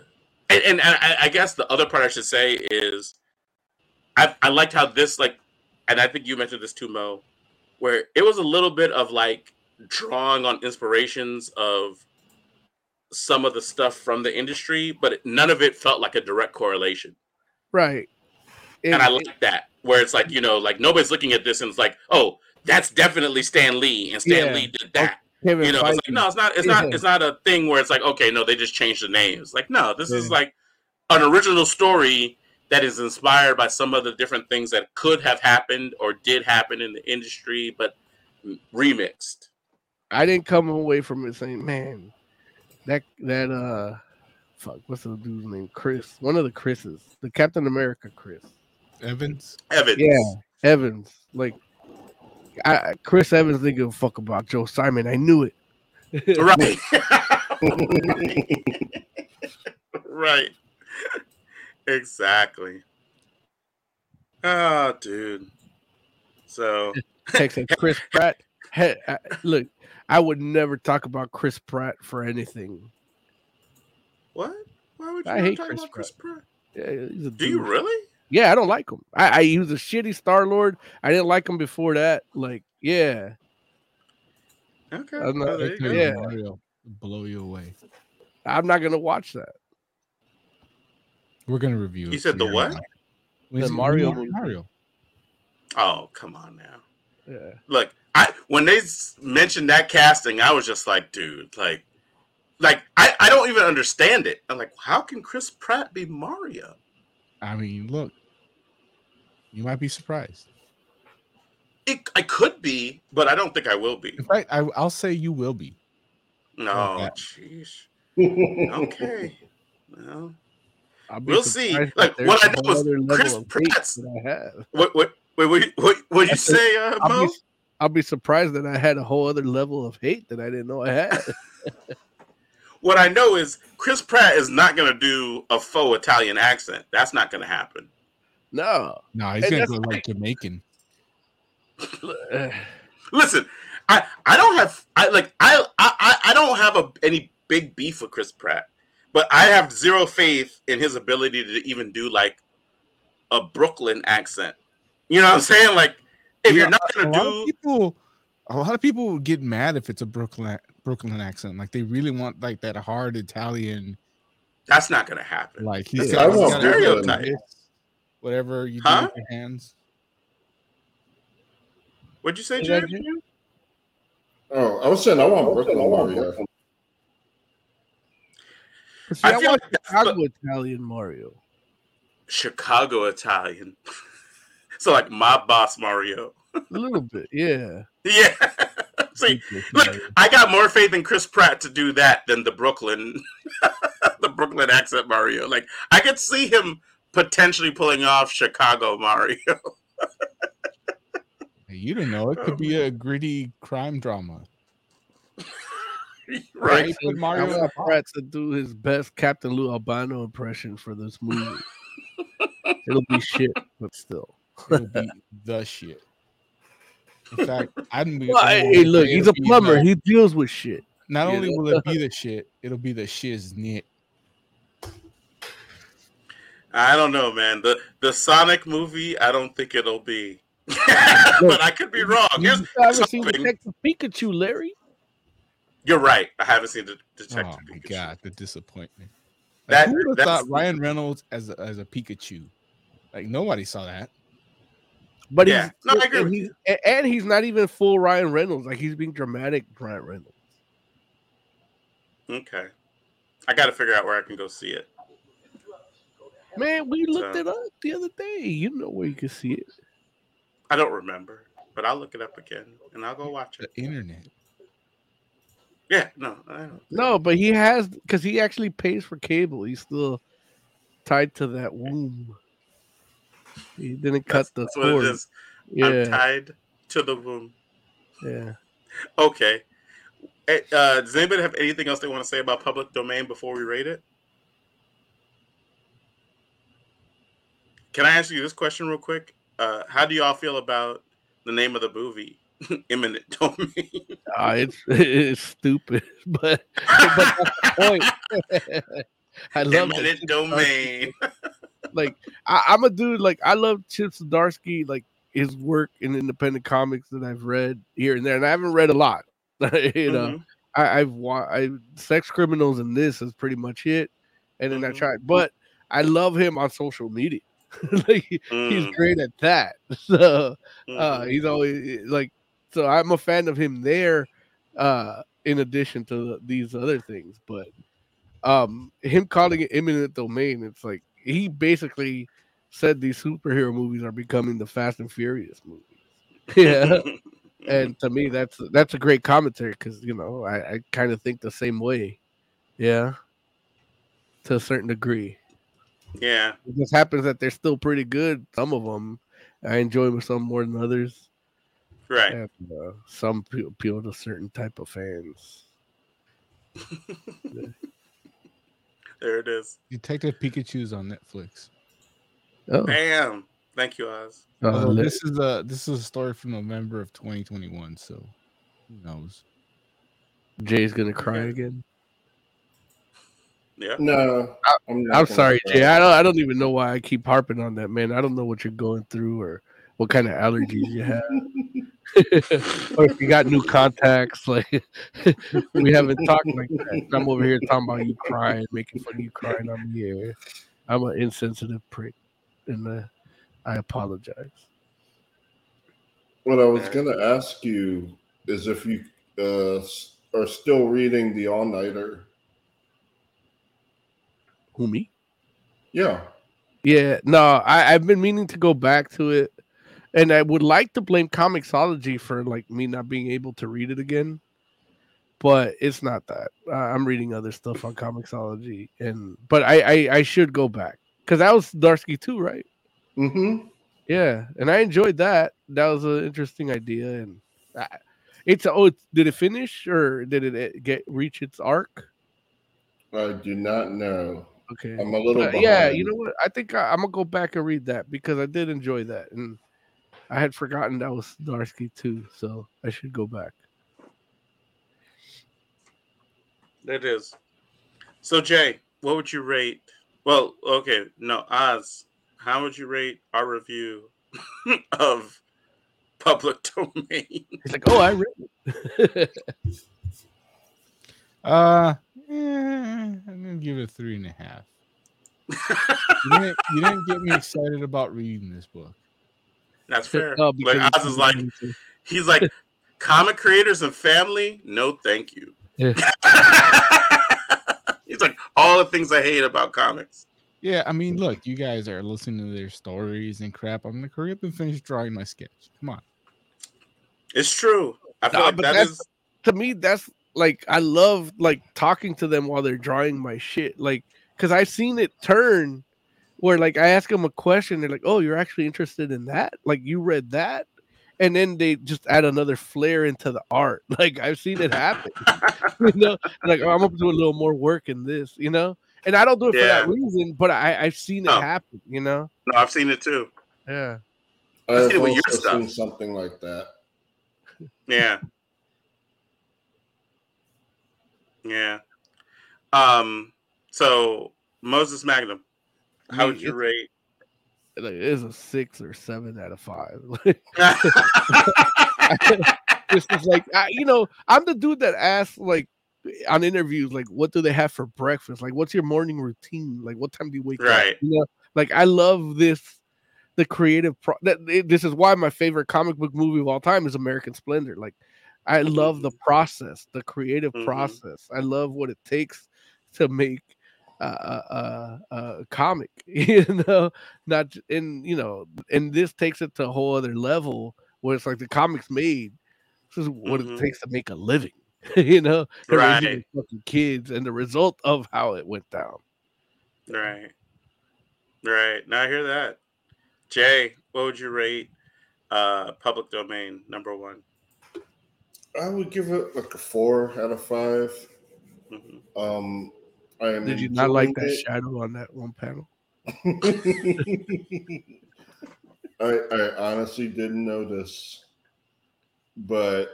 and, and I, I guess the other part I should say is, I I liked how this like, and I think you mentioned this too, Mo, where it was a little bit of like drawing on inspirations of some of the stuff from the industry, but none of it felt like a direct correlation right. and I like that where it's like you know like nobody's looking at this and it's like oh that's definitely Stan Lee and Stan Yeah. Lee did that Kevin you know it's like no it's not it's not it's not a thing where it's like okay no they just changed the names like no this is like an original story that is inspired by some of the different things that could have happened or did happen in the industry but remixed I didn't come away from it saying, man, that that uh fuck, what's the dude's name? Chris. One of the Chris's. The Captain America Chris. Evans. Evans Yeah. Evans. Like I, Chris Evans didn't give a fuck about Joe Simon. I knew it. right right exactly oh dude so Texas Chris Pratt. Hey, I, look, I would never talk about Chris Pratt for anything. What? Why would you I not hate talk Chris about Chris Pratt? Yeah, he's a Do you really? Yeah, I don't like him. I, I he was a shitty Star Lord. I didn't like him before that. Like, yeah, Okay. I'm not- well, there you tell go. Yeah. Mario blow you away. I'm not gonna watch that. We're gonna review. You it said the what? We The Mario Mario. movie. Mario. Oh, come on now. Yeah, Look, I when they mentioned that casting, I was just like, dude, like, like I, I don't even understand it. I'm like, how can Chris Pratt be Mario? I mean, look, you might be surprised. It, I could be, but I don't think I will be. In fact, I, I'll say you will be. No, jeez. Okay. Well, We'll see. Like, what I know is Chris Pratt's- that I have. what what wait what what what you say, uh, Mo? I'll be surprised that I had a whole other level of hate that I didn't know I had. What I know is Chris Pratt is not going to do a faux Italian accent. That's not going to happen. no, No, he's gonna that's go the like Jamaican. Listen, I I don't have I like I I I don't have a any big beef with Chris Pratt, but I have zero faith in his ability to even do like a Brooklyn accent. You know what I'm saying? Like if Yeah, you're not going to do people a lot of people would get mad if it's a Brooklyn Brooklyn accent. Like they really want like that hard Italian, that's not going to happen. like he's That's got, I he's want stereotype. whatever you Huh? with your hands. What'd you say, is Jim? Oh, I was saying I want Brooklyn Mario. See, I I, feel watched like that's Chicago Italian Mario. Chicago Italian. so like my boss Mario. A little bit, yeah. Yeah. See, look, I got more faith in Chris Pratt to do that than the Brooklyn, the Brooklyn accent Mario. Like I could see him potentially pulling off Chicago Mario. You don't know. It oh, could Oh, be a gritty crime drama. right. Put Mario in want the box. Pratt to do his best Captain Lou Albano impression for this movie. It'll be shit, but still. It'll be the shit. In fact, I'm. Well, hey, look, he's a plumber. He deals with shit. Not you only will it be the shit, it'll be the shiznit. I don't know, man. The the Sonic movie, I don't think it'll be. but I could be wrong. Here's, You haven't seen something- Detective Pikachu, Larry? you're right. I haven't seen the Oh Detective my Pikachu. god, the disappointment. That- who would have thought Ryan Reynolds as a, as a Pikachu? Like nobody saw that. But Yeah. he's, No, I agree and, he's and- and he's not even full Ryan Reynolds. Like he's being dramatic Ryan Reynolds. Okay. I got to figure out where I can go see it. Man, we looked So- it up the other day. You know where you can see it. I don't remember, but I'll look it up again and I'll go watch The it. internet. Yeah, no, I don't. No, but he has because he actually pays for cable. He's still tied to that womb. He didn't cut That's, the it cord. is. I'm tied to the womb. yeah. Okay. Eh, Uh, does anybody have anything else they want to say about public domain before we rate it? Can I ask you this question real quick? Uh, how do y'all feel about the name of the movie, Imminent Domain? Ah, it's it's stupid, but but that's the point. I love Imminent Chip Domain. Like I, I'm a dude like I love Chip Zdarsky, like his work in independent comics that I've read here and there, and I haven't read a lot. you know, Mhm. I, I've wa- I sex criminals and this is pretty much it, and then I Mhm. tried, but I love him on social media. like he- he's Mm, great at that. So uh, mhm. he's always like, so I'm a fan of him there. Uh, in addition to the, these other things, but um, him calling it imminent domain, it's like he basically said these superhero movies are becoming the Fast and Furious movies. yeah, and to me, that's that's a great commentary because you know I, I kind of think the same way. Yeah, to a certain degree. yeah. It just happens that they're still pretty good. Some of them I enjoy some more than others. Right. And, uh, some pe- appeal to certain type of fans. There it is. Detective Pikachu's on Netflix. Oh, Bam. Thank you, Oz. uh, Although this is a this is a story from November of 2021, so who knows? Jay's gonna cry again. Yeah. No, I'm, not I'm sorry, cry. Jay. I don't. I don't even know why I keep harping on that, man. I don't know what you're going through or what kind of allergies you have, or if you got new contacts. Like we haven't talked like that. I'm over here talking about you crying, making fun of you crying on the air. I'm an insensitive prick, and uh, I apologize. What I was going to ask you is if you uh, are still reading The All Nighter. Who me? Yeah. Yeah, no, I, I've been meaning to go back to it, and I would like to blame Comixology for like me not being able to read it again, but it's not that. Uh, I'm reading other stuff on Comixology, and but I I, I should go back because that was Zdarsky too, right? Mm-hmm. Yeah, and I enjoyed that. That was an interesting idea, and I, it's oh, it's, did it finish or did it get reach its arc? I do not know. Okay, I'm a little Uh, yeah, you know what? I think I, I'm gonna go back and read that because I did enjoy that, and I had forgotten that was Zdarsky too, so I should go back. It is. So Jay, what would you rate? Well, okay, no, Oz, how would you rate our review of public domain? He's like, "Oh, I read it." Uh, eh, I'm gonna give it a three and a half. You didn't, you didn't get me excited about reading this book. That's fair. Oh, like because Oz is like, he's like, comic creators and family, no thank you. Yeah. he's like, all the things I hate about comics. Yeah, I mean, look, you guys are listening to their stories and crap. I'm gonna hurry up and finish drawing my sketch. Come on. It's true. I feel Nah, like but that that's- is to me, that's like I love like talking to them while they're drawing my shit, like because I've seen it turn where like I ask them a question, they're like, "Oh, you're actually interested in that? Like you read that?" and then they just add another flair into the art. Like I've seen it happen. you know, like I'm gonna do a little more work in this, you know. And I don't do it for that reason, but I, I've seen it Oh. happen, you know. No, I've seen it too. Yeah. I've see it with your also stuff. seen something like that. Yeah. Yeah. Um. So Moses Magnum, how would you rate? Like, it's a six or seven out of five. this is like I, you know i'm the dude that asks like on interviews like what do they have for breakfast like what's your morning routine like what time do you wake Right. up you know like i love this the creative pro- that this is why my favorite comic book movie of all time is american splendor like i love the process the creative Mhm. process i love what it takes to make uh, uh, uh, a comic you know not j- and you know and this takes it to a whole other level where it's like the comics made this is what Mhm. it takes to make a living you know raising Right. fucking kids and the result of how it went down Right. Right. Now I hear that. Jay, what would you rate uh public domain number one? I would give it like a four out of five. Mhm. Um, I am. did you not like that enjoying shadow on that one panel. I, I honestly didn't notice, but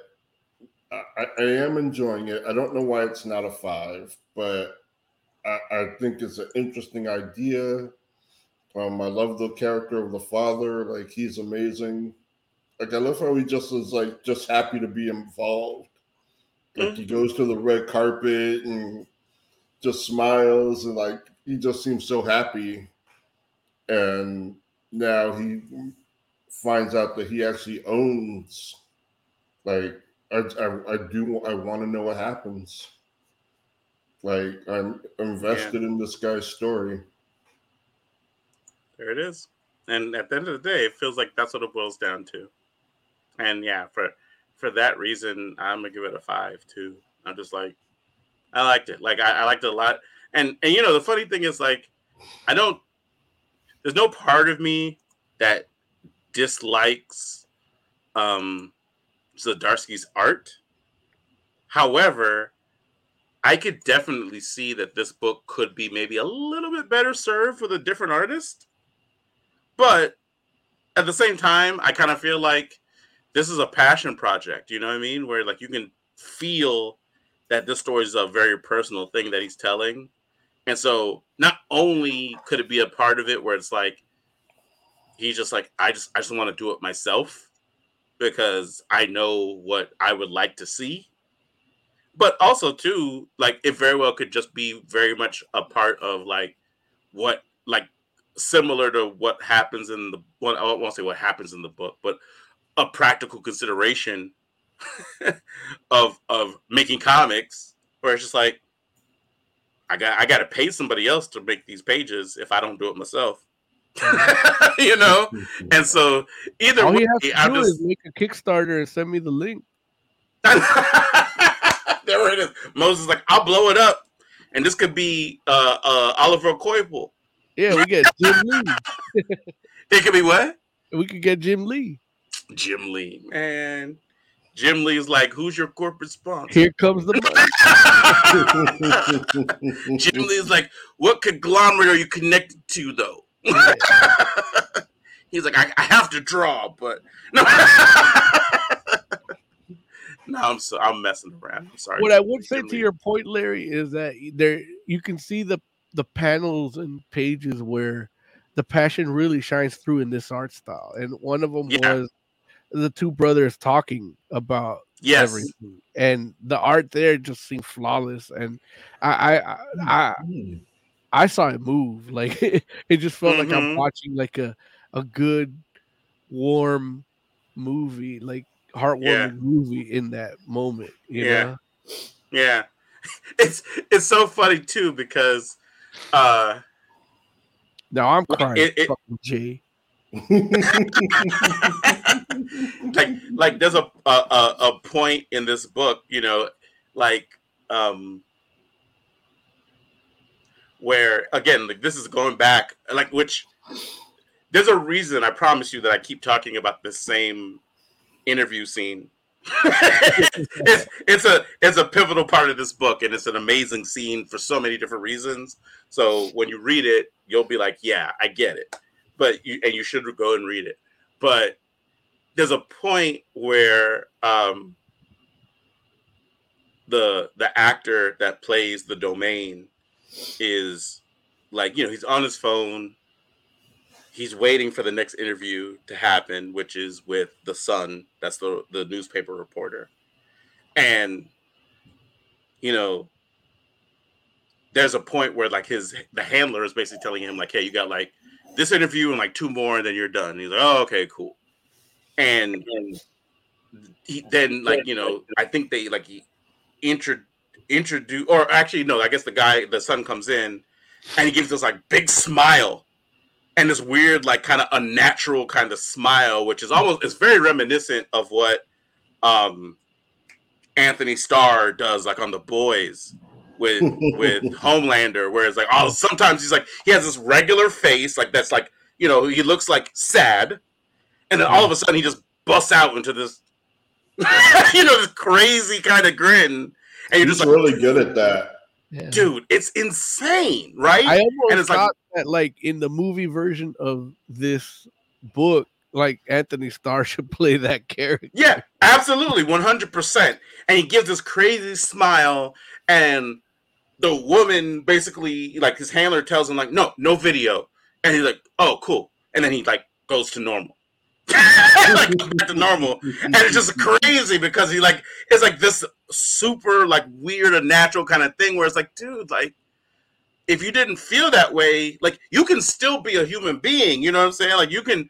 I, I- I am enjoying it. I don't know why it's not a five, but I, I think it's an interesting idea. Um, I love the character of the father; like he's amazing. Like I love how he just is like just happy to be involved. Like he goes to the red carpet and just smiles and like he just seems so happy. And now he finds out that he actually owns. Like I, I, I do I want to know what happens. Like I'm invested in this guy's story. There it is. And at the end of the day, it feels like that's what it boils down to. And yeah, for for that reason, I'm gonna give it a five too. I'm just like, I liked it. Like I, I liked it a lot. And and you know the funny thing is like, I don't. There's no part of me that dislikes um Zdarsky's art. However, I could definitely see that this book could be maybe a little bit better served with a different artist. But at the same time, I kind of feel like this is a passion project. You know what I mean? Where like you can feel that this story is a very personal thing that he's telling. And so not only could it be a part of it where it's like he's just like, I just I just want to do it myself because I know what I would like to see. But also too, like it very well could just be very much a part of like what like similar to what happens in the well, I won't say what happens in the book, but a practical consideration of of making comics where it's just like I got I got to pay somebody else to make these pages if I don't do it myself. you know, and so either all way, has to I'm do just is make a kickstarter and send me the link there it is. Moses is like, I'll blow it up, and this could be uh, uh, Oliver Coipel. yeah we get jim lee It could be what? we could get jim lee Jim Lee, man. Jim Lee is like, who's your corporate sponsor? here comes the money Jim Lee is like, what conglomerate are you connected to, though? He's like, I, I have to draw, but no. no, I'm so I'm messing around. I'm sorry. what I would say Jim to Lee. your point, Larry, is that there you can see the the panels and pages where the passion really shines through in this art style, and one of them Yeah. was the two brothers talking about yes, everything, and the art there just seemed flawless, and I I I, I, Hmm. I saw it move like it just felt like I'm Mhm. watching like a a good warm movie, like heartwarming Yeah. movie in that moment. You Yeah. know? Yeah. It's it's so funny too because uh Now I'm crying, it- it- fucking Jay. like like there's a, a a point in this book, you know, like um where again, like this is going back like which there's a reason I promise you that I keep talking about the same interview scene. it's, it's a it's a pivotal part of this book, and it's an amazing scene for so many different reasons. So when you read it, you'll be like, "Yeah, I get it," but you and you should go and read it. But there's a point where um, the the actor that plays the domain is like you know he's on his phone. He's waiting for the next interview to happen which is with the sun. That's the the newspaper reporter. And you know there's a point where like his the handler is basically telling him like hey you got like this interview and like two more and then you're done. And he's like oh okay cool and, he then like you know i think they like he intro introduce or actually no i guess the guy the son comes in and he gives this like big smile and this weird like kind of unnatural kind of smile which is almost it's very reminiscent of what um antony starr does like on the boys with with homelander where it's like oh sometimes he's like he has this regular face like that's like you know he looks like sad and then all of a sudden he just busts out into this you know this crazy kind of grin and you're He's just like really good at that. Yeah. dude it's insane right I almost and it's like- thought that like in the movie version of this book, like Antony Starr should play that character. Yeah, absolutely, one hundred percent. And he gives this crazy smile, and the woman basically, like his handler, tells him like, "No, no video," and he's like, "Oh, cool," and then he like goes to normal. like back to normal, and it's just crazy because he like it's like this super like weird and natural kind of thing where it's like, dude, like if you didn't feel that way, like you can still be a human being. You know what I'm saying? Like you can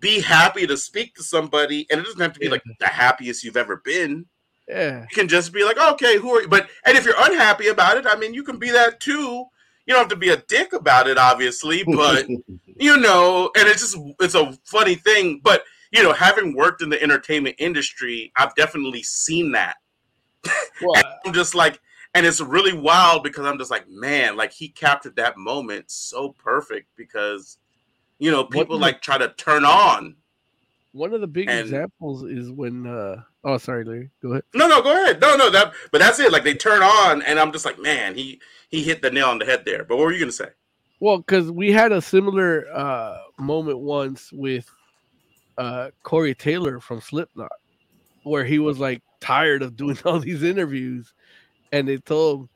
be happy to speak to somebody, and it doesn't have to be like the happiest you've ever been. Yeah. You can just be like, okay, who are you? But and if you're unhappy about it, I mean, you can be that too. You don't have to be a dick about it, obviously, but you know, and it's just it's a funny thing. But you know, having worked in the entertainment industry, I've definitely seen that. Well, I'm just like, and it's really wild because I'm just like, man, like he captured that moment so perfect because you know people What- like try to turn on. One of the big And- examples is when uh oh sorry Larry, go ahead. No, no, go ahead. No, no, that but that's it. Like they turn on, and I'm just like, man, he he hit the nail on the head there. But what were you gonna say? Well, because we had a similar uh moment once with uh Corey Taylor from Slipknot, where he was like tired of doing all these interviews, and they told him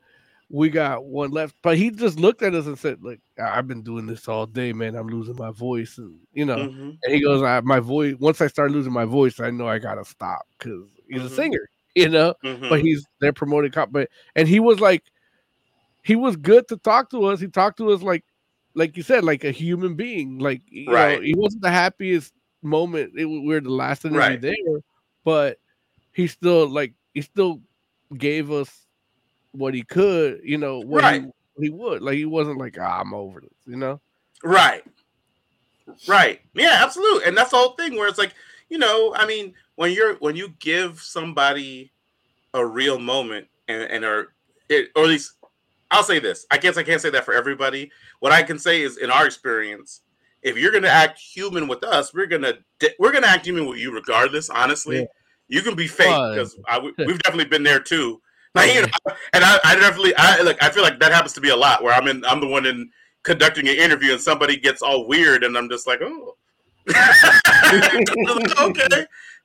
we got one left, but he just looked at us and said, "Like I've been doing this all day, man. I'm losing my voice, and you know." Mhm. And he goes, I, "My voice. Once I start losing my voice, I know I gotta stop because he's Mhm. a singer, you know." Mhm. But he's they're promoting cop, but and he was like, he was good to talk to us. He talked to us like, like you said, like a human being. Like you know, Right. he wasn't the happiest moment. It, we were the last interview Right. there, but he still like he still gave us what he could. You know, what Right. he, he would. Like he wasn't like, ah, I'm over this. You know. Right. Right. Yeah, absolutely. And that's the whole thing where it's like, you know, I mean, when you're when you give somebody a real moment and, and are it or at least I'll say this. I guess I can't say that for everybody. What I can say is in our experience, if you're gonna act human with us, we're gonna di- we're gonna act human with you regardless, honestly. Yeah. You can be fake because we've definitely been there too. Like, you know, and I, I definitely I like I feel like that happens to be a lot where I'm in I'm the one in conducting an interview and somebody gets all weird and I'm just like, oh. okay.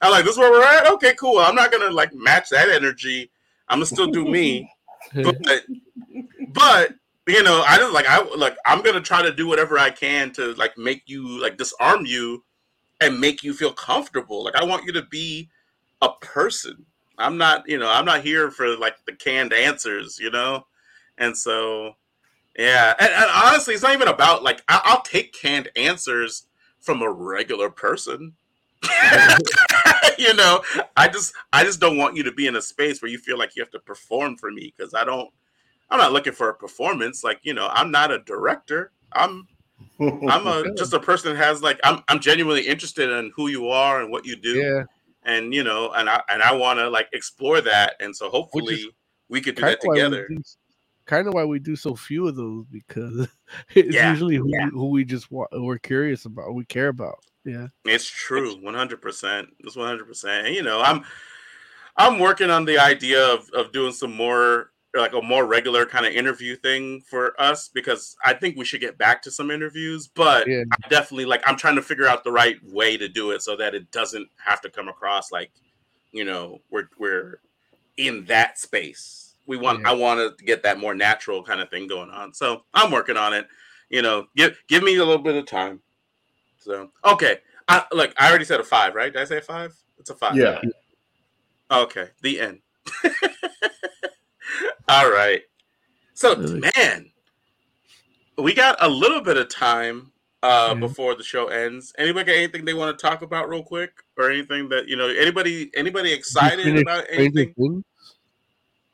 I'm like, this is where we're at? Okay, cool. I'm not gonna like match that energy. I'm gonna still do me. but but you know, I just like I like I'm gonna try to do whatever I can to like make you like disarm you and make you feel comfortable. Like I want you to be a person. I'm not, you know, I'm not here for like the canned answers, you know? And so yeah, and, and honestly, it's not even about like I, I'll take canned answers from a regular person. you know, I just I just don't want you to be in a space where you feel like you have to perform for me because I don't. I'm not looking for a performance. Like you know, I'm not a director. I'm I'm a just a person that has like I'm I'm genuinely interested in who you are and what you do, yeah. And you know, and I and I want to like explore that, and so hopefully we could do that together. Kind of why we do so few of those because it's Yeah, usually who, yeah. who we just wa- we're curious about, we care about. Yeah. It's true, one hundred percent. It's one hundred percent. And you know, I'm I'm working on the idea of of doing some more like a more regular kind of interview thing for us because I think we should get back to some interviews. But Yeah. I definitely like I'm trying to figure out the right way to do it so that it doesn't have to come across like you know we're we're in that space. We want Yeah. I want to get that more natural kind of thing going on. So I'm working on it. You know, give give me a little bit of time. So okay, I, look, I already said a five, right? Did I say a five? It's a five. Yeah. Okay. The end. All right. So Really? man, we got a little bit of time uh before the show ends. Anybody got anything they want to talk about real quick, or anything that you know? Anybody anybody excited about anything? Things?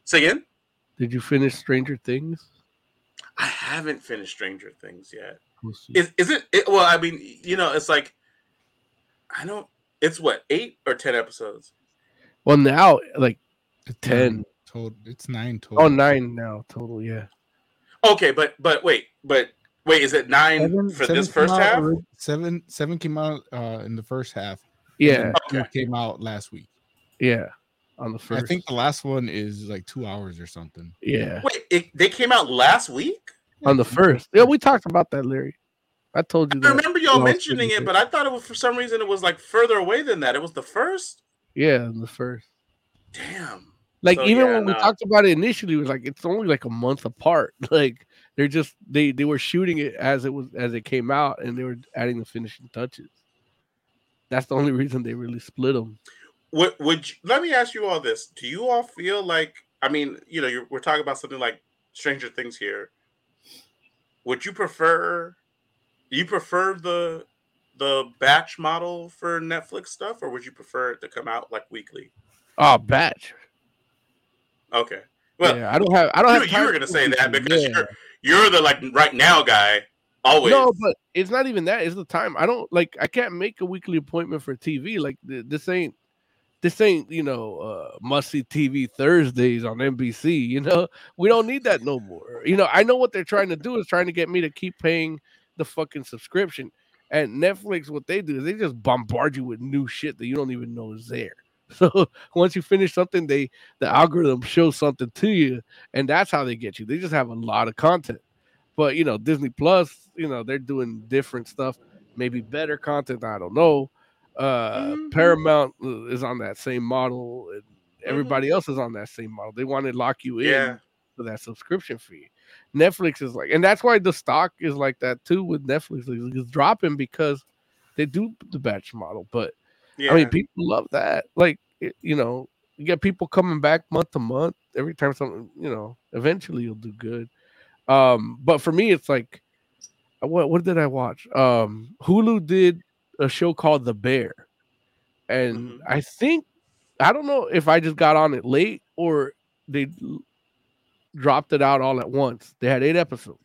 Say again. Did you finish Stranger Things? I haven't finished Stranger Things yet. We'll. Is is it, it? Well, I mean, you know, it's like I don't. It's what eight or ten episodes. well, now like It's 10. Nine total. It's nine total. oh nine now total. Yeah. Okay, but but wait, but wait, is it nine Seven- for seven this first out half? ori- Seven seven came out uh, in the first half. Yeah. Two Okay. came out last week. Yeah. On the first. I think the last one is like two hours or something. Yeah. Wait, it, they came out last week. On the first. Yeah, we talked about that, Larry. I told you I that. remember y'all mentioning it, but I thought it was for some reason it was like further away than that. It was the first. Yeah, the first. Damn. Like So, even yeah, when we talked about it initially, it was like it's only like a month apart. Like they're just they they were shooting it as it was as it came out, and they were adding the finishing touches. That's the only reason they really split them. Would would you, let me ask you all this? Do you all feel like? I mean, you know, you're, we're talking about something like Stranger Things here. Would you prefer? You prefer the the batch model for Netflix stuff, or would you prefer it to come out like weekly? Oh, batch. Okay. Well, yeah, I don't have. I don't you, have. you were gonna say that because Yeah. you're you're the like right now guy. Always. No, but it's not even that. It's the time. I don't like. I can't make a weekly appointment for TV. Like this ain't. This ain't you know uh, must see TV Thursdays on NBC. You know we don't need that no more. You know I know what they're trying to do is trying to get me to keep paying the fucking subscription. And Netflix, what they do is they just bombard you with new shit that you don't even know is there. So once you finish something, they the algorithm shows something to you, and that's how they get you. They just have a lot of content. But you know, Disney Plus, you know, they're doing different stuff, maybe better content. I don't know. Uh Mhm. Paramount uh, is on that same model, and everybody else is on that same model. They want to lock you in Yeah. for that subscription fee. Netflix is like, and that's why the stock is like that too with Netflix. It's dropping because they do the batch model. But Yeah. I mean, people love that. Like, you know, you get people coming back month to month every time something, you know, eventually you'll do good. Um, but for me, it's like, uh, what what did I watch? Um, Hulu did a show called The Bear, and Mhm. I think I don't know if I just got on it late or they dropped it out all at once. They had eight episodes.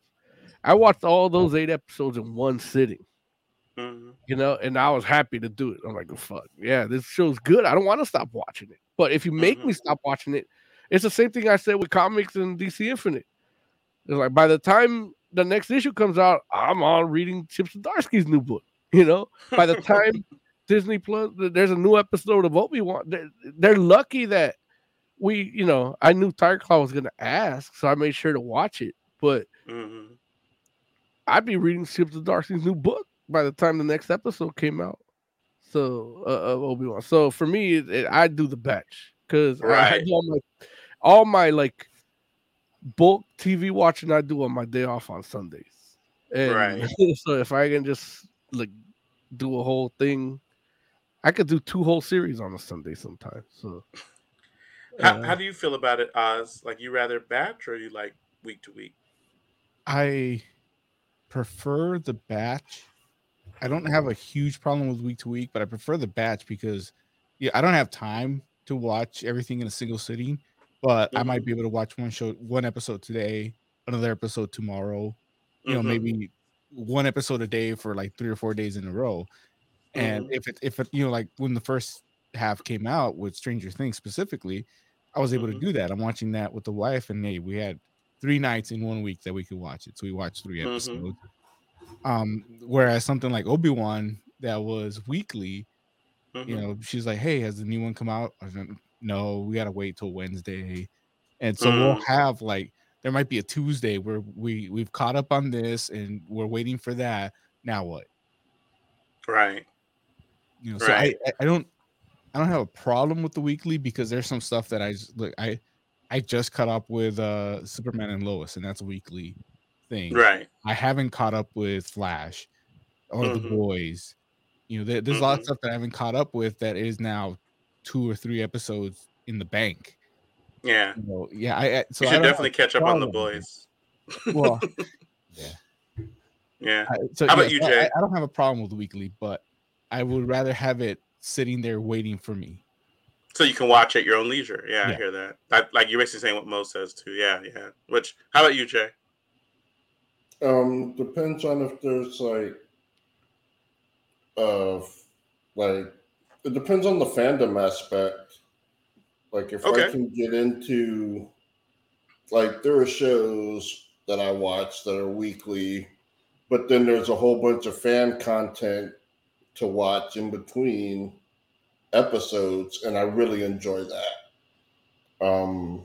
I watched all those eight episodes in one sitting Mhm. you know, and I was happy to do it. I'm like, fuck, yeah, this show's good. I don't want to stop watching it. But if you make me Mhm. stop watching it, it's the same thing I said with comics and DC Infinite. It's like by the time the next issue comes out, I'm on reading Chip Zdarsky's new book. You know, by the time Disney Plus, there's a new episode of Obi Wan. They're, they're lucky that we, you know, I knew Tiger Claw was gonna ask, so I made sure to watch it. But Mhm. I'd be reading Chip Zdarsky's new book by the time the next episode came out. So uh, of Obi Wan. So for me, it, it, I do the batch because I, I Right. do all my all my like bulk TV watching. I do on my day off on Sundays. And Right. so if I can just like do a whole thing, I could do two whole series on a Sunday sometimes. So How, uh, how do you feel about it, Oz? Like you rather batch or you like week to week? I prefer the batch. I don't have a huge problem with week to week, but I prefer the batch because yeah, I don't have time to watch everything in a single sitting. But I might be able to watch one show, one episode today, another episode tomorrow. You know, Mhm. maybe one episode a day for like three or four days in a row. And Mhm. if it, if it, you know, like when the first half came out with Stranger Things specifically, I was able to do that. I'm watching that with the wife, and hey, we had three nights in one week that we could watch it. So we watched 3 Mhm. episodes. Um, whereas something like Obi Wan, that was weekly, Mhm. you know, she's like, "Hey, has the new one come out?" I was like, no, we gotta wait till Wednesday, and so we'll Mm. have like there might be a Tuesday where we we've caught up on this and we're waiting for that. Now what? right. You know, so Right. I, I I don't I don't have a problem with the weekly because there's some stuff that I just look I I just caught up with uh Superman and Lois and that's weekly thing. Right. I haven't caught up with Flash or the Mhm. boys. You know, there, there's a lot of Mhm. stuff that I haven't caught up with that is now two or three episodes in the bank. Yeah. You know, yeah, I, I so You should definitely catch up on the boys. Well, Yeah. I, so How about you, I- Jay? I, I don't have a problem with weekly, but I would rather have it sitting there waiting for me. So you can watch at your own leisure. Yeah, I hear that. that. Like you're basically saying what Mo says too. Yeah, yeah. Which how about you, Jay? Um, depends on if there's like, uh, like it depends on the fandom aspect. Like if I can get into, like there are shows that I watch that are weekly, but then there's a whole bunch of fan content to watch in between episodes, and I really enjoy that. Um,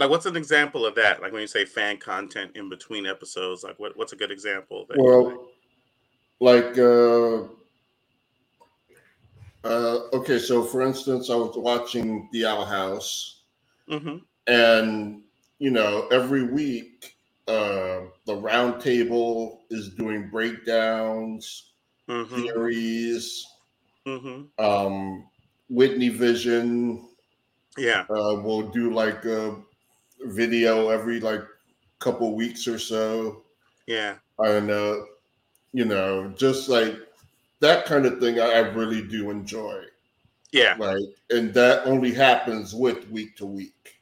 Like what's an example of that? Like when you say fan content in between episodes, like what, what's a good example? Well, like, uh, uh, okay, so for instance, I was watching The Owl House, hmm and you know, every week, uh, the round table is doing breakdowns, hmm theories. hmm Um, Whitney Vision Yeah. uh, will do like a video every like couple weeks or so. Yeah. and uh, you know, just like that kind of thing, I, I really do enjoy. Yeah. Like, and that only happens with week to week.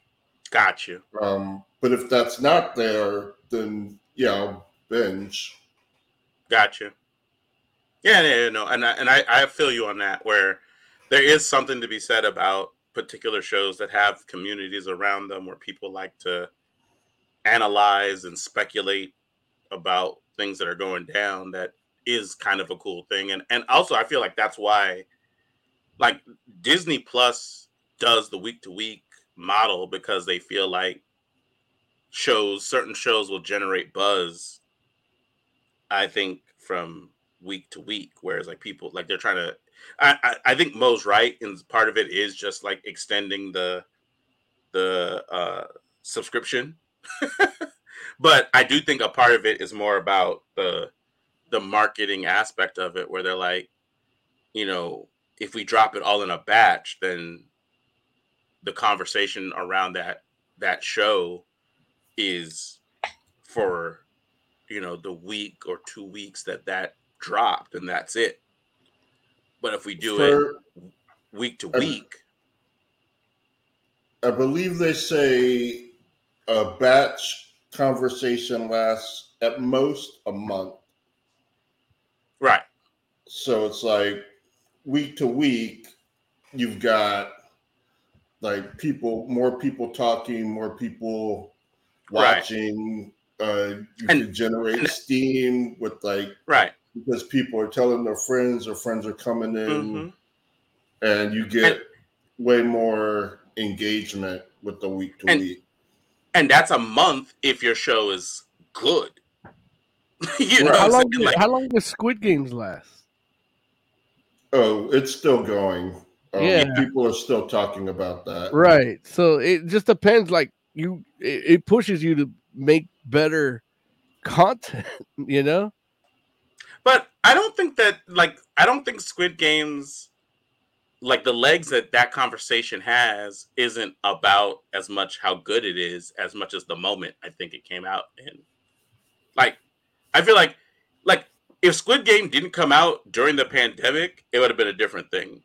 Got you. Um, but if that's not there, then yeah, I'll binge. Got you. Yeah, yeah, yeah, no, and I, and I, I feel you on that. Where there is something to be said about particular shows that have communities around them where people like to analyze and speculate about things that are going down. That is kind of a cool thing, and and also I feel like that's why, like Disney Plus does the week to week model because they feel like shows certain shows will generate buzz I think from week to week, whereas like people like they're trying to. I, I think Mo's right, and part of it is just like extending the the uh, subscription. but I do think a part of it is more about the the marketing aspect of it, where they're like, you know, if we drop it all in a batch, then the conversation around that that show is for you know the week or two weeks that that dropped and that's it but if we do it week to I- week I believe they say a batch conversation lasts at most a month. right So it's like week to week, you've got like people, more people talking, more people Right. watching. Uh, you And- can generate and- steam with like right because people are telling their friends, or friends are coming in, Mhm. and you get way more engagement with the week to And- week. and that's a month if your show is good you know Right. How long? Did, like how long does Squid Games last? Oh, it's still going. Um, Yeah. people are still talking about that. Right. So it just depends. Like you, it, it pushes you to make better content. You know. But i don't think that like i don't think squid games like the legs that that conversation has isn't about as much how good it is as much as the moment i think it came out in. Like i feel like like if squid game didn't come out during the pandemic it would have been a different thing.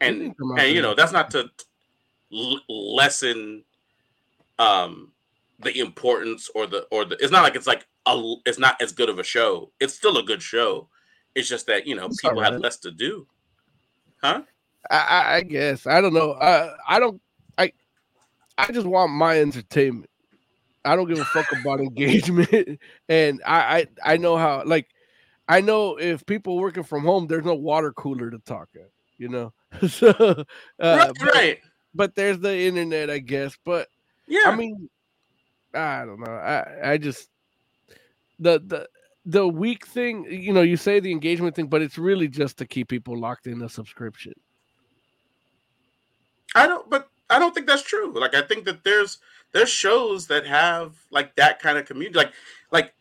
And didn't come out and you know that's not to l- lessen um the importance or the or the it's not like it's like a it's not as good of a show it's still a good show it's just that you know It's people have less to do huh I, I, guess I don't know. I, I don't. I, I just want my entertainment. I don't give a fuck about engagement, and I, I, I know how. Like, I know if people working from home, there's no water cooler to talk at, you know. so, uh, right, but, right. but there's the internet, I guess. But Yeah. I mean, I don't know. I I just the the the week thing. You know, you say the engagement thing, but it's really just to keep people locked in a subscription. I don't, but I don't think that's true. Like, I think that there's there's shows that have like that kind of community, like like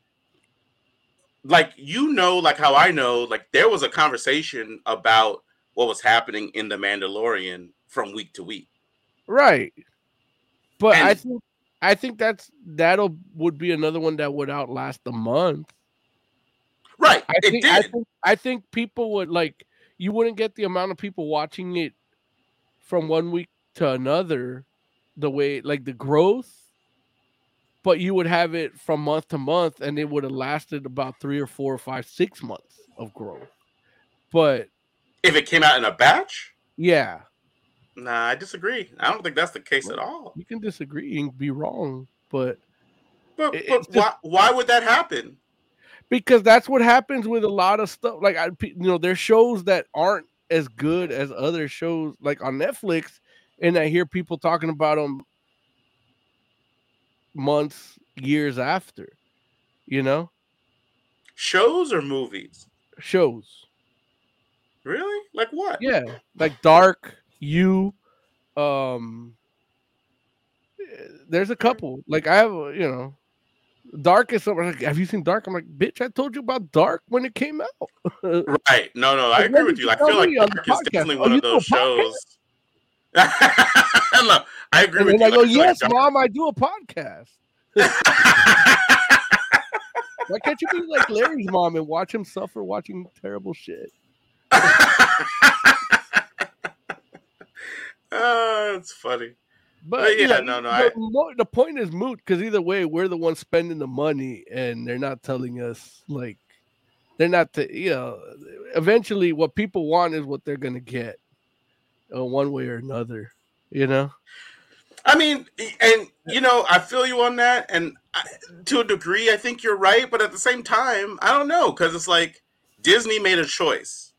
like you know, like how I know, like there was a conversation about what was happening in the Mandalorian from week to week. Right. But I think I think that's that'll would be another one that would outlast a month. Right, I it think did. I think I think people would like you wouldn't get the amount of people watching it from one week to another the way like the growth but you would have it from month to month and it would have lasted about three or four or five six months of growth but if it came out in a batch, yeah nah, I disagree. I don't think that's the case at all. you can disagree and be wrong but But, but just- why, why would that happen? because that's what happens with a lot of stuff. Like I, you know, there's shows that aren't as good as other shows, like on Netflix, and I hear people talking about them months, years after. You know, Shows or movies? shows. Really? Like what? Yeah, like Dark, You, um, there's a couple. Like I have, you know. Dark is something like, have you seen Dark? I'm like, bitch, I told you about Dark when it came out. Right. No, no, I agree with you. I feel like me on the Dark is definitely Oh, one you of those shows. no, I agree And with you. I go, Like, yes, mom, I do a podcast. Why can't you be like Larry's mom and watch him suffer watching terrible shit? Oh, it's funny. But, But you yeah, no, no, The, I- the point is moot because either way, we're the ones spending the money, and they're not telling us like they're not. T- you know, eventually, what people want is what they're gonna get, uh, one way or another. You know. I mean, and you know, I feel you on that, and I, to a degree, I think you're right. But at the same time, I don't know because it's like Disney made a choice,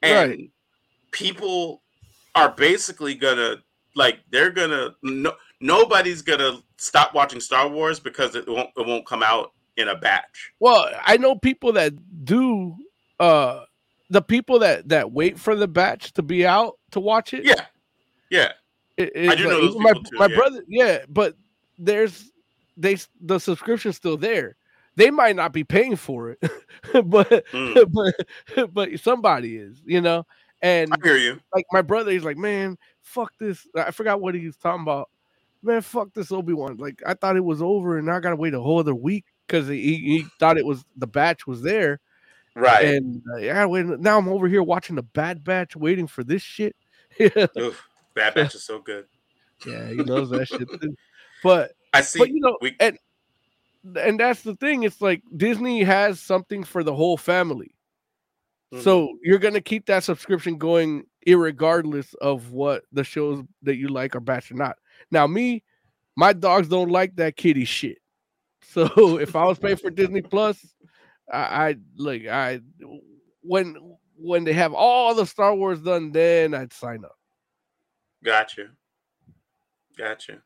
and Right. people are basically gonna like they're gonna no, nobody's gonna stop watching Star Wars because it won't it won't come out in a batch. Well, I know people that do. Uh, the people that that wait for the batch to be out to watch it. Yeah, yeah, It- I do know those my, too, my yeah. brother, yeah, but there's they the subscription's still there. They might not be paying for it, but Mm, but but somebody is, you know. And I hear you. like my brother, he's like, man, fuck this. I forgot what he was talking about. Man, fuck this Obi Wan. Like I thought it was over, and now I gotta wait a whole other week because he, he thought it was the batch was there, Right. and uh, yeah, wait. Now I'm over here watching the Bad Batch, waiting for this shit. Oof, Bad Batch is so good. Yeah, he knows that shit. Too. But I see. but you know, we- and and that's the thing. It's like Disney has something for the whole family. So you're gonna keep that subscription going, irregardless of what the shows that you like are batch or not. Now, me, my dogs don't like that kitty shit. So if I was paying for Disney Plus, I, I like I when when they have all the Star Wars done, then I'd sign up. Gotcha. Gotcha.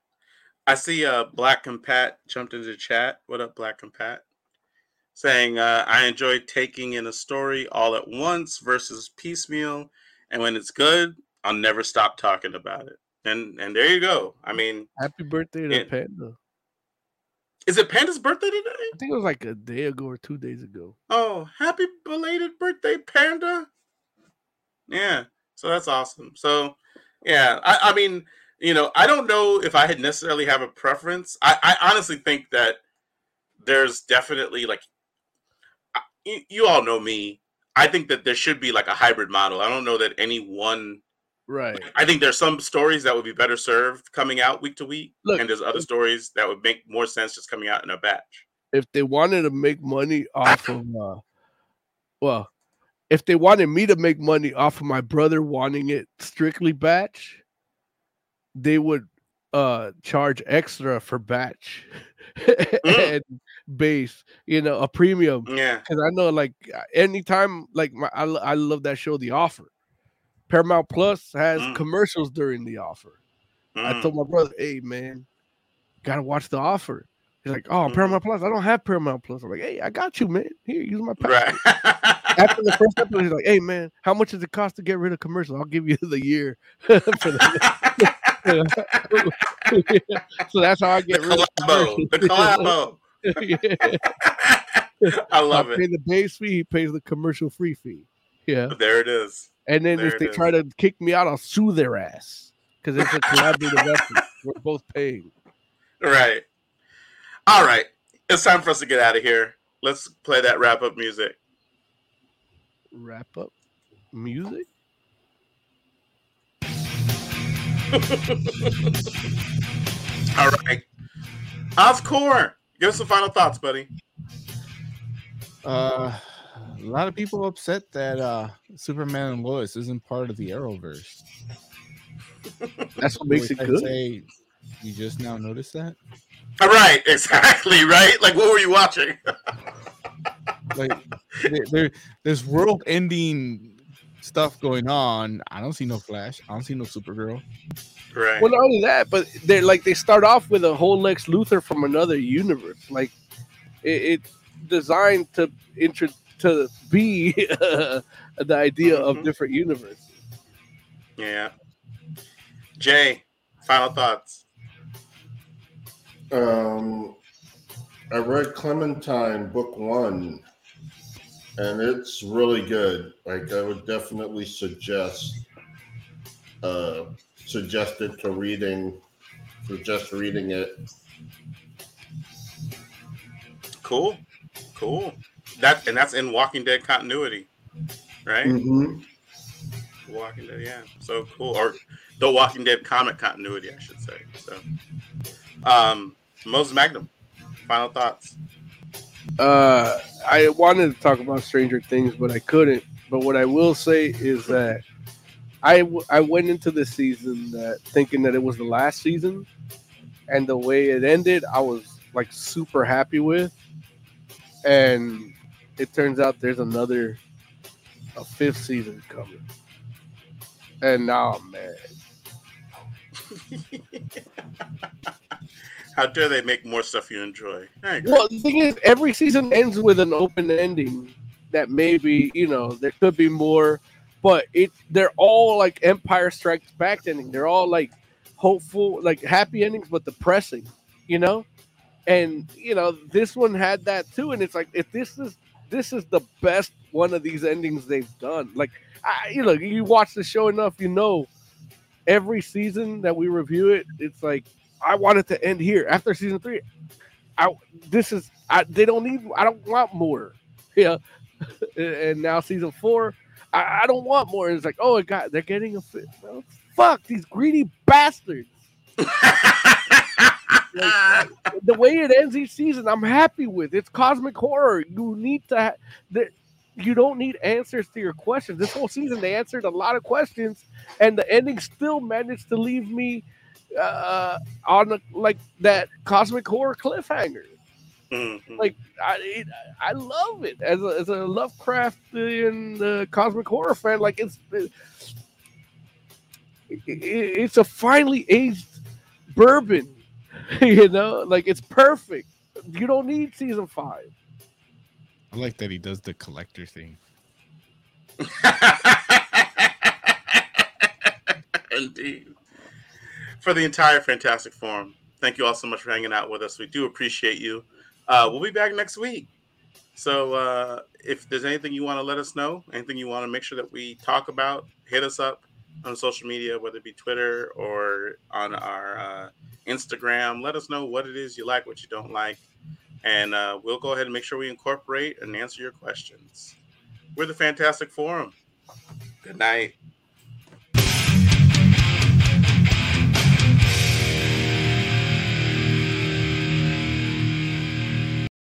I see uh Black Compat jumped into the chat. What up, Black Compat? Saying uh I enjoy taking in a story all at once versus piecemeal, and when it's good, I'll never stop talking about it. And and there you go. I mean, Happy birthday to Yeah. Panda. is it Panda's birthday today? I think it was like a day ago or two days ago. Oh, happy belated birthday, Panda. Yeah, so that's awesome. So, yeah, I, I mean, you know, I don't know if I had necessarily have a preference. I, I honestly think that there's definitely like, you, you all know me. I think that there should be like a hybrid model. I don't know that any one. Right. I think there's some stories that would be better served coming out week to week, Look, and there's other stories that would make more sense just coming out in a batch. if they wanted to make money off of uh well if they wanted me to make money off of my brother wanting it strictly batch they would uh charge extra for batch Mm. and base, you know, a premium. Yeah. Because I know, like, anytime, like, my, I, I love that show, The Offer. Paramount Plus has Mm. commercials during The Offer. I Mm. told my brother, hey, man, gotta watch The Offer. He's like, oh, Mhm. Paramount Plus. I don't have Paramount Plus. I'm like, hey, I got you, man. Here, use my password. Right. After the first episode, he's like, hey, man, how much does it cost to get rid of commercials? I'll give you the year. for the- so that's how I get rid of collabo. The commercials. collabo. I love I pay it. the base fee. He pays the commercial free fee. Yeah, There it is. and then There if they is. try to kick me out, I'll sue their ass because it's a collaborative effort. We're both paying. Right. All right. It's time for us to get out of here. Let's play that wrap up music. Wrap up music. All right. Oscore, give us some final thoughts, buddy. Uh, a lot of people upset that uh Superman and Lois isn't part of the Arrowverse. That's what makes it I'd good. Say, you just now noticed that? All right. Exactly. Right. Like, what were you watching? Like, there, there, there's world-ending stuff going on. I don't see no Flash. I don't see no Supergirl. right. Well, not only that, but they're like they start off with a whole Lex Luthor from another universe. Like it, it's designed to intro to be the idea of Mhm. different universes. yeah. Jay, final thoughts. Um, I read Clementine book one, and it's really good. Like I would definitely suggest uh, suggest it to reading, for just reading it. Cool. Cool. That and that's in Walking Dead continuity, right? Mhm. Walking Dead, yeah. So cool. Or the Walking Dead comic continuity, I should say. So, um, Moses Magnum, final thoughts. Uh, I wanted to talk about Stranger Things, but I couldn't. But what I will say is that I w- I went into this season that thinking that it was the last season, and the way it ended, I was like super happy with. And it turns out there's another a fifth season coming, and now I'm mad. How dare they make more stuff you enjoy? Well, the thing is, every season ends with an open ending that maybe you know there could be more, but it they're all like Empire Strikes Back ending. They're all like hopeful, like happy endings, but depressing, you know. And you know this one had that too, and it's like if this is this is the best one of these endings they've done. Like, I, you know, you watch the show enough, you know. Every season that we review it, it's like I want it to end here after season three. I this is I they don't need I don't want more. Yeah. and now season four, I, I don't want more. It's like, oh it got they're getting a. Well, fuck these greedy bastards. The way it ends each season, I'm happy with. It's cosmic horror. You need to ha- the, you don't need answers to your questions. This whole season they answered a lot of questions, and the ending still managed to leave me uh, on a, like that cosmic horror cliffhanger. Mhm. Like I, it, I love it as a, as a Lovecraftian uh, cosmic horror fan. Like it's it, it- it's a finely aged bourbon, you know. Like it's perfect. You don't need season five. I like that he does the collector thing. Indeed. For the entire Fantastic Forum, thank you all so much for hanging out with us. We do appreciate you. Uh, we'll be back next week. So uh, if there's anything you want to let us know, anything you want to make sure that we talk about, hit us up on social media, whether it be Twitter or on our uh, Instagram. Let us know what it is you like, what you don't like, and uh, we'll go ahead and make sure we incorporate and answer your questions. We're the Fantastic Forum. Good night.